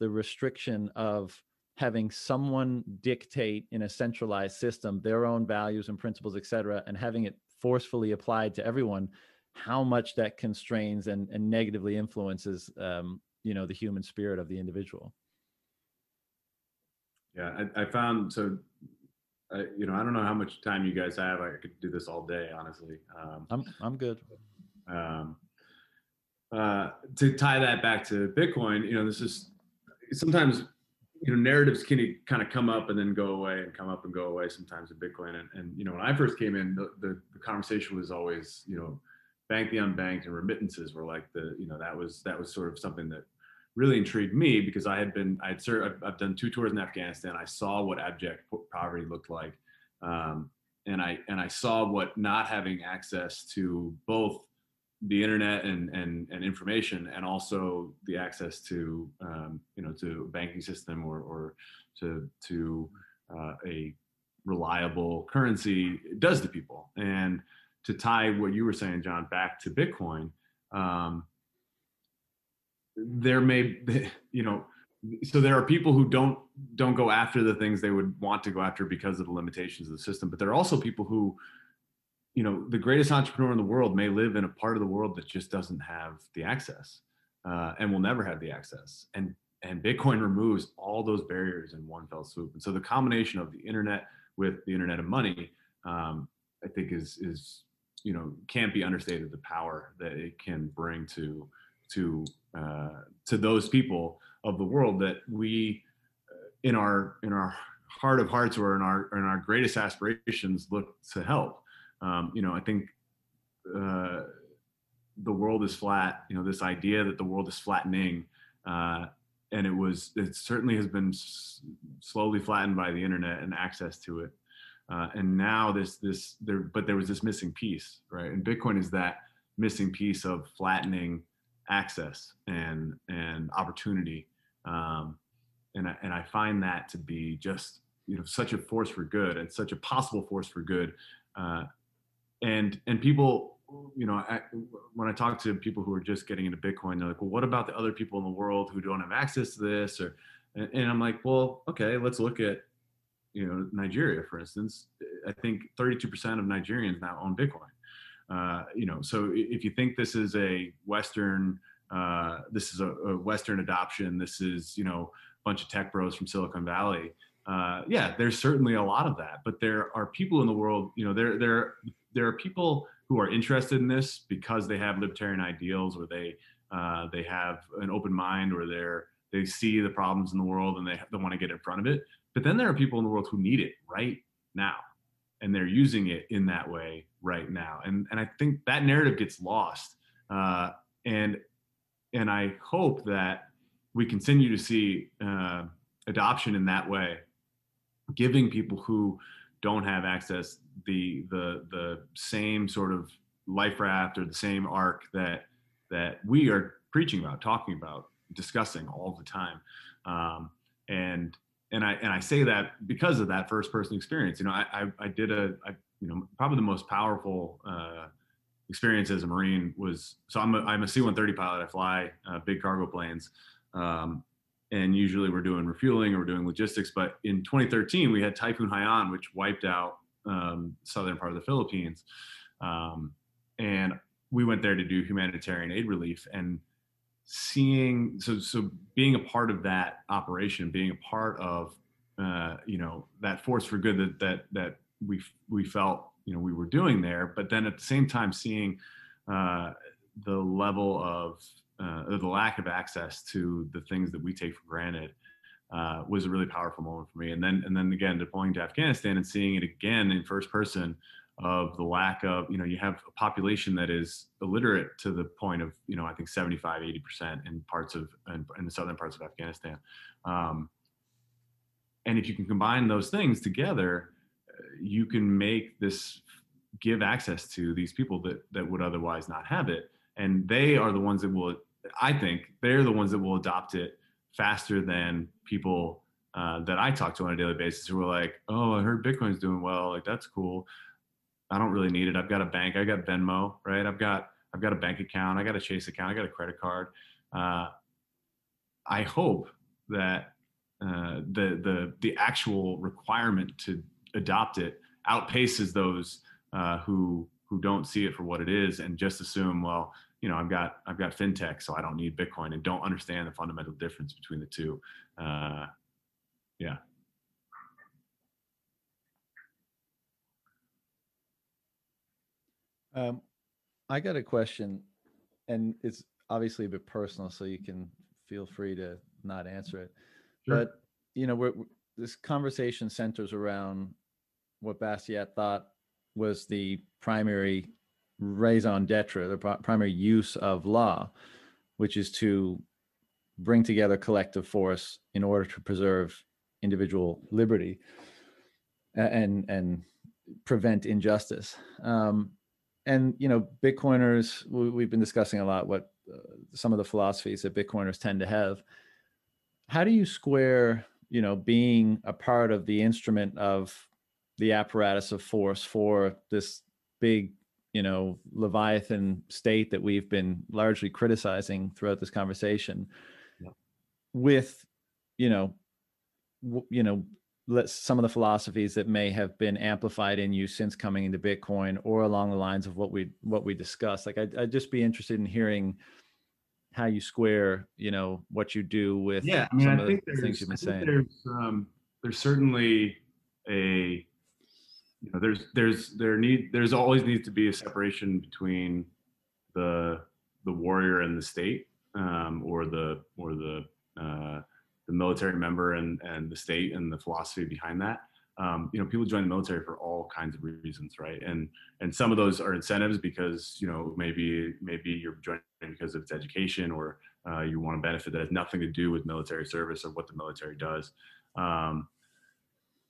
the restriction of having someone dictate in a centralized system their own values and principles et cetera and having it forcefully applied to everyone how much that constrains and, and negatively influences um, you know the human spirit of the individual. Yeah i, I found so uh, you know i don't know how much time you guys have. I could do this all day honestly. Um, i'm i'm good. um, uh, to tie that back to bitcoin you know this is sometimes you know narratives can kind of come up and then go away and come up and go away sometimes in bitcoin. And, and you know when i first came in the, the, the conversation was always you know bank the unbanked and remittances were like the you know that was that was sort of something that really intrigued me because i had been i'd served i've, I've done two tours in afghanistan. I saw what abject poverty looked like. Um, and I and I saw what not having access to both the internet and and and information, and also the access to um, you know to a banking system or or to to uh, a reliable currency does to people. And to tie what you were saying, John, back to Bitcoin, um, there may you know so there are people who don't don't go after the things they would want to go after because of the limitations of the system but there are also people who you know the greatest entrepreneur in the world may live in a part of the world that just doesn't have the access uh, and will never have the access. And and bitcoin removes all those barriers in one fell swoop. And so the combination of the internet with the internet of money um, i think is is you know can't be understated the power that it can bring to to uh, to those people of the world that we uh, in our in our heart of hearts or in our in our greatest aspirations look to help um, you know i think uh, the world is flat you know this idea that the world is flattening uh, and it was it certainly has been s- slowly flattened by the internet and access to it. Uh, and now this this there but there was this missing piece right? And bitcoin is that missing piece of flattening access and and opportunity. Um, and I, and I find that to be just you know such a force for good and such a possible force for good uh, and and people you know I, when I talk to people who are just getting into Bitcoin they're like well what about the other people in the world who don't have access to this or and, and I'm like well okay let's look at you know Nigeria for instance I think 32% of Nigerians now own Bitcoin uh, you know so if you think this is a Western uh, this is a, a, Western adoption. This is, you know, a bunch of tech bros from Silicon Valley. Uh, yeah, there's certainly a lot of that, but there are people in the world, you know, there, there, there are people who are interested in this because they have libertarian ideals or they, uh, they have an open mind or they're, they see the problems in the world and they, they want to get in front of it. But then there are people in the world who need it right now and they're using it in that way right now. And, and I think that narrative gets lost. Uh, and and I hope that we continue to see uh, adoption in that way, giving people who don't have access the the the same sort of life raft or the same arc that that we are preaching about, talking about, discussing all the time, um, and and I and I say that because of that first person experience. You know, I I, I did a I, you know probably the most powerful uh, experience as a Marine was so I'm a, I'm a C-130 pilot. I fly uh, big cargo planes. Um, and usually we're doing refueling or we're doing logistics. But in 2013, we had Typhoon Haiyan, which wiped out um, southern part of the Philippines. Um, and we went there to do humanitarian aid relief and seeing so so being a part of that operation, being a part of uh, you know that force for good that that that we we felt you know we were doing there but then at the same time seeing uh, the level of uh, the lack of access to the things that we take for granted uh, was a really powerful moment for me. And then and then again deploying to afghanistan and seeing it again in first person of the lack of you know you have a population that is illiterate to the point of you know i think 75 80% in parts of in, in the southern parts of afghanistan. Um, and if you can combine those things together you can make this give access to these people that that would otherwise not have it. And they are the ones that will i think they're the ones that will adopt it faster than people uh, that i talk to on a daily basis who are like oh i heard bitcoin's doing well like that's cool. I don't really need it. I've got a bank i got venmo right? I've got i've got a bank account i got a chase account i got a credit card. Uh, i hope that uh, the the the actual requirement to adopt it outpaces those uh, who who don't see it for what it is and just assume, well, you know, I've got I've got fintech, so I don't need Bitcoin, and don't understand the fundamental difference between the two. Uh, yeah. Um, I got a question, and it's obviously a bit personal, so you can feel free to not answer it. Sure. But you know, we're, this conversation centers around what Bastiat thought was the primary raison d'etre, the primary use of law, which is to bring together collective force in order to preserve individual liberty and and prevent injustice. Um, and you know, Bitcoiners, we, have been discussing a lot what uh, some of the philosophies that Bitcoiners tend to have. How do you square, you know, being a part of the instrument of the apparatus of force for this big, you know, Leviathan state that we've been largely criticizing throughout this conversation, yeah. with, you know, w- you know, let some of the philosophies that may have been amplified in you since coming into Bitcoin or along the lines of what we what we discussed. Like I'd, I'd just be interested in hearing how you square, you know, what you do with yeah. I mean, I think the things you've been saying. There's um, there's certainly a you know there's there's there need there's always needs to be a separation between the the warrior and the state um, or the or the uh, the military member and, and the state and the philosophy behind that. Um, you know, people join the military for all kinds of reasons, right? And and some of those are incentives because you know maybe maybe you're joining because of its education or uh, you want a benefit that has nothing to do with military service or what the military does. Um,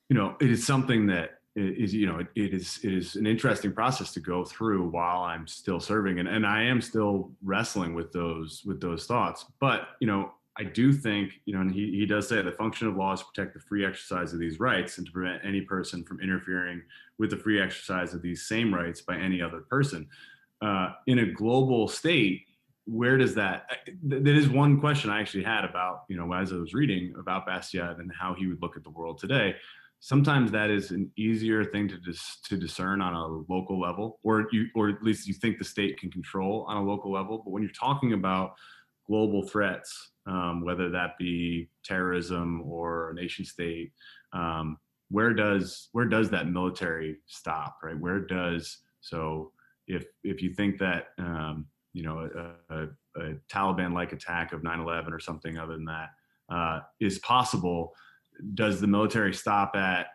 you know, it is something that is you know it, it is it is an interesting process to go through while I'm still serving and and I am still wrestling with those with those thoughts. But you know, I do think, you know, and he, he does say the function of law is to protect the free exercise of these rights and to prevent any person from interfering with the free exercise of these same rights by any other person. Uh, in a global state, where does that? That is one question I actually had about, you know, as I was reading about Bastiat and how he would look at the world today. Sometimes that is an easier thing to dis, to discern on a local level, or you, or at least you think the state can control on a local level. But when you're talking about global threats, um, whether that be terrorism or a nation state. Um, where does where does that military stop? Right? Where does so if if you think that um, you know a, a, a Taliban-like attack of 9/11 or something other than that uh, is possible, does the military stop at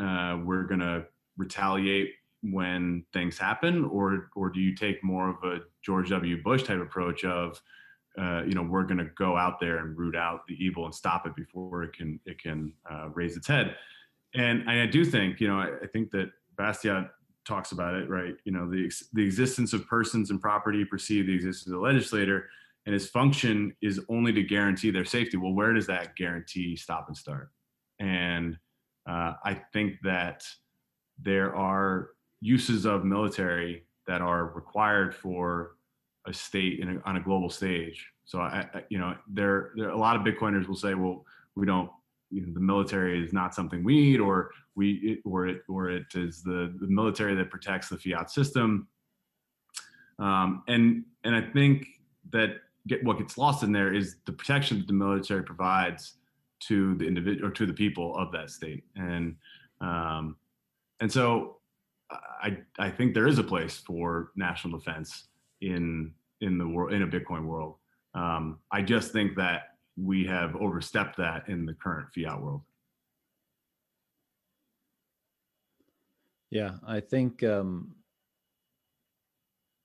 uh, we're going to retaliate when things happen, or or do you take more of a George W. Bush type approach of uh, you know we're going to go out there and root out the evil and stop it before it can it can uh, raise its head? And I do think you know I, I, think that Bastiat talks about it right? You know the the existence of persons and property precede the existence of the legislator and his function is only to guarantee their safety well where does that guarantee stop and start and uh, I think that there are uses of military that are required for a state a, on a global stage. So I, I, you know, there, there a lot of Bitcoiners will say, well, we don't, you know, the military is not something we need, or we, it, or it, or it is the the military that protects the fiat system. Um, and and I think that get, what gets lost in there is the protection that the military provides to the individual or to the people of that state. And um, and so I I think there is a place for national defense in in the world in a Bitcoin world. Um, I just think that we have overstepped that in the current fiat world. Yeah, I think um,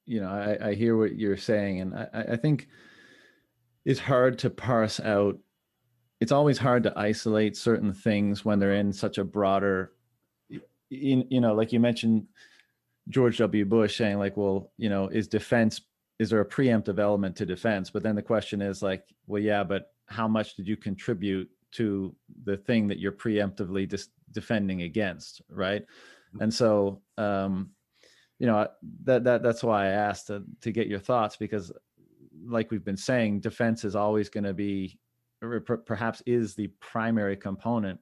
you know I, I hear what you're saying, and I, I think it's hard to parse out. It's always hard to isolate certain things when they're in such a broader, you, you know, like you mentioned George W. Bush saying like, well, you know, is defense is there a preemptive element to defense? But then the question is like, well, yeah, but how much did you contribute to the thing that you're preemptively dis- defending against, right? Mm-hmm. And so, um, you know, that that that's why I asked to to get your thoughts because, like we've been saying, defense is always going to be, or perhaps is the primary component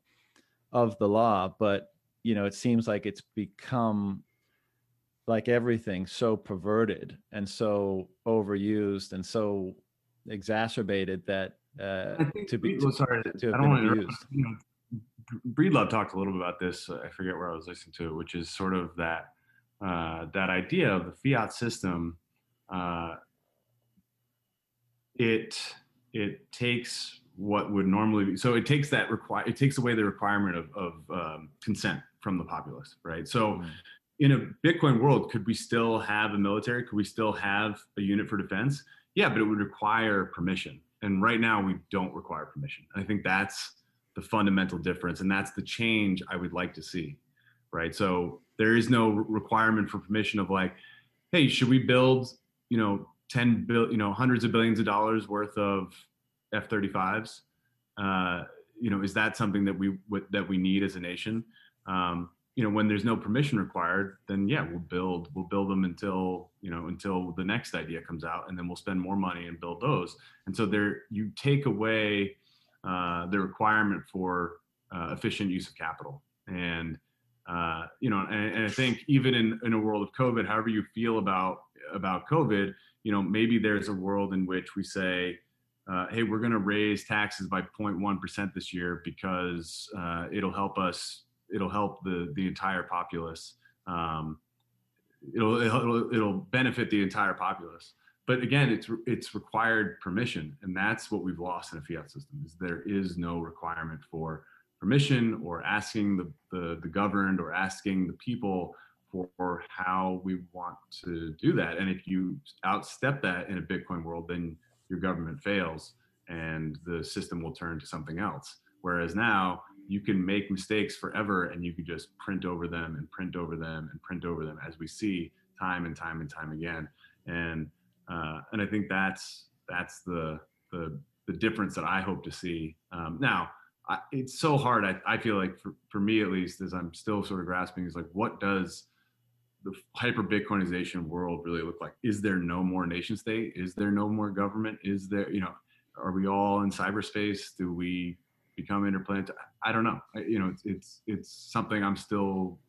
of the law, but you know, it seems like it's become like everything so perverted and so overused and so exacerbated that uh, to be to, sorry, to have I don't been abused. You know, Breedlove talked a little bit about this. I forget where I was listening to it, which is sort of that uh, that idea of the fiat system. Uh, it it takes what would normally be so it takes that require it takes away the requirement of, of um, consent from the populace, right? So. Mm in a Bitcoin world, could we still have a military? Could we still have a unit for defense? Yeah, but it would require permission. And right now, we don't require permission. I think that's the fundamental difference, and that's the change I would like to see. Right. So there is no requirement for permission of like, hey, should we build, you know, 10 bill, you know, hundreds of billions of dollars worth of F-35s? Uh, you know, is that something that we that we need as a nation? Um, you know, when there's no permission required, then yeah, we'll build we'll build them until you know until the next idea comes out, and then we'll spend more money and build those. And so there, you take away uh, the requirement for uh, efficient use of capital, and uh, you know, and, and I think even in in a world of COVID, however you feel about about COVID, you know, maybe there's a world in which we say, uh, hey, we're going to raise taxes by 0.1% this year because uh, it'll help us, it'll help the, the entire populace. Um, it'll, it'll, it'll benefit the entire populace. But again, it's, it's required permission. And that's what we've lost in a fiat system is there is no requirement for permission or asking the, the, the governed or asking the people for how we want to do that. And if you outstep that in a Bitcoin world, then your government fails and the system will turn to something else. Whereas now you can make mistakes forever and you can just print over them and print over them and print over them as we see time and time and time again. And uh, and I think that's that's the the the difference that I hope to see. Um, now I, it's so hard. I, I feel like for, for me at least, as I'm still sort of grasping, is like what does the hyper Bitcoinization world really look like? Is there no more nation state? Is there no more government? Is there, you know, are we all in cyberspace? Do we become interplanetary? I don't know. I, you know, it's, it's, it's something I'm still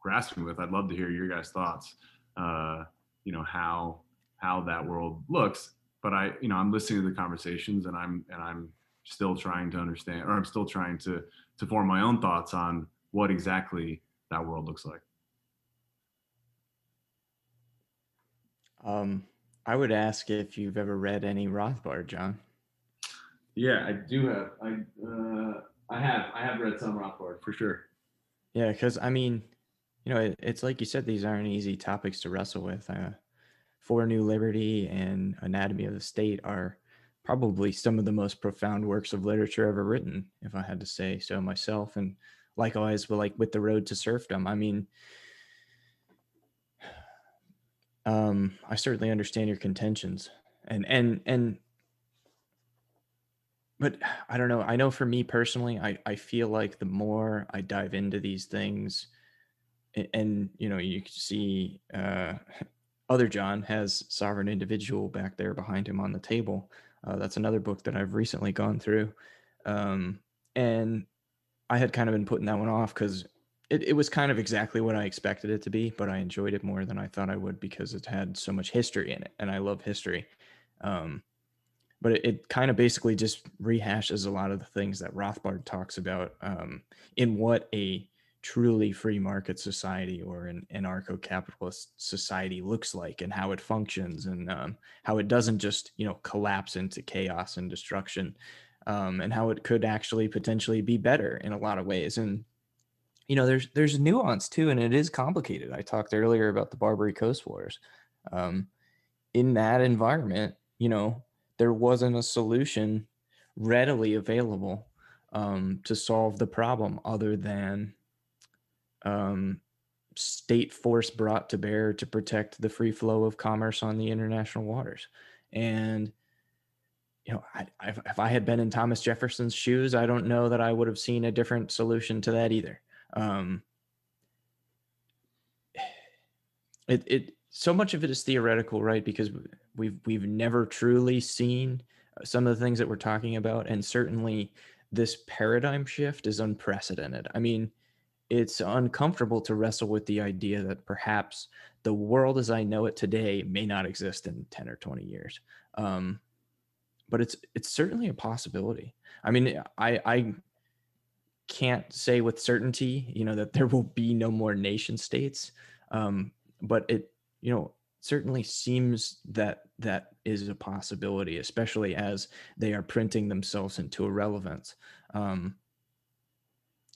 grasping with. I'd love to hear your guys' thoughts. Uh, you know how how that world looks. But I, you know, I'm listening to the conversations, and I'm and I'm still trying to understand, or I'm still trying to to form my own thoughts on what exactly that world looks like. Um, I would ask if you've ever read any Rothbard, John. Yeah, I do have. I uh, I have. I have read some Rothbard for sure. Yeah, because I mean, you know, it, it's like you said; these aren't easy topics to wrestle with. Uh, For New Liberty and Anatomy of the State are probably some of the most profound works of literature ever written, if I had to say so myself. And likewise, with like with the Road to Serfdom, I mean, um, I certainly understand your contentions, and and and, but I don't know. I know for me personally, I I feel like the more I dive into these things, and, and you know, you see uh, other John has Sovereign Individual back there behind him on the table. Uh, that's another book that I've recently gone through, um, and I had kind of been putting that one off because it, it was kind of exactly what I expected it to be, but I enjoyed it more than I thought I would because it had so much history in it, and I love history. Um, but it, it kind of basically just rehashes a lot of the things that Rothbard talks about um, in what a truly free market society or an anarcho-capitalist society looks like and how it functions and um, how it doesn't just you know collapse into chaos and destruction um, and how it could actually potentially be better in a lot of ways and you know there's there's nuance too and it is complicated. I talked earlier about the barbary coast wars. Um, in that environment you know there wasn't a solution readily available um, to solve the problem other than um, state force brought to bear to protect the free flow of commerce on the international waters. And you know I, if i had been in thomas jefferson's shoes i don't know that i would have seen a different solution to that either um, it it so much of it is theoretical, right? Because we've we've never truly seen some of the things that we're talking about, and certainly this paradigm shift is unprecedented. I mean, it's uncomfortable to wrestle with the idea that perhaps the world as I know it today may not exist in 10 or 20 years. Um, but it's it's certainly a possibility. I mean, I I can't say with certainty, you know, that there will be no more nation states. Um, but it, you know, certainly seems that that is a possibility, especially as they are printing themselves into irrelevance. Um,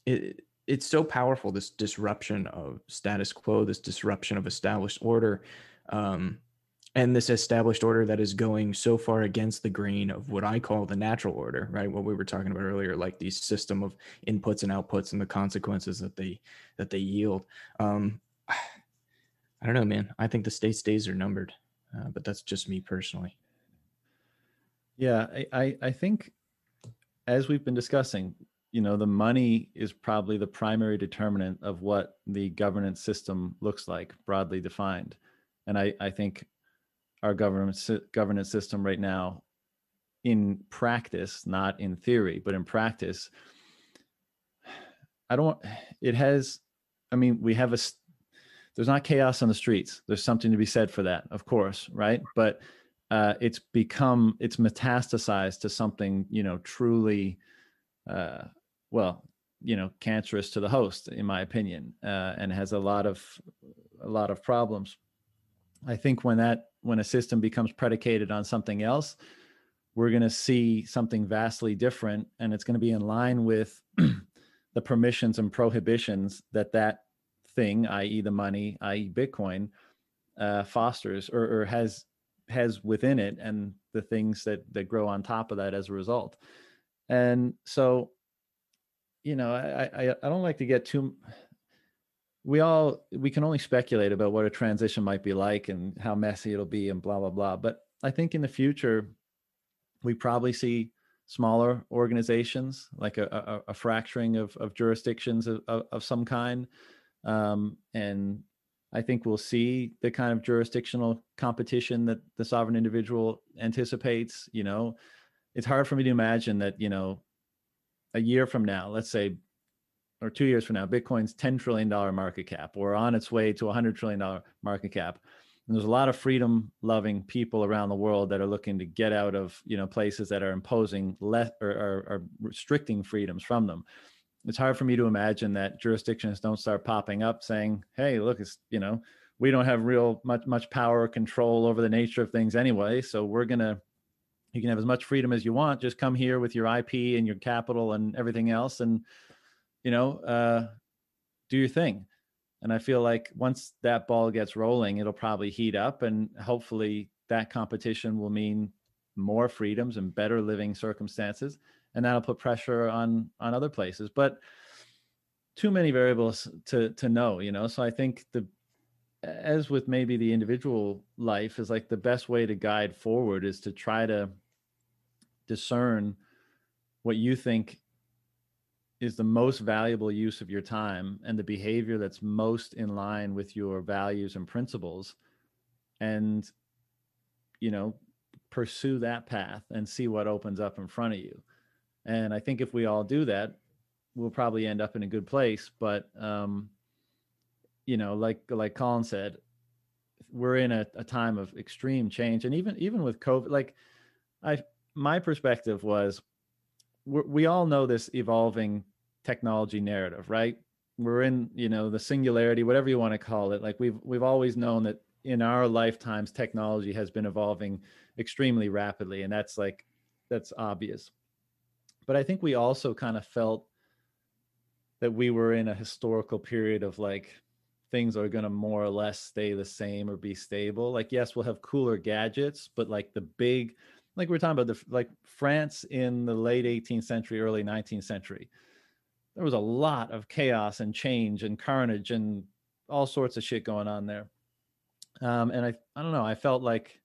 it, it's so powerful this disruption of status quo, this disruption of established order. Um, and this established order that is going so far against the grain of what I call the natural order, right? What we were talking about earlier, like the system of inputs and outputs and the consequences that they that they yield. Um, I don't know, man. I think the state's days are numbered, uh, but that's just me personally. Yeah, I, I, I think as we've been discussing, you know, the money is probably the primary determinant of what the governance system looks like, broadly defined. And I, I think our government governance system right now in practice not in theory but in practice i don't it has i mean we have a there's not chaos on the streets. There's something to be said for that of course right? But uh, it's become it's metastasized to something you know truly uh, well you know cancerous to the host in my opinion uh, and has a lot of a lot of problems i think when that when a system becomes predicated on something else, we're going to see something vastly different and it's going to be in line with the permissions and prohibitions that that thing i.e the money i.e bitcoin uh, fosters or, or, has has within it and the things that that grow on top of that as a result. And so you know i i, I don't like to get too we all we can only speculate about what a transition might be like and how messy it'll be and blah blah blah. But i think in the future we probably see smaller organizations like a, a, a fracturing of, of jurisdictions of, of, of some kind. Um, and i think we'll see the kind of jurisdictional competition that the sovereign individual anticipates you know. It's hard for me to imagine that you know a year from now let's say or two years from now, Bitcoin's $10 trillion market cap or on its way to a $100 trillion market cap. And there's a lot of freedom loving people around the world that are looking to get out of you know places that are imposing less or, or restricting freedoms from them. It's hard for me to imagine that jurisdictions don't start popping up saying, "Hey, look, it's you know we don't have real much much power or control over the nature of things anyway, so we're gonna you can have as much freedom as you want. Just come here with your IP and your capital and everything else, and you know, uh, do your thing. And I feel like once that ball gets rolling, it'll probably heat up, and hopefully that competition will mean more freedoms and better living circumstances, and that'll put pressure on on other places. But too many variables to to know, you know. So I think the as with maybe the individual life is like the best way to guide forward is to try to discern what you think is the most valuable use of your time and the behavior that's most in line with your values and principles and you know pursue that path and see what opens up in front of you. And i think if we all do that we'll probably end up in a good place but um you know like like colin said we're in a, a time of extreme change. And even even with covid like i my perspective was we all know this evolving technology narrative, right? We're in, you know, the singularity, whatever you want to call it. Like we've we've always known that in our lifetimes technology has been evolving extremely rapidly and that's like that's obvious. But I think we also kind of felt that we were in a historical period of like things are going to more or less stay the same or be stable. Like yes, we'll have cooler gadgets, but like the big like we're talking about the like France in the late 18th century, early 19th century there was a lot of chaos and change and carnage and all sorts of shit going on there. Um, and I, I don't know, I felt like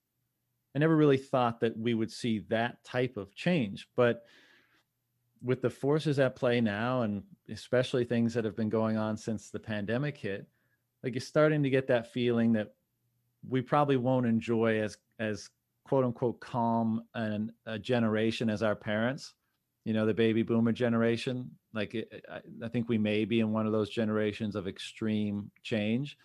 I never really thought that we would see that type of change. But with the forces at play now, and especially things that have been going on since the pandemic hit, like you're starting to get that feeling that we probably won't enjoy as as quote unquote calm and a generation as our parents you know the baby boomer generation like it, I, I, think we may be in one of those generations of extreme change.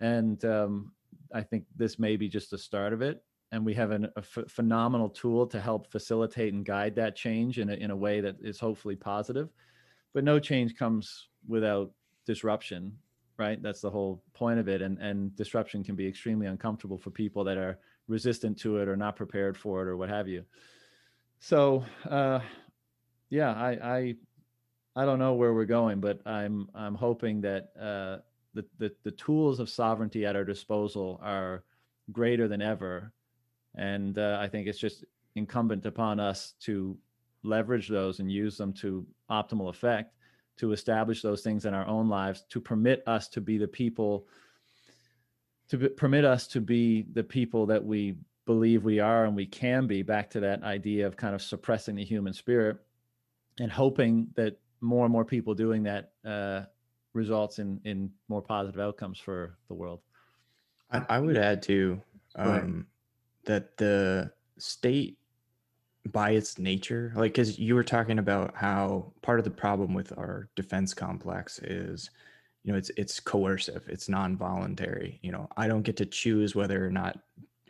And um, i think this may be just the start of it. And we have an, a f- phenomenal tool to help facilitate and guide that change in a, in a way that is hopefully positive. But no change comes without disruption right? That's the whole point of it. And and disruption can be extremely uncomfortable for people that are resistant to it or not prepared for it or what have you. So uh yeah, I, I, I don't know where we're going, but I'm, I'm hoping that uh, the, the, the tools of sovereignty at our disposal are greater than ever. And uh, I think it's just incumbent upon us to leverage those and use them to optimal effect to establish those things in our own lives to permit us to be the people to be, permit us to be the people that we believe we are and we can be back to that idea of kind of suppressing the human spirit and hoping that more and more people doing that uh, results in in more positive outcomes for the world. I, I would add to um, that the state by its nature like because you were talking about how part of the problem with our defense complex is you know it's it's coercive it's non-voluntary you know i don't get to choose whether or not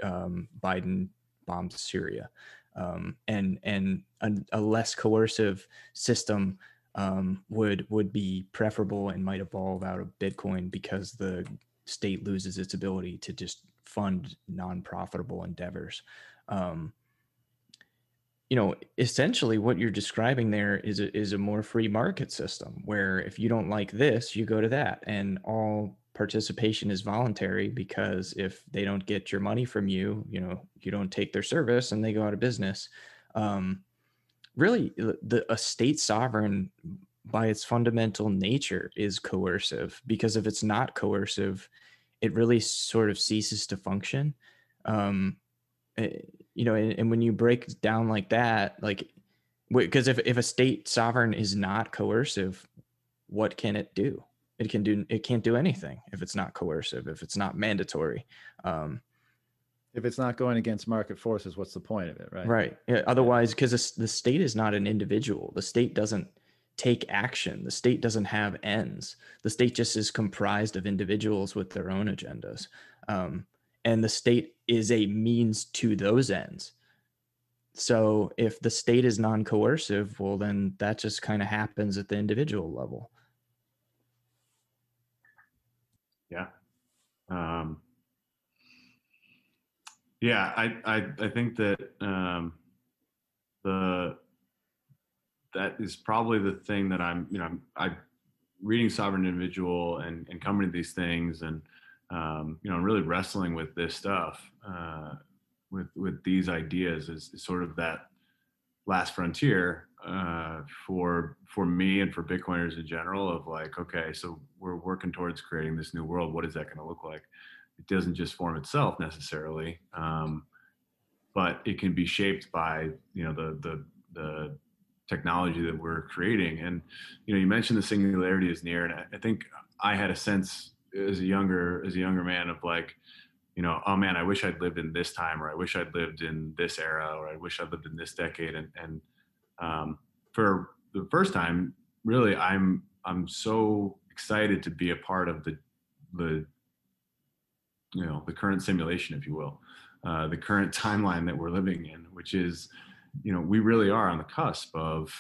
um, biden bombs syria. Um, and and a, a, less coercive system um, would would be preferable and might evolve out of bitcoin because the state loses its ability to just fund non-profitable endeavors um, you know, essentially what you're describing there is a, is a more free market system where if you don't like this, you go to that, and all participation is voluntary because if they don't get your money from you, you know, you don't take their service and they go out of business. Um, really, the a state sovereign by its fundamental nature is coercive because if it's not coercive, it really sort of ceases to function. Um, eh, you know, and, and when you break down like that, like, because if, if a state sovereign is not coercive, what can it do? It can do, it can't do anything if it's not coercive, if it's not mandatory. Um, if it's not going against market forces, what's the point of it, right? Right. Yeah, otherwise, because the state is not an individual. The state doesn't take action. The state doesn't have ends. The state just is comprised of individuals with their own agendas. Um, and the state is a means to those ends. So if the state is non coercive, well, then that just kind of happens at the individual level. Yeah. Um, yeah, I, I, I think that um, the that is probably the thing that I'm, you know, I'm, I'm reading Sovereign Individual and, and coming to these things and um, you know, really wrestling with this stuff, uh, with with these ideas is, is, sort of that last frontier uh, for for me and for Bitcoiners in general. Of like, okay, so we're working towards creating this new world. What is that going to look like? It doesn't just form itself necessarily, um, but it can be shaped by you know the the the technology that we're creating. And you know, you mentioned the singularity is near, and I, think I had a sense as a younger as a younger man of like you know oh man i wish i'd lived in this time or i wish i'd lived in this era or i wish i'd lived in this decade and and um, for the first time really i'm i'm so excited to be a part of the the you know the current simulation if you will uh, the current timeline that we're living in which is you know we really are on the cusp of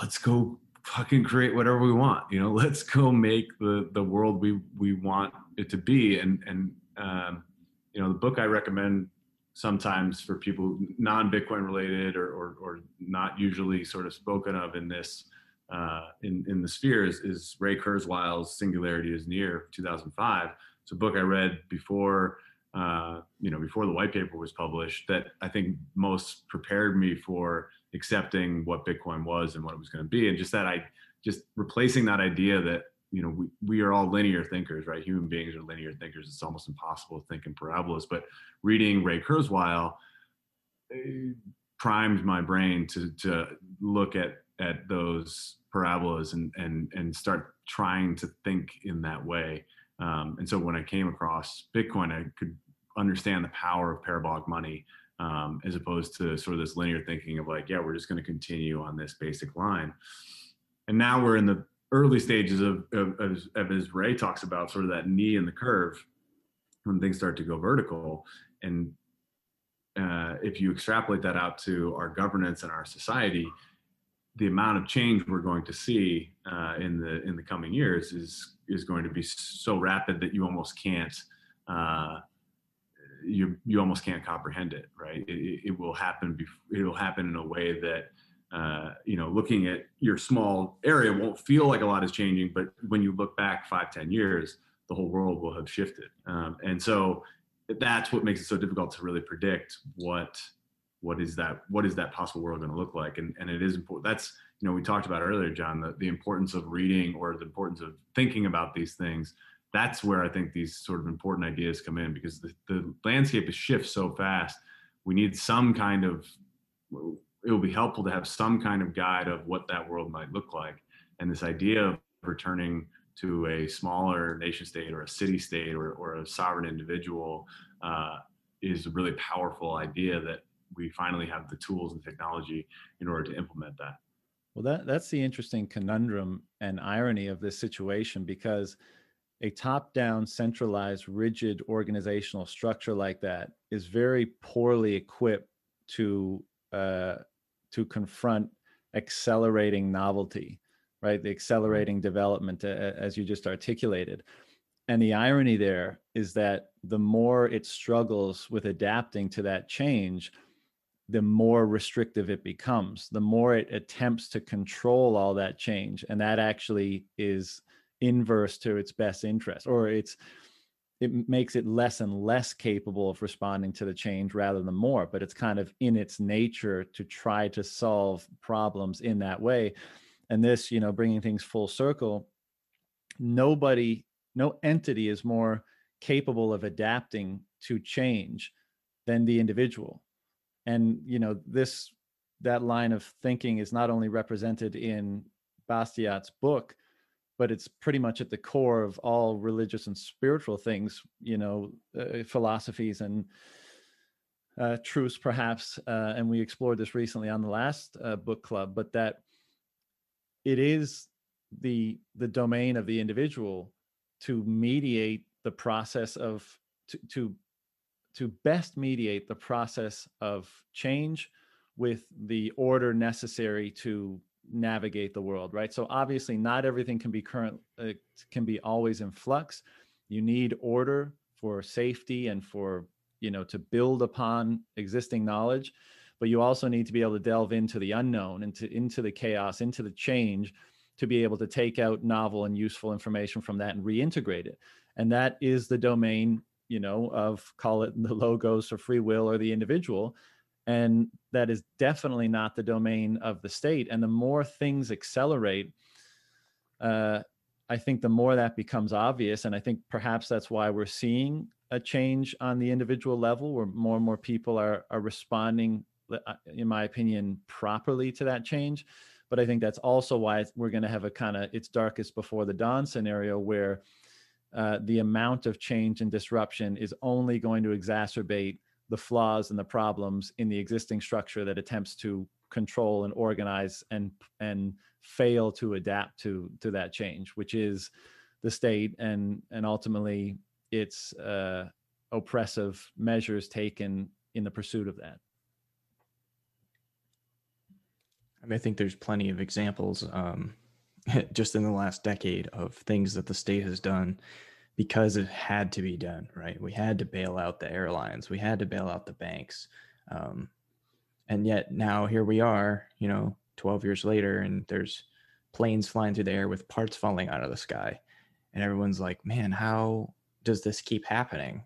let's go fucking create whatever we want you know let's go make the the world we we want it to be and and um, you know the book i recommend sometimes for people non-bitcoin related or, or, or not usually sort of spoken of in this uh, in in the sphere is, is ray kurzweil's singularity is near 2005 it's a book i read before uh, you know before the white paper was published that i think most prepared me for accepting what Bitcoin was and what it was going to be, and just that I just replacing that idea that you know we, we are all linear thinkers, right? Human beings are linear thinkers. It's almost impossible to think in parabolas. But reading Ray Kurzweil eh, primed my brain to to look at at those parabolas and and and start trying to think in that way. Um, and so when I came across Bitcoin, I could understand the power of parabolic money um, as opposed to sort of this linear thinking of like, yeah, we're just going to continue on this basic line. And now we're in the early stages of, of, of, of as Ray talks about sort of that knee in the curve when things start to go vertical. And uh, if you extrapolate that out to our governance and our society, the amount of change we're going to see uh, in the in the coming years is is going to be so rapid that you almost can't uh, you you almost can't comprehend it, right? It, it will happen. It will happen in a way that uh, you know, looking at your small area won't feel like a lot is changing, but when you look back five, ten years, the whole world will have shifted. Um, and so, that's what makes it so difficult to really predict what what is that what is that possible world going to look like and and it is important that's you know we talked about earlier john the, the importance of reading or the importance of thinking about these things. That's where i think these sort of important ideas come in because the, the landscape is shifts so fast. We need some kind of it will be helpful to have some kind of guide of what that world might look like. And this idea of returning to a smaller nation state or a city state or, or a sovereign individual uh, is a really powerful idea that we finally have the tools and technology in order to implement that. Well, that that's the interesting conundrum and irony of this situation because a top-down, centralized, rigid organizational structure like that is very poorly equipped to uh, to confront accelerating novelty right? The accelerating development, uh, as you just articulated. And the irony there is that the more it struggles with adapting to that change, the more restrictive it becomes, the more it attempts to control all that change. And that actually is inverse to its best interest, or it's it makes it less and less capable of responding to the change rather than more but it's kind of in its nature to try to solve problems in that way and this you know bringing things full circle nobody no entity is more capable of adapting to change than the individual and you know this that line of thinking is not only represented in Bastiat's book but it's pretty much at the core of all religious and spiritual things you know uh, philosophies and uh, truths perhaps uh, and we explored this recently on the last uh, book club but that it is the the domain of the individual to mediate the process of to to to best mediate the process of change with the order necessary to navigate the world right? So obviously not everything can be current uh, can be always in flux. You need order for safety and for you know to build upon existing knowledge but you also need to be able to delve into the unknown into into the chaos into the change to be able to take out novel and useful information from that and reintegrate it. And that is the domain you know of call it the logos or free will or the individual and that is definitely not the domain of the state and the more things accelerate uh, i think the more that becomes obvious and i think perhaps that's why we're seeing a change on the individual level where more and more people are are responding uh, in my opinion, properly to that change. But I think that's also why we're going to have a kind of it's darkest before the dawn scenario where uh, the amount of change and disruption is only going to exacerbate the flaws and the problems in the existing structure that attempts to control and organize and and fail to adapt to to that change, which is the state and and ultimately its uh, oppressive measures taken in the pursuit of that. I, mean, I think there's plenty of examples um, just in the last decade of things that the state has done because it had to be done, right? We had to bail out the airlines, we had to bail out the banks. Um, and yet now here we are, you know, 12 years later, and there's planes flying through the air with parts falling out of the sky. And everyone's like, man, how does this keep happening?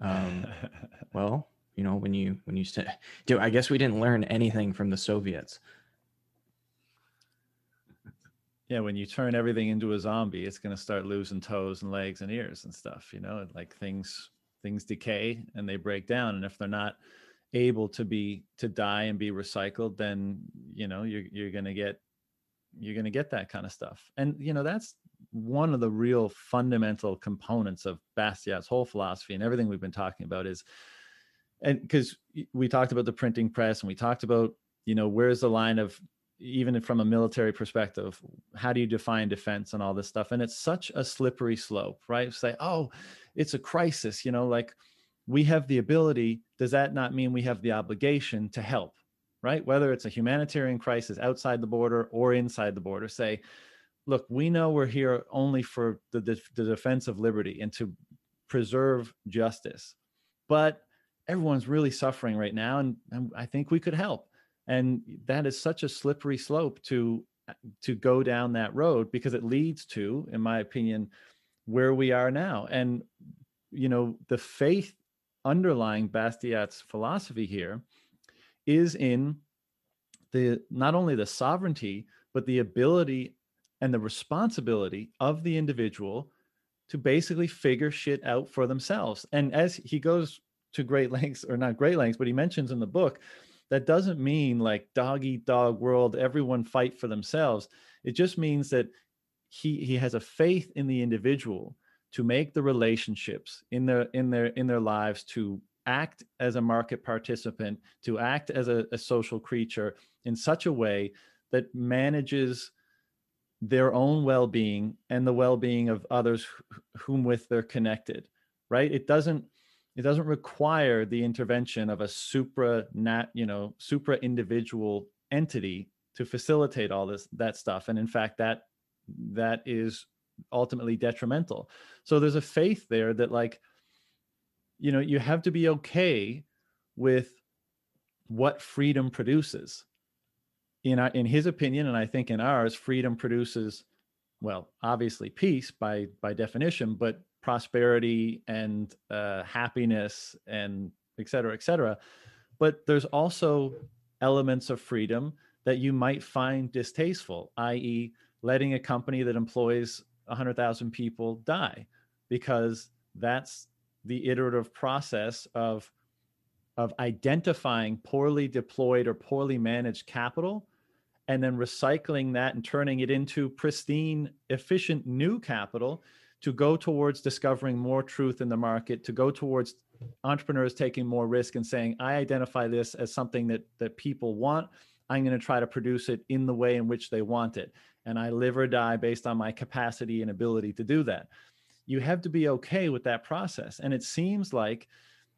Um, well, you know, when you, when you, st- do, I guess we didn't learn anything from the Soviets yeah when you turn everything into a zombie it's going to start losing toes and legs and ears and stuff you know like things things decay and they break down and if they're not able to be to die and be recycled then you know you're you're going to get you're going to get that kind of stuff. And you know that's one of the real fundamental components of Bastiat's whole philosophy and everything we've been talking about is and because we talked about the printing press and we talked about you know where's the line of even from a military perspective how do you define defense and all this stuff? And it's such a slippery slope right? Say oh it's a crisis you know like we have the ability does that not mean we have the obligation to help right? Whether it's a humanitarian crisis outside the border or inside the border say look we know we're here only for the, the, the defense of liberty and to preserve justice but everyone's really suffering right now and, and i think we could help and that is such a slippery slope to uh, to go down that road because it leads to in my opinion where we are now and you know the faith underlying Bastiat's philosophy here is in the not only the sovereignty but the ability and the responsibility of the individual to basically figure shit out for themselves. And as he goes to great lengths, or not great lengths, but he mentions in the book, that doesn't mean like dog eat dog world, everyone fight for themselves. It just means that he he has a faith in the individual to make the relationships in their in their in their lives to act as a market participant, to act as a, a social creature in such a way that manages their own well-being and the well-being of others whom with they're connected right it doesn't it doesn't require the intervention of a supra nat you know supra individual entity to facilitate all this that stuff. And in fact that that is ultimately detrimental. So there's a faith there that like you know you have to be okay with what freedom produces. In our, in his opinion, and I think in ours, freedom produces, well, obviously peace by by definition, but prosperity and uh, happiness and et cetera, et cetera. But there's also elements of freedom that you might find distasteful, i.e., letting a company that employs 100,000 people die, because that's the iterative process of of identifying poorly deployed or poorly managed capital and then recycling that and turning it into pristine, efficient new capital to go towards discovering more truth in the market, to go towards entrepreneurs taking more risk and saying, I identify this as something that that people want. I'm going to try to produce it in the way in which they want it. And I live or die based on my capacity and ability to do that. You have to be okay with that process. And it seems like,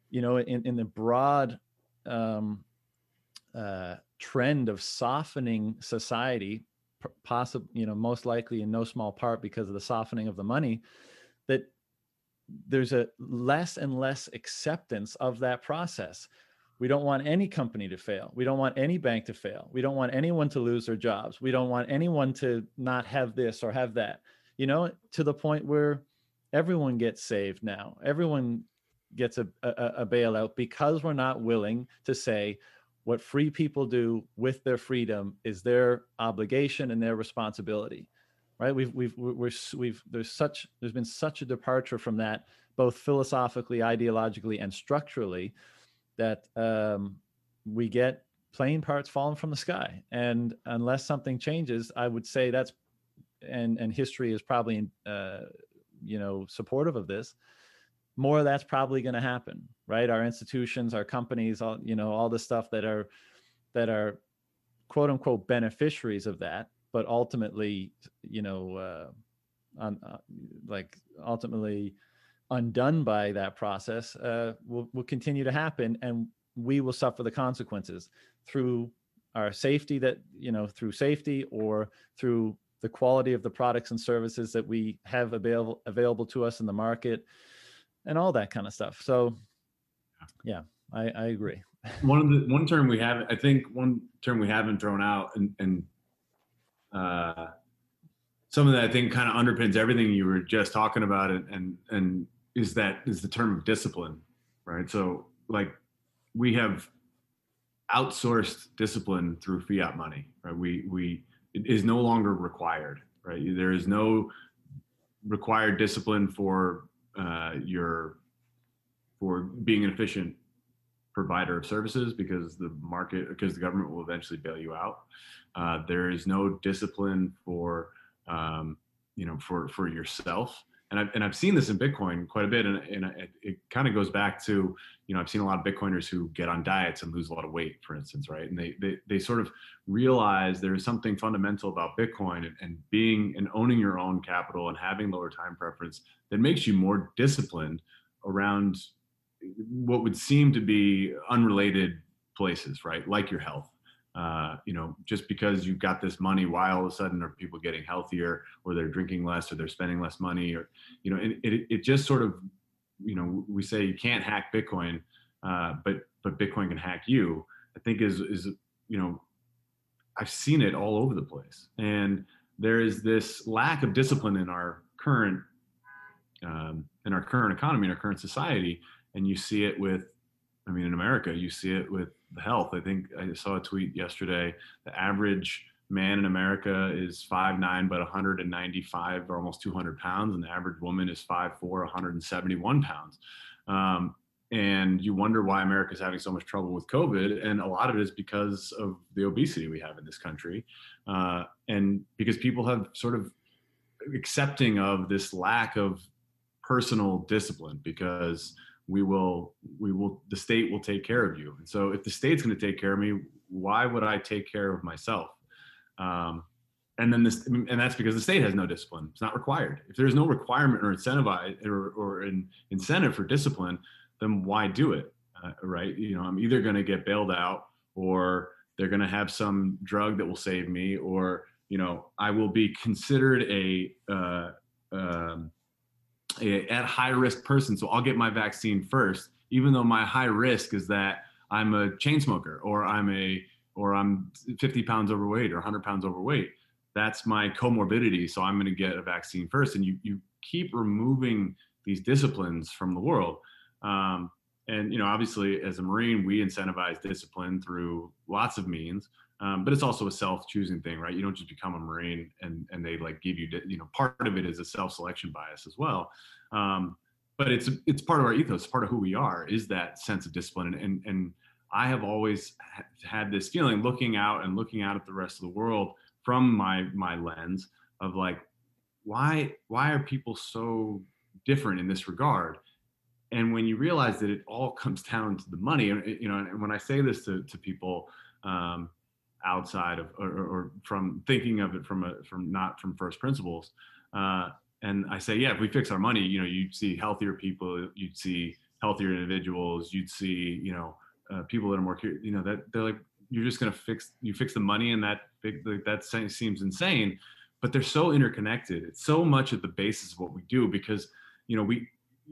you know, in, in the broad um, uh, trend of softening society, possible, you know, most likely in no small part because of the softening of the money, that there's a less and less acceptance of that process. We don't want any company to fail. We don't want any bank to fail. We don't want anyone to lose their jobs. We don't want anyone to not have this or have that. You know, to the point where everyone gets saved now. Everyone gets a, a, a bailout because we're not willing to say, what free people do with their freedom is their obligation and their responsibility right? We've we've we're, we've there's such there's been such a departure from that both philosophically ideologically and structurally that um, we get plane parts falling from the sky. And unless something changes i would say that's and and history is probably uh, you know supportive of this more of that's probably going to happen right? Our institutions our companies all you know all the stuff that are that are quote unquote beneficiaries of that but ultimately you know uh, uh, like ultimately undone by that process uh, will, will continue to happen and we will suffer the consequences through our safety that you know through safety or through the quality of the products and services that we have available available to us in the market and all that kind of stuff. So, yeah, I, I agree. one of the one term we have, I think, one term we haven't thrown out, and and uh, something that I think kind of underpins everything you were just talking about, and and and is that is the term of discipline, right? So, like, we have outsourced discipline through fiat money, right? We we it is no longer required, right? There is no required discipline for uh, your for being an efficient provider of services because the market because the government will eventually bail you out. Uh, there is no discipline for um, you know for for yourself and I've, and I've seen this in Bitcoin quite a bit, and, and it, it kind of goes back to, you know, I've seen a lot of Bitcoiners who get on diets and lose a lot of weight, for instance, right? And they they, they sort of realize there is something fundamental about Bitcoin and, and being and owning your own capital and having lower time preference that makes you more disciplined around what would seem to be unrelated places, right? Like your health, uh, you know, just because you've got this money, why all of a sudden are people getting healthier or they're drinking less or they're spending less money or, you know, it, it, it just sort of, you know, we say you can't hack Bitcoin, uh, but, but Bitcoin can hack you, I think is, is, you know, I've seen it all over the place. And there is this lack of discipline in our current, um, in our current economy, in our current society. and you see it with i mean in america you see it with health. I think i saw a tweet yesterday the average man in america is 5'9 but 195 or almost 200 pounds and the average woman is 5'4 171 pounds. Um, and you wonder why America's having so much trouble with COVID, and a lot of it is because of the obesity we have in this country, uh, and because people have sort of accepting of this lack of personal discipline because we will we will the state will take care of you. And so if the state's going to take care of me why would i take care of myself? Um, and then this and that's because the state has no discipline. It's not required. If there's no requirement or incentivize or, or an incentive for discipline then why do it? Uh, right? You know i'm either going to get bailed out or they're going to have some drug that will save me or you know i will be considered a, uh, um, at high risk person so i'll get my vaccine first even though my high risk is that i'm a chain smoker or i'm a or i'm 50 pounds overweight or 100 pounds overweight. That's my comorbidity so i'm going to get a vaccine first. And you you keep removing these disciplines from the world. Um, and you know obviously as a marine we incentivize discipline through lots of means um, but it's also a self-choosing thing right? You don't just become a marine and and they like give you you know part of it is a self-selection bias as well. Um, but it's it's part of our ethos part of who we are is that sense of discipline. And and, and i have always had this feeling looking out and looking out at the rest of the world from my my lens of like why why are people so different in this regard? And when you realize that it all comes down to the money you know and when i say this to, to people um, outside of or, or, from thinking of it from a from not from first principles. Uh, and i say yeah if we fix our money you know you'd see healthier people you'd see healthier individuals you'd see you know uh, people that are more you know that they're like you're just going to fix you fix the money and that that seems insane but they're so interconnected. It's so much at the basis of what we do because you know we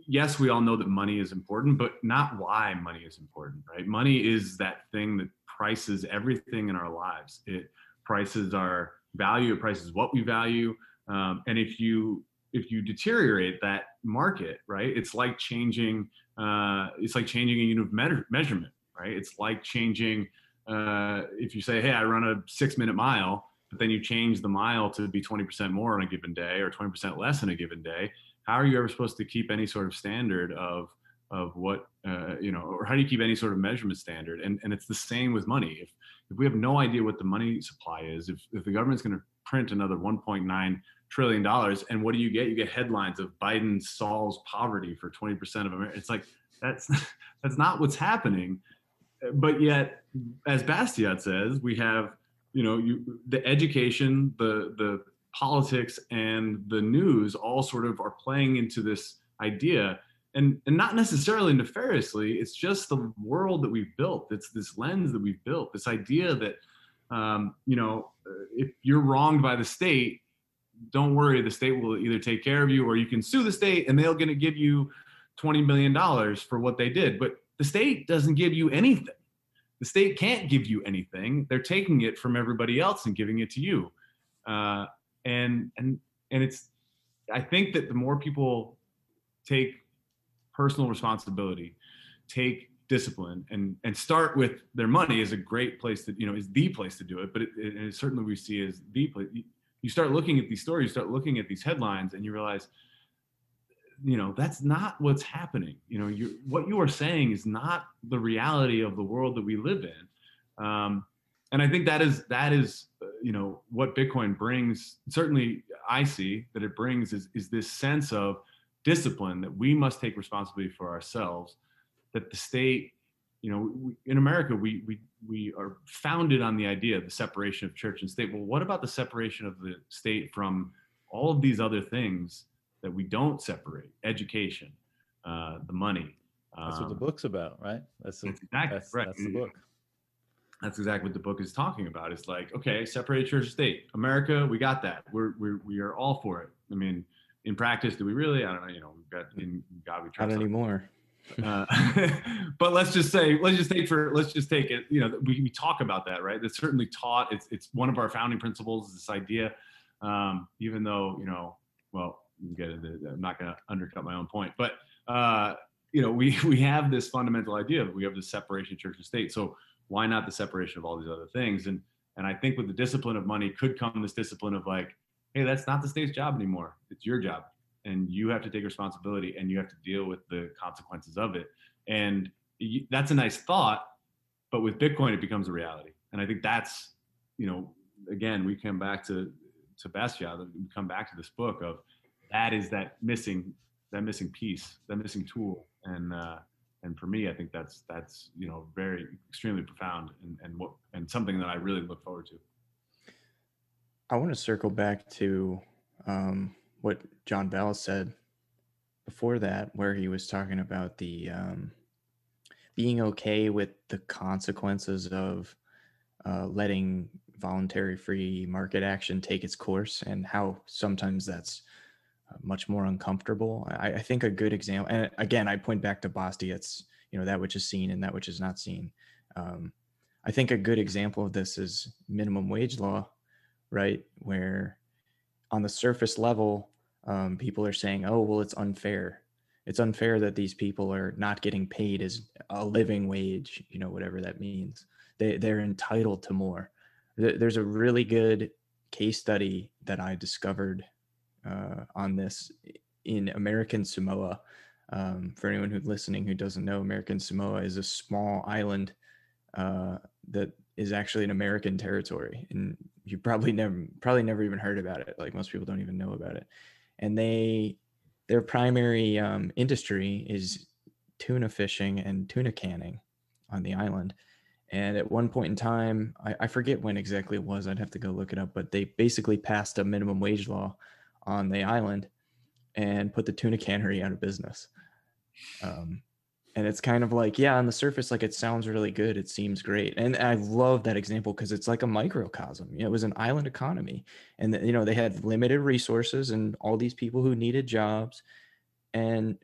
yes, we all know that money is important, but not why money is important, right? Money is that thing that prices everything in our lives. It prices our value, it prices what we value. Um, and if you if you deteriorate that market, right, it's like changing uh, it's like changing a unit of measure, measurement, right? It's like changing uh, if you say, hey, I run a six minute mile, but then you change the mile to be 20% more on a given day or 20% less in a given day how are you ever supposed to keep any sort of standard of of what uh, you know or how do you keep any sort of measurement standard? And and it's the same with money. If if we have no idea what the money supply is if, if the government's going to print another 1.9 trillion dollars and what do you get? You get headlines of biden solves poverty for 20% of america it's like that's that's not what's happening. But yet as bastiat says we have you know you the education the the politics and the news all sort of are playing into this idea. And and not necessarily nefariously it's just the world that we've built. It's this lens that we've built this idea that um, you know if you're wronged by the state don't worry the state will either take care of you or you can sue the state and they're going to give you 20 million dollars for what they did. But the state doesn't give you anything. The state can't give you anything. They're taking it from everybody else and giving it to you. Uh, and and and it's i think that the more people take personal responsibility take discipline and and start with their money is a great place to you know is the place to do it but it, it, it certainly we see as the place you start looking at these stories you start looking at these headlines and you realize you know that's not what's happening. You know you what you are saying is not the reality of the world that we live in. Um, and i think that is that is you know what bitcoin brings certainly i see that it brings is is this sense of discipline that we must take responsibility for ourselves that the state you know we, in america we we we are founded on the idea of the separation of church and state. Well what about the separation of the state from all of these other things that we don't separate? Education uh, the money that's what the um, book's about right? That's, the, exactly that's, right. that's the book that's exactly what the book is talking about. It's like, okay, separate church and state. America, we got that. We're, we're we are all for it. I mean, in practice, do we really? I don't know. You know, we've got in God we trust. Not anymore. uh, but let's just say, let's just take for, let's just take it. You know, we, we talk about that, right? It's certainly taught. It's it's one of our founding principles. This idea, um, even though you know, well, get it. I'm not going to undercut my own point, but uh, you know, we we have this fundamental idea we have the separation of church and state. So why not the separation of all these other things? And and I think with the discipline of money could come this discipline of like, hey, that's not the state's job anymore. It's your job. And you have to take responsibility and you have to deal with the consequences of it. And that's a nice thought, but with Bitcoin, it becomes a reality. And I think that's, you know, again, we come back to to Bastiat, we come back to this book of that is that missing that missing piece, that missing tool. And uh, and for me, I think that's that's you know very extremely profound and and what and something that I really look forward to. I want to circle back to um, what John Bell said before that, where he was talking about the um, being okay with the consequences of uh, letting voluntary free market action take its course and how sometimes that's much more uncomfortable. I, I, think a good example, and again, I point back to Bastiat's, you know, that which is seen and that which is not seen. Um, I think a good example of this is minimum wage law, right? Where on the surface level, um, people are saying, oh, well, it's unfair. It's unfair that these people are not getting paid as a living wage, you know, whatever that means. They, they're entitled to more. There's a really good case study that I discovered uh, on this in American Samoa. Um, for anyone who's listening who doesn't know, American Samoa is a small island uh, that is actually an American territory, and you probably never probably never even heard about it. Like most people don't even know about it. And they their primary um, industry is tuna fishing and tuna canning on the island. And at one point in time, I, I, forget when exactly it was. I'd have to go look it up. But they basically passed a minimum wage law on the island and put the tuna cannery out of business. Um, and it's kind of like yeah on the surface like it sounds really good. It seems great. And i love that example because it's like a microcosm. You know, it was an island economy. And you know they had limited resources and all these people who needed jobs and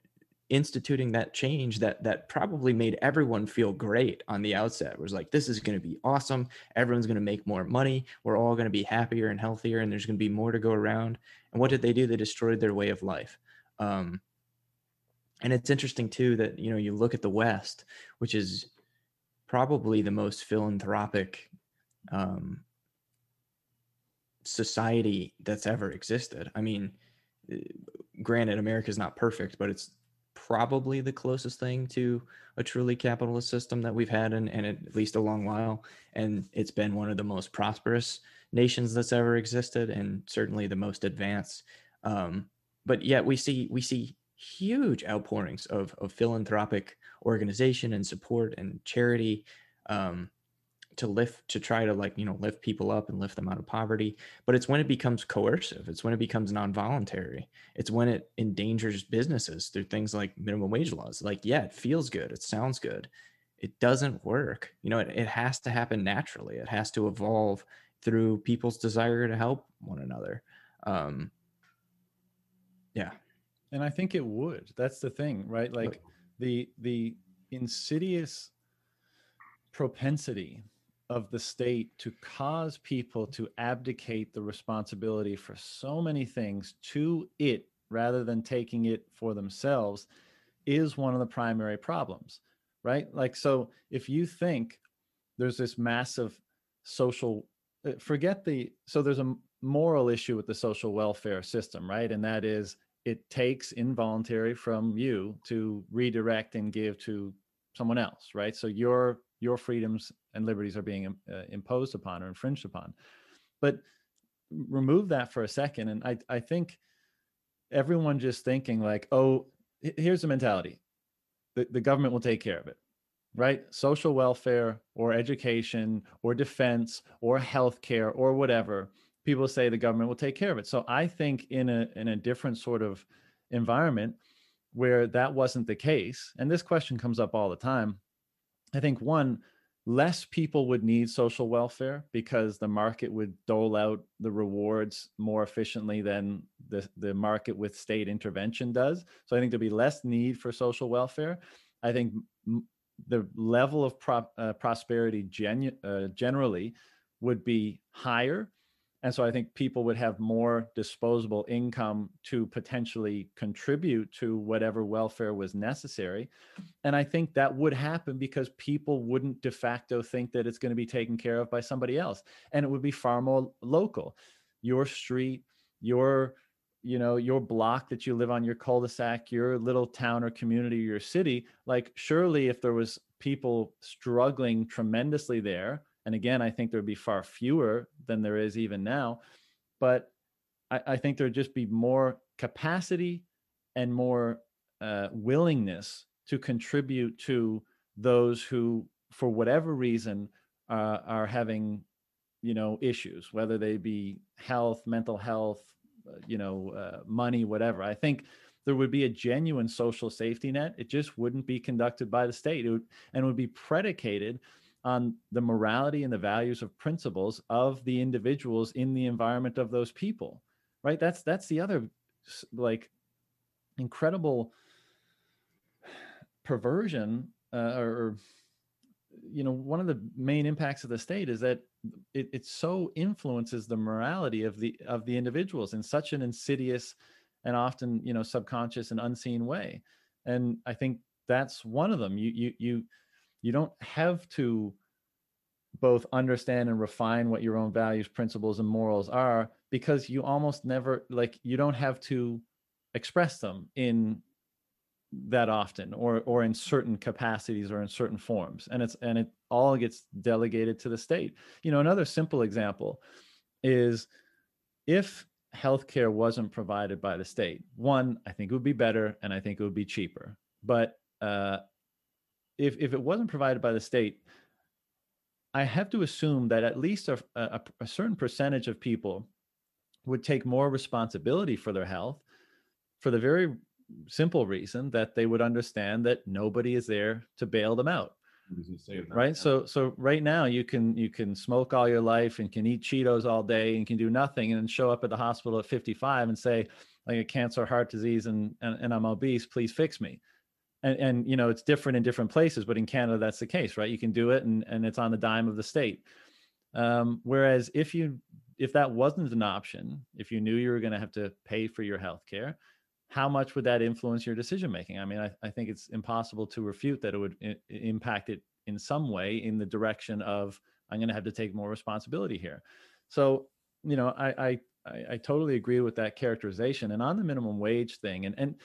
instituting that change that that probably made everyone feel great on the outset. Was like this is going to be awesome. Everyone's going to make more money. We're all going to be happier and healthier and there's going to be more to go around and what did they do? They destroyed their way of life. Um, and it's interesting too that you know you look at the west which is probably the most philanthropic um, society that's ever existed. I mean eh, granted america is not perfect but it's probably the closest thing to a truly capitalist system that we've had in, in at least a long while. And it's been one of the most prosperous nations that's ever existed and certainly the most advanced um, but yet we see we see huge outpourings of, of philanthropic organization and support and charity um, to lift to try to like you know lift people up and lift them out of poverty. But it's when it becomes coercive it's when it becomes non-voluntary it's when it endangers businesses through things like minimum wage laws. Like yeah it feels good it sounds good it doesn't work. You know it, it has to happen naturally it has to evolve through people's desire to help one another um yeah and I think it would. That's the thing, right? Like the the insidious propensity of the state to cause people to abdicate the responsibility for so many things to it rather than taking it for themselves is one of the primary problems, right? Like, so if you think there's this massive social, forget the, so there's a moral issue with the social welfare system, right? And that is it takes involuntary from you to redirect and give to someone else right? So your your freedoms and liberties are being uh, imposed upon or infringed upon. But remove that for a second and i i think everyone just thinking like oh here's the mentality. The, the government will take care of it right social welfare or education or defense or healthcare or whatever people say the government will take care of it. So I think in a in a different sort of environment where that wasn't the case, and this question comes up all the time, I think one less people would need social welfare because the market would dole out the rewards more efficiently than the, the market with state intervention does. So I think there'd be less need for social welfare. I think the level of uh, prosperity genu- uh, generally would be higher. And so i think people would have more disposable income to potentially contribute to whatever welfare was necessary. And i think that would happen because people wouldn't de facto think that it's going to be taken care of by somebody else. And it would be far more local. Your street your you know your block that you live on your cul-de-sac your little town or community your city like surely if there was people struggling tremendously there and again i think there'd be far fewer than there is even now but i, I think there'd just be more capacity and more uh, willingness to contribute to those who for whatever reason uh, are having you know issues whether they be health mental health you know, uh, money, whatever. I think there would be a genuine social safety net. It just wouldn't be conducted by the state, it would, and would be predicated on the morality and the values of principles of the individuals in the environment of those people. Right? That's that's the other like incredible perversion uh, or you know one of the main impacts of the state is that it, it so influences the morality of the of the individuals in such an insidious and often you know subconscious and unseen way. And i think that's one of them. You you you you don't have to both understand and refine what your own values principles and morals are because you almost never like you don't have to express them in that often or or in certain capacities or in certain forms and it's and it all gets delegated to the state. You know another simple example is if healthcare wasn't provided by the state one i think it would be better and i think it would be cheaper. But uh, if if it wasn't provided by the state i have to assume that at least a, a, a certain percentage of people would take more responsibility for their health for the very simple reason that they would understand that nobody is there to bail them out. Right? So so right now you can you can smoke all your life and can eat cheetos all day and can do nothing and show up at the hospital at 55 and say like a cancer heart disease and and, and i'm obese. Please fix me. And and you know it's different in different places but in canada that's the case right? You can do it and and it's on the dime of the state. Um, whereas if you if that wasn't an option if you knew you were going to have to pay for your health care how much would that influence your decision making? I mean, I, I think it's impossible to refute that it would I- impact it in some way in the direction of I'm going to have to take more responsibility here. So, you know, I, I I totally agree with that characterization. And on the minimum wage thing, and and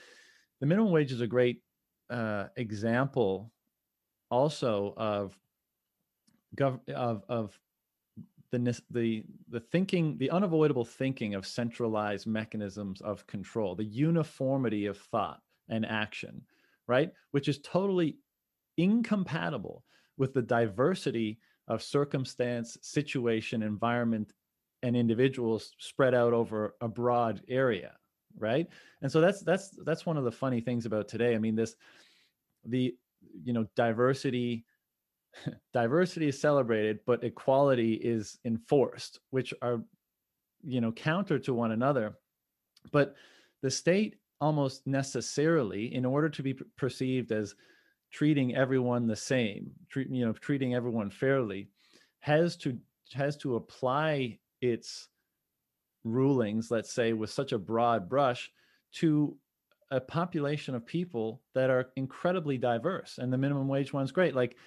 the minimum wage is a great uh, example, also of gov of of the the the thinking the unavoidable thinking of centralized mechanisms of control the uniformity of thought and action right? Which is totally incompatible with the diversity of circumstance situation environment and individuals spread out over a broad area right? And so that's that's that's one of the funny things about today. I mean this the you know diversity diversity is celebrated but equality is enforced which are you know counter to one another. But the state almost necessarily in order to be perceived as treating everyone the same treat, you know treating everyone fairly has to has to apply its rulings let's say with such a broad brush to a population of people that are incredibly diverse and the minimum wage one's great. Like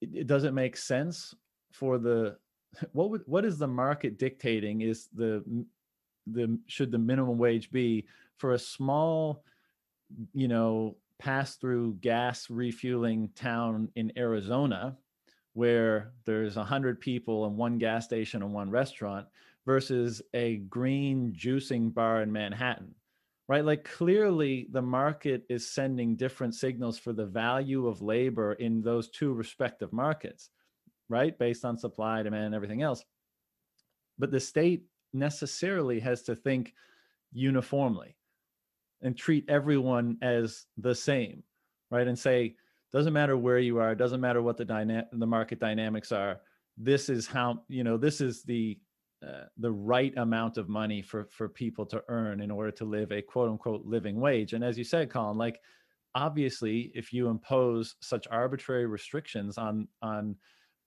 it, it doesn't make sense for the what would what is the market dictating is the the should the minimum wage be for a small you know pass through gas refueling town in Arizona where there's a hundred people and one gas station and one restaurant versus a green juicing bar in Manhattan right? Like clearly the market is sending different signals for the value of labor in those two respective markets, right? Based on supply, demand, and everything else. But the state necessarily has to think uniformly and treat everyone as the same, right? And say, doesn't matter where you are, doesn't matter what the dyna- the market dynamics are. This is how, you know, this is the uh, the right amount of money for for people to earn in order to live a quote unquote living wage. And as you said, Colin, like obviously, if you impose such arbitrary restrictions on on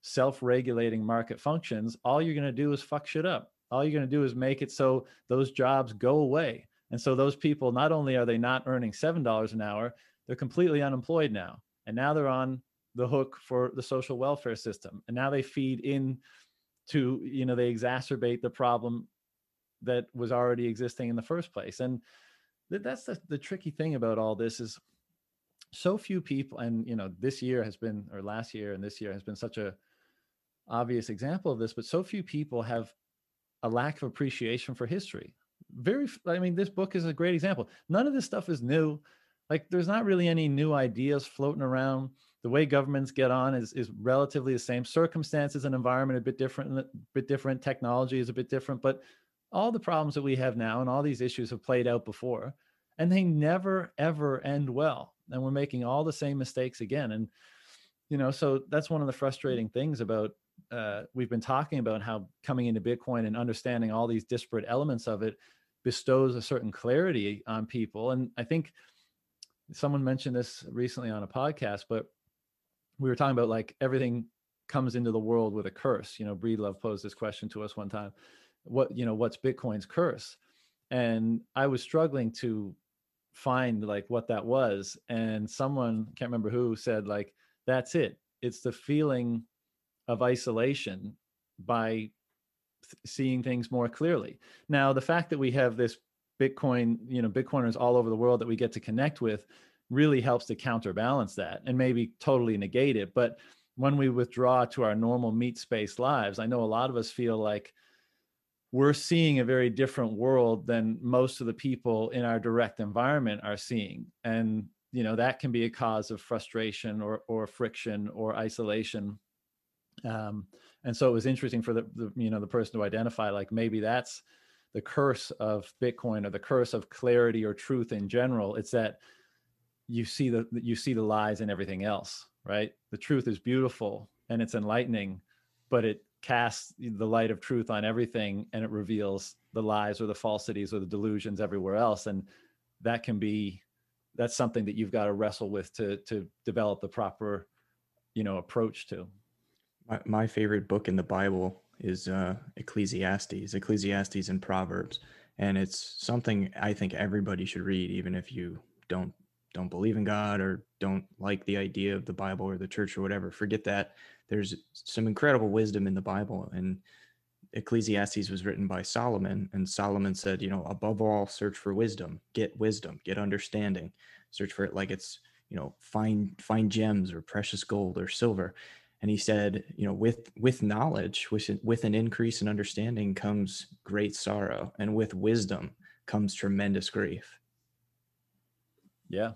self-regulating market functions, all you're going to do is fuck shit up. All you're going to do is make it so those jobs go away. And so those people, not only are they not earning $7 an hour, they're completely unemployed now. And now they're on the hook for the social welfare system. And now they feed in to, you know, they exacerbate the problem that was already existing in the first place. And th- that's the, the tricky thing about all this is so few people, and you know, this year has been, or last year and this year has been such a obvious example of this, but so few people have a lack of appreciation for history. Very, I mean, this book is a great example. None of this stuff is new. Like, there's not really any new ideas floating around. The way governments get on is is relatively the same. Circumstances and environment a bit different, a bit different. Technology is a bit different, but all the problems that we have now and all these issues have played out before, and they never ever end well. And we're making all the same mistakes again. And you know, so that's one of the frustrating things about uh, we've been talking about how coming into Bitcoin and understanding all these disparate elements of it bestows a certain clarity on people. And I think someone mentioned this recently on a podcast, but we were talking about like everything comes into the world with a curse. You know, Breedlove posed this question to us one time. What, you know, what's Bitcoin's curse? And I was struggling to find like what that was. And someone, can't remember who, said like, that's it. It's the feeling of isolation by th- seeing things more clearly. Now, the fact that we have this Bitcoin, you know, Bitcoiners all over the world that we get to connect with really helps to counterbalance that and maybe totally negate it. But when we withdraw to our normal meat space lives, I know a lot of us feel like we're seeing a very different world than most of the people in our direct environment are seeing. And, you know, that can be a cause of frustration or, or friction or isolation um, and so it was interesting for the, the you know the person to identify like maybe that's the curse of bitcoin or the curse of clarity or truth in general it's that you see the you see the lies in everything else right? The truth is beautiful and it's enlightening but it casts the light of truth on everything and it reveals the lies or the falsities or the delusions everywhere else. And that can be that's something that you've got to wrestle with to to develop the proper you know approach to. My, my favorite book in the Bible is uh, Ecclesiastes, Ecclesiastes and Proverbs, and it's something I think everybody should read, even if you don't don't believe in God or don't like the idea of the Bible or the church or whatever. Forget that. There's some incredible wisdom in the Bible, and Ecclesiastes was written by Solomon, and Solomon said, you know, above all, search for wisdom, get wisdom, get understanding, search for it like it's you know find find gems or precious gold or silver and he said you know with with knowledge with with an increase in understanding comes great sorrow and with wisdom comes tremendous grief Yeah.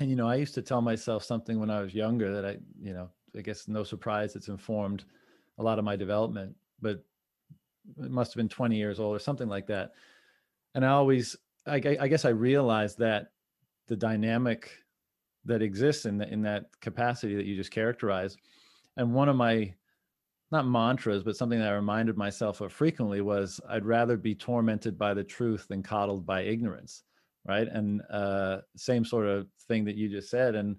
And you know, I used to tell myself something when I was younger that I, you know, I guess no surprise it's informed a lot of my development, but it must have been 20 years old or something like that. And I always I, I guess I realized that the dynamic that exists in the, in that capacity that you just characterized. And one of my not mantras, but something that I reminded myself of frequently was I'd rather be tormented by the truth than coddled by ignorance right and uh same sort of thing that you just said and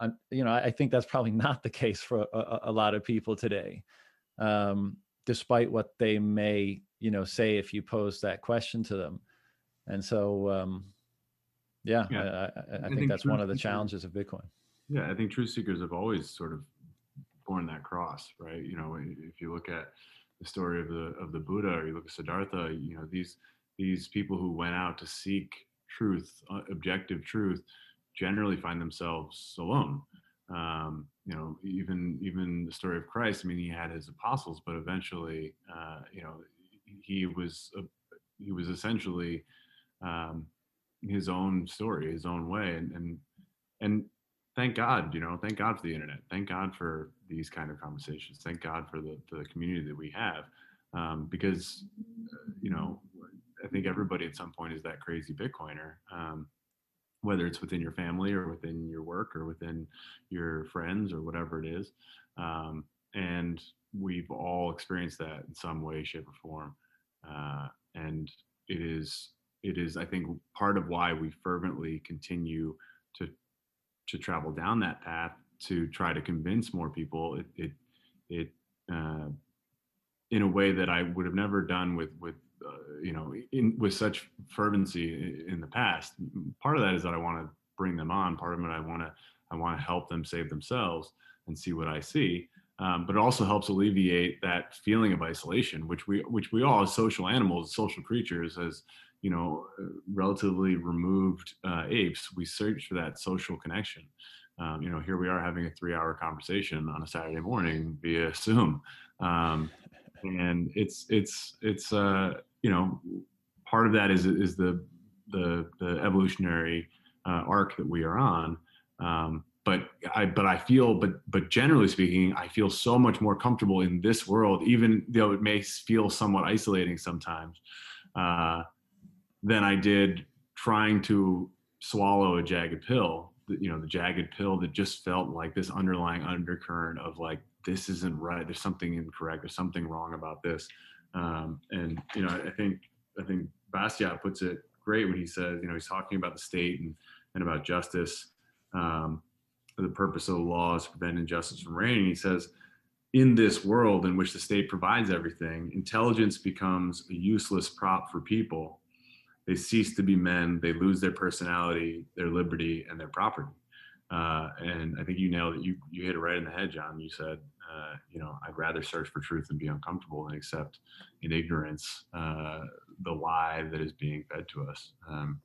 I'm, you know I, I think that's probably not the case for a, a- lot of people today um despite what they may you know say if you pose that question to them and so um yeah, Yeah. I, I, I I think think that's one of the challenges of bitcoin Yeah, I think truth seekers have always sort of borne that cross, right? You know, if you look at the story of the of the Buddha, or you look at Siddhartha, you know these these people who went out to seek truth, uh, objective truth, generally find themselves alone. Um, you know, even even the story of Christ. I mean, he had his apostles, but eventually, uh, you know, he was a, he was essentially um, his own story, his own way, and and and thank God, you know, thank God for the internet. Thank God for these kind of conversations. Thank God for the, the community that we have. Um, because, uh, you know, I think everybody at some point is that crazy Bitcoiner, um, whether it's within your family or within your work or within your friends or whatever it is. Um, and we've all experienced that in some way, shape, or form. Uh, and it is, it is, I think, part of why we fervently continue to to travel down that path to try to convince more people it, it it uh, in a way that I would have never done with with uh, you know in with such fervency in the past. Part of that is that I want to bring them on. Part of it I want to I want to help them save themselves and see what I see. Um, but it also helps alleviate that feeling of isolation, which we which we all as social animals, social creatures, as you know, relatively removed uh, apes, we search for that social connection. Um, you know, here we are having a three-hour conversation on a Saturday morning via Zoom, um, and it's it's it's uh, you know, part of that is is the the the evolutionary uh, arc that we are on. Um, but I but I feel but but generally speaking, I feel so much more comfortable in this world, even though it may feel somewhat isolating sometimes, uh, than I did trying to swallow a jagged pill. You know, the jagged pill that just felt like this underlying undercurrent of like this isn't right. There's something incorrect. There's something wrong about this. Um, and you know, I think I think Bastiat puts it great when he says, you know, he's talking about the state and and about justice. Um, the purpose of the law is to prevent injustice from reigning. He says, in this world in which the state provides everything, intelligence becomes a useless prop for people. They cease to be men. They lose their personality, their liberty, and their property. Uh, and I think you nailed it. You you hit it right in the head, John. You said, uh, you know, I'd rather search for truth and be uncomfortable than accept in ignorance uh, the lie that is being fed to us. Um,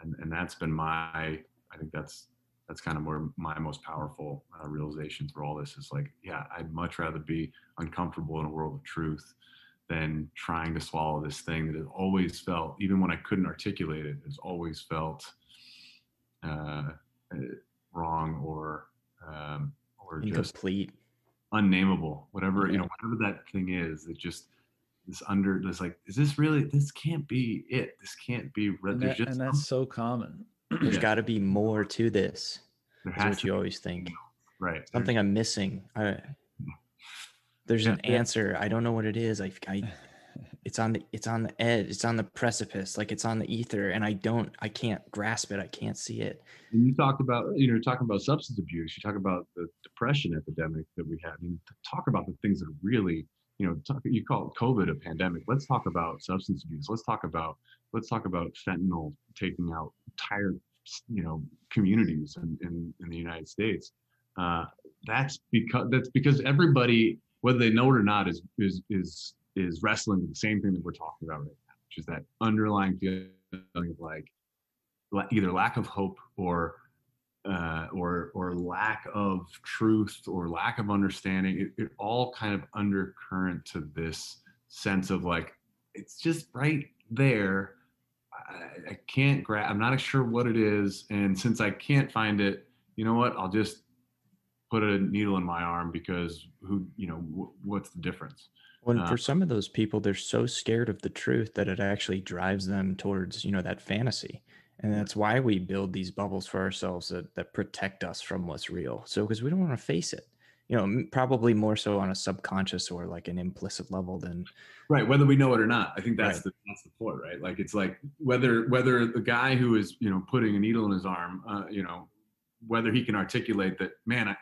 and and that's been my. I think that's that's kind of where my most powerful uh, realization through all this is like, yeah, I'd much rather be uncomfortable in a world of truth than trying to swallow this thing that has always felt, even when I couldn't articulate it, has always felt uh, uh, wrong or um, or incomplete, unnameable, whatever yeah. you know, whatever that thing is. That just this under this like, is this really? This can't be it. This can't be. And, that, and that's so common there's yeah. got to be more to this. There is what you always think. Right. Something I'm missing. I, there's yeah, an yeah. answer. I don't know what it is. I, I, it's on the, it's on the edge. It's on the precipice. Like it's on the ether, and I don't, I can't grasp it. I can't see it. And you talked about, you know, talking about substance abuse. You talk about the depression epidemic that we had. I talk about the things that really, you know, talk, you call it COVID a pandemic. Let's talk about substance abuse. Let's talk about, let's talk about fentanyl taking out entire you know communities in, in, in the United States. Uh, that's because that's because everybody, whether they know it or not, is is is is wrestling with the same thing that we're talking about right now, which is that underlying feeling of like either lack of hope or uh, or or lack of truth or lack of understanding. It, it all kind of undercurrent to this sense of like it's just right there I, I can't grab. I'm not sure what it is, and since I can't find it, you know what? I'll just put a needle in my arm because who, you know, w- what's the difference? Well, uh, for some of those people, they're so scared of the truth that it actually drives them towards, you know, that fantasy. And that's why we build these bubbles for ourselves that, that protect us from what's real. So, because we don't want to face it you know probably more so on a subconscious or like an implicit level than right whether we know it or not i think that's right. the that's the point right like it's like whether whether the guy who is you know putting a needle in his arm uh, you know whether he can articulate that man I,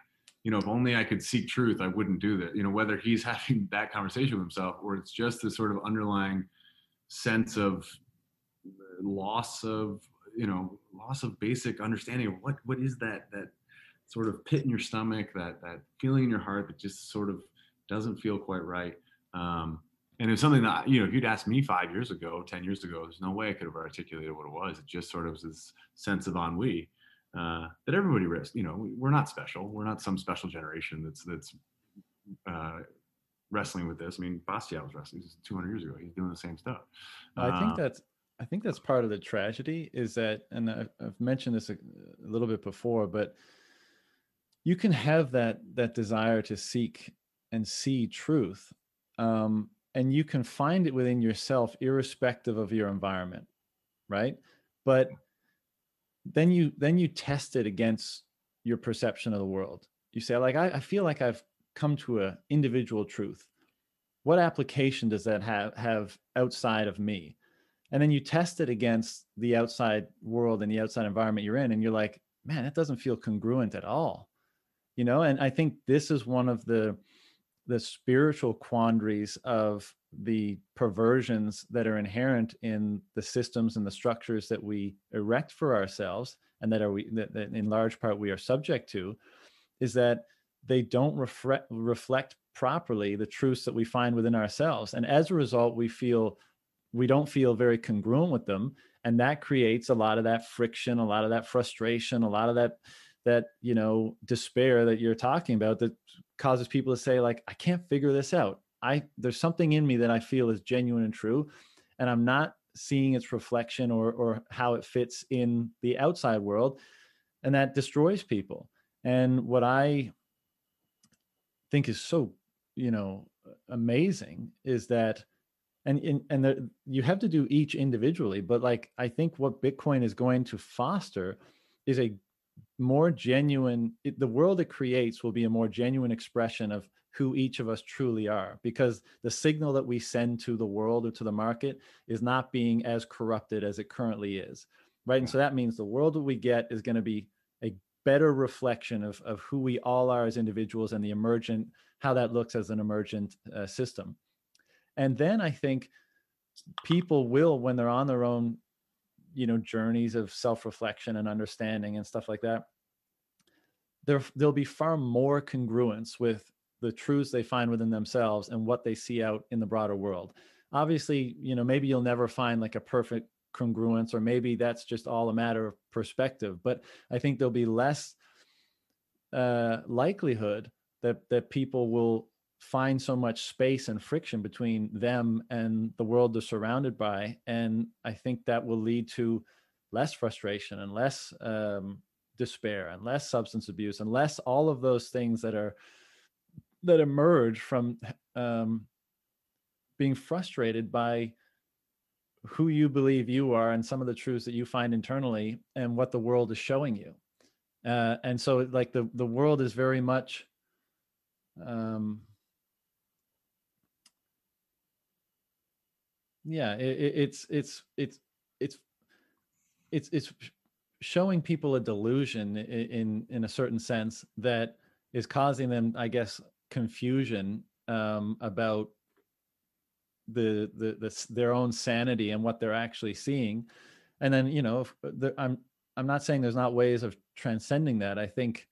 you know if only i could seek truth i wouldn't do that you know whether he's having that conversation with himself or it's just this sort of underlying sense of loss of you know loss of basic understanding of what what is that that sort of pit in your stomach, that that feeling in your heart that just sort of doesn't feel quite right. Um, and it's something that you know, if you'd asked me five years ago, ten years ago, there's no way I could have articulated what it was. It just sort of was this sense of ennui uh, that everybody risks. You know, we're not special. We're not some special generation that's that's uh, wrestling with this. I mean, Bastiat was wrestling 200 years ago. He's doing the same stuff. I think uh, that's I think that's part of the tragedy is that, and I've mentioned this a, a little bit before, but you can have that that desire to seek and see truth um, and you can find it within yourself irrespective of your environment right but then you then you test it against your perception of the world. You say like i, I feel like i've come to a individual truth. What application does that have have outside of me? And then you test it against the outside world and the outside environment you're in and you're like man that doesn't feel congruent at all. You know and i think this is one of the the spiritual quandaries of the perversions that are inherent in the systems and the structures that we erect for ourselves and that are we that, that in large part we are subject to is that they don't reflect reflect properly the truths that we find within ourselves. And as a result we feel we don't feel very congruent with them. And that creates a lot of that friction a lot of that frustration a lot of that that you know despair that you're talking about that causes people to say like i can't figure this out. I there's something in me that i feel is genuine and true and i'm not seeing its reflection or or how it fits in the outside world and that destroys people. And what i think is so you know amazing is that and and, and the, you have to do each individually but like i think what bitcoin is going to foster is a more genuine it, the world it creates will be a more genuine expression of who each of us truly are because the signal that we send to the world or to the market is not being as corrupted as it currently is right? And so that means the world that we get is going to be a better reflection of, of who we all are as individuals and the emergent how that looks as an emergent uh, system. And then i think people will when they're on their own you know journeys of self-reflection and understanding and stuff like that there there'll be far more congruence with the truths they find within themselves and what they see out in the broader world. Obviously you know maybe you'll never find like a perfect congruence or maybe that's just all a matter of perspective but i think there'll be less uh, likelihood that that people will find so much space and friction between them and the world they're surrounded by and i think that will lead to less frustration and less um, despair and less substance abuse and less all of those things that are that emerge from um, being frustrated by who you believe you are and some of the truths that you find internally and what the world is showing you. Uh, and so like the the world is very much um, yeah it, it's it's it's it's it's it's showing people a delusion in in a certain sense that is causing them i guess confusion um, about the, the the their own sanity and what they're actually seeing. And then you know the, i'm i'm not saying there's not ways of transcending that. I think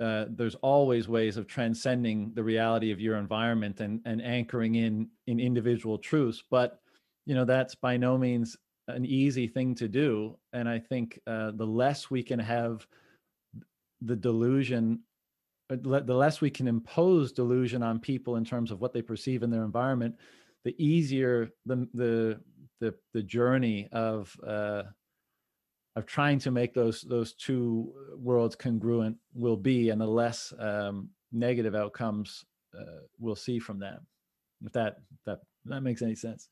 uh, there's always ways of transcending the reality of your environment and, and anchoring in in individual truths but you know that's by no means an easy thing to do and i think uh, the less we can have the delusion uh, the less we can impose delusion on people in terms of what they perceive in their environment the easier the the the, the journey of uh, of trying to make those those two worlds congruent will be and the less um, negative outcomes uh, we'll see from that if that that that makes any sense?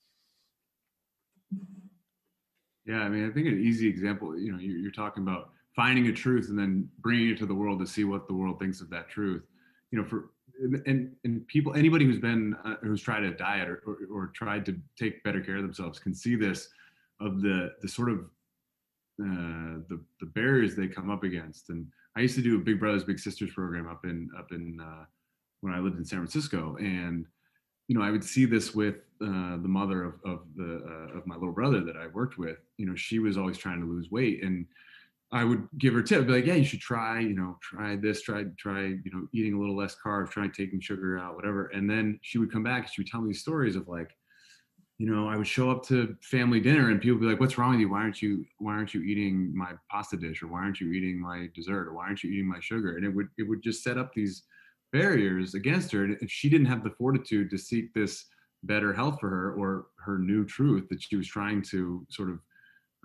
Yeah i mean i think an easy example you know you're, you're talking about finding a truth and then bringing it to the world to see what the world thinks of that truth. You know for and and people anybody who's been uh, who's tried a diet or, or, or tried to take better care of themselves can see this of the the sort of uh, the the barriers they come up against. And I used to do a Big Brothers Big Sisters program up in up in uh, when I lived in San Francisco, and you know I would see this with uh, the mother of of the uh, of my little brother that I worked with. You know, she was always trying to lose weight, and I would give her tips, be like, yeah, you should try, you know, try this, try, try, you know, eating a little less carbs, try taking sugar out, whatever. And then she would come back and she would tell me stories of like, you know, I would show up to family dinner and people would be like, "What's wrong with you? Why aren't you Why aren't you eating my pasta dish, or why aren't you eating my dessert, or why aren't you eating my sugar?" And it would it would just set up these barriers against her. And if she didn't have the fortitude to seek this better health for her or her new truth that she was trying to sort of,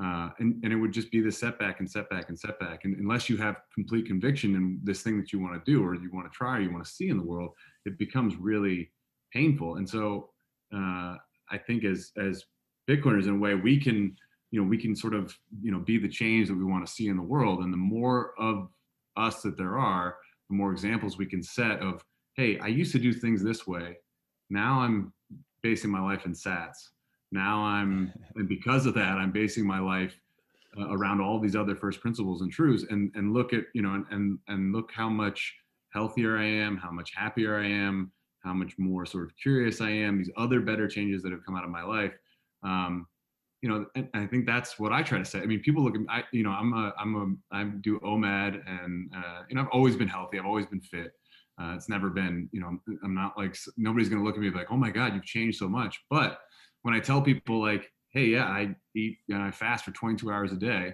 uh, and and it would just be the setback and setback and setback. And unless you have complete conviction in this thing that you want to do or you want to try or you want to see in the world, it becomes really painful. And so. Uh, I think as as Bitcoiners in a way we can you know we can sort of you know be the change that we want to see in the world. And the more of us that there are the more examples we can set of hey i used to do things this way. Now i'm basing my life in sats. Now i'm and because of that i'm basing my life uh, around all these other first principles and truths. And and look at you know and and, and look how much healthier I am, how much happier I am, how much more sort of curious I am, these other better changes that have come out of my life. Um, you know, and I think that's what I try to say. I mean, people look at me, I, you know, I'm a, I'm a, I do OMAD and, uh, you know, I've always been healthy. I've always been fit. Uh, it's never been, you know, I'm not like, nobody's going to look at me like, oh my God, you've changed so much. But when I tell people like, hey, yeah, I eat and I fast for 22 hours a day,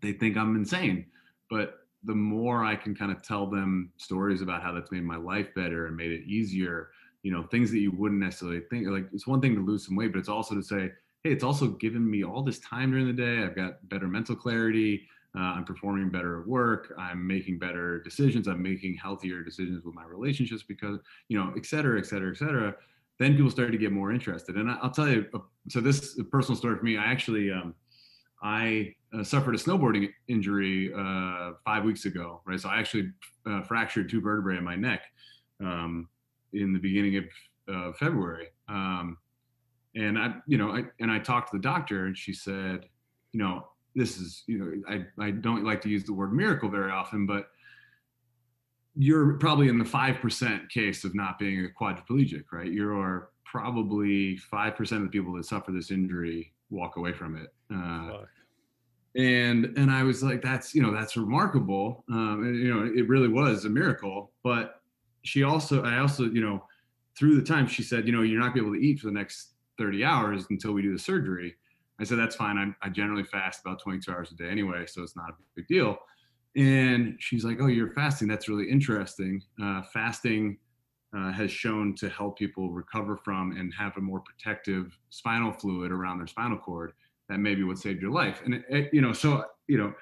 they think I'm insane. But the more I can kind of tell them stories about how that's made my life better and made it easier, you know, things that you wouldn't necessarily think. Like it's one thing to lose some weight, but it's also to say, hey, it's also given me all this time during the day. I've got better mental clarity. Uh, I'm performing better at work. I'm making better decisions. I'm making healthier decisions with my relationships because, you know, et cetera, et cetera, et cetera. Then people start to get more interested. And I, will tell you, uh, so this personal story for me. I actually, um, I uh, suffered a snowboarding injury uh, five weeks ago, right? So I actually uh, fractured two vertebrae in my neck um, in the beginning of February. Um, and I, you know, I, and I talked to the doctor, and she said, you know, this is, you know, I, I don't like to use the word miracle very often, but you're probably in the 5% case of not being a quadriplegic, right? You're probably 5% of the people that suffer this injury walk away from it. Uh, and and I was like, that's you know that's remarkable. Um, and, you know, it really was a miracle. But she also, I also, you know, through the time she said, you know, you're not gonna be able to eat for the next 30 hours until we do the surgery. I said that's fine. I, I generally fast about 22 hours a day anyway, so it's not a big deal. And she's like, oh, you're fasting. That's really interesting. Uh, fasting uh, has shown to help people recover from and have a more protective spinal fluid around their spinal cord. That maybe would save your life. And it, it, you know, so you know,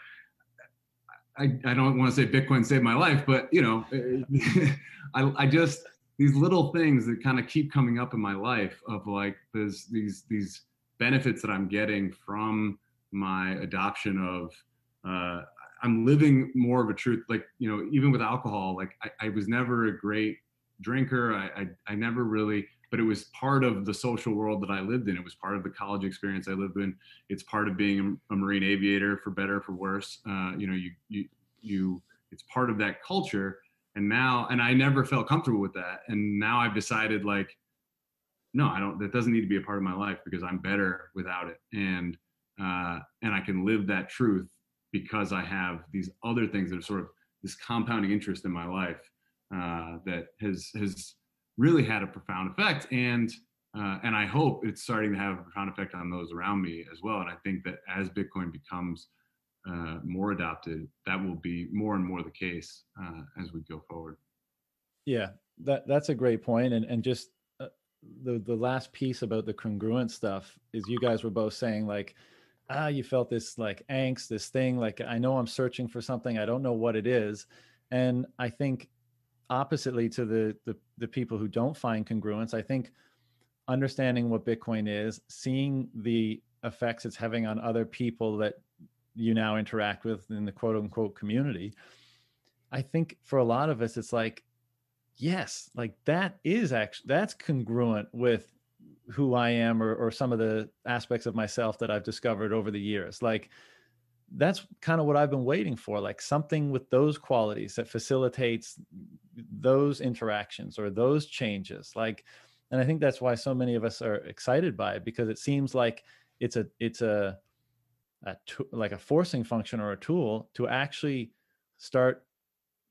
I, I don't want to say Bitcoin saved my life, but you know, I, I just these little things that kind of keep coming up in my life of like there's these these benefits that I'm getting from my adoption of uh, I'm living more of a truth like you know even with alcohol like I, I was never a great drinker. I, I, I never really, but it was part of the social world that I lived in. It was part of the college experience I lived in. It's part of being a, marine aviator, for better for worse. Uh, you know, you you you. It's part of that culture. And now, and I never felt comfortable with that. And now I've decided, like, no, I don't. That doesn't need to be a part of my life because I'm better without it. And uh, and I can live that truth because I have these other things that are sort of this compounding interest in my life uh, that has has really had a profound effect and uh, and I hope it's starting to have a profound effect on those around me as well. And I think that as Bitcoin becomes uh, more adopted, that will be more and more the case uh, as we go forward. Yeah, that that's a great point. And and just uh, the the last piece about the congruent stuff is you guys were both saying like, ah, you felt this like angst, this thing. Like I know I'm searching for something, I don't know what it is, and I think oppositely to the, the the people who don't find congruence i think understanding what bitcoin is seeing the effects it's having on other people that you now interact with in the quote unquote community i think for a lot of us it's like yes like that is actually that's congruent with who i am or, or some of the aspects of myself that i've discovered over the years. Like that's kind of what I've been waiting for, like something with those qualities that facilitates those interactions or those changes. Like, and I think that's why so many of us are excited by it because it seems like it's a it's a, a like a forcing function or a tool to actually start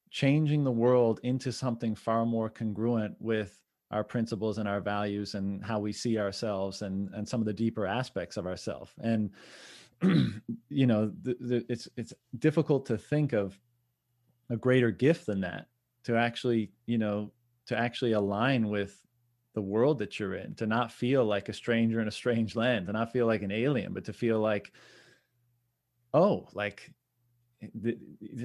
changing the world into something far more congruent with our principles and our values and how we see ourselves and and some of the deeper aspects of ourselves and you know, the, the, it's it's difficult to think of a greater gift than that to actually, you know, to actually align with the world that you're in, to not feel like a stranger in a strange land, to not feel like an alien, but to feel like, oh, like the,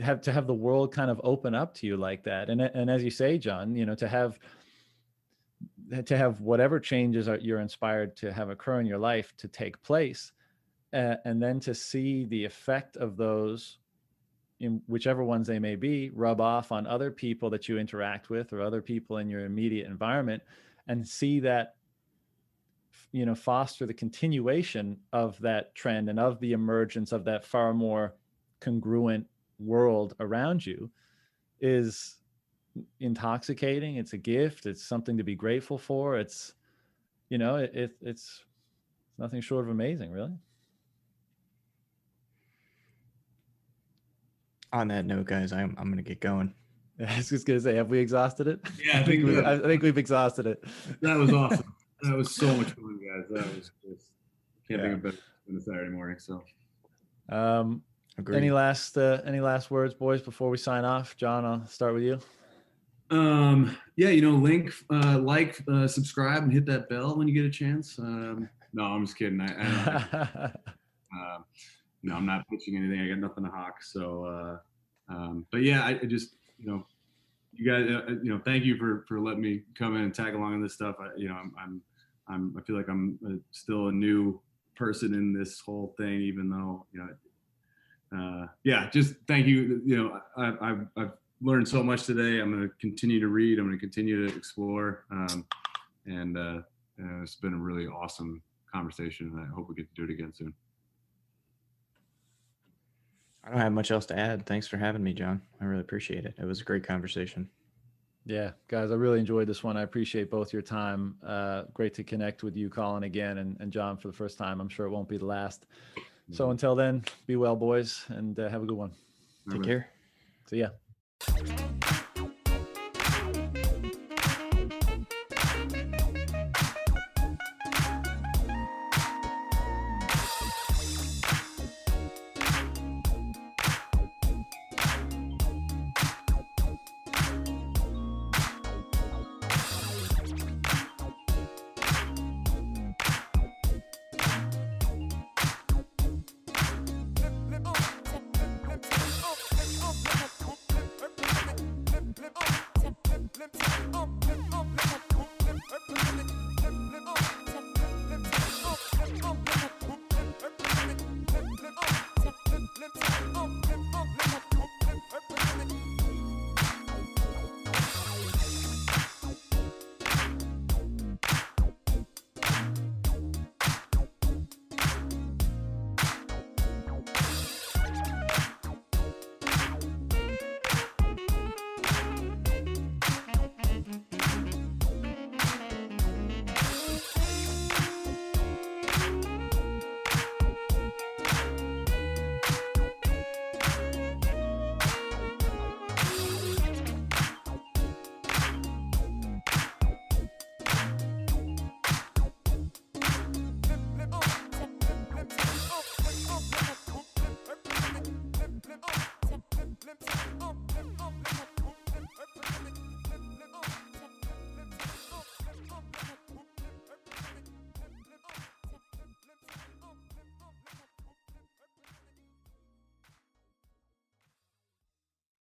have to have the world kind of open up to you like that. And and as you say, John, you know, to have to have whatever changes are, you're inspired to have occur in your life to take place uh, and then to see the effect of those in whichever ones they may be rub off on other people that you interact with or other people in your immediate environment and see that you know foster the continuation of that trend and of the emergence of that far more congruent world around you is intoxicating. It's a gift. It's something to be grateful for. It's, you know, it, it it's nothing short of amazing, really. On that note, guys, I'm I'm gonna get going. I was just gonna say, have we exhausted it? Yeah, I I think think we, we I have. think we've exhausted it. That was awesome. that was so much fun, guys. That was just can't Yeah. think of better than a Saturday morning. So Um, Agreed. any last uh, any last words, boys, before we sign off? John, I'll start with you. um yeah, you know, link, uh, like, uh, subscribe, and hit that bell when you get a chance. Um, no, I'm just kidding. I, I don't, uh, no, I'm not pitching anything. I got nothing to hawk. So, uh, um, but yeah, I, I just, you know, you guys, uh, you know, thank you for for letting me come in and tag along on this stuff. I, you know, I'm, I'm, I'm I feel like I'm uh, still a new person in this whole thing, even though, you know, uh, yeah, just thank you. You know, I, I've, I've learned so much today. I'm going to continue to read. I'm going to continue to explore. Um, and uh, uh, it's been a really awesome conversation. And I hope we get to do it again soon. I don't have much else to add. Thanks for having me, John. I really appreciate it. It was a great conversation. Yeah, guys, I really enjoyed this one. I appreciate both your time. Uh, great to connect with you, Colin, again, and, and John for the first time. I'm sure it won't be the last. So until then, be well, boys, and uh, have a good one. Take Alright. care. See ya.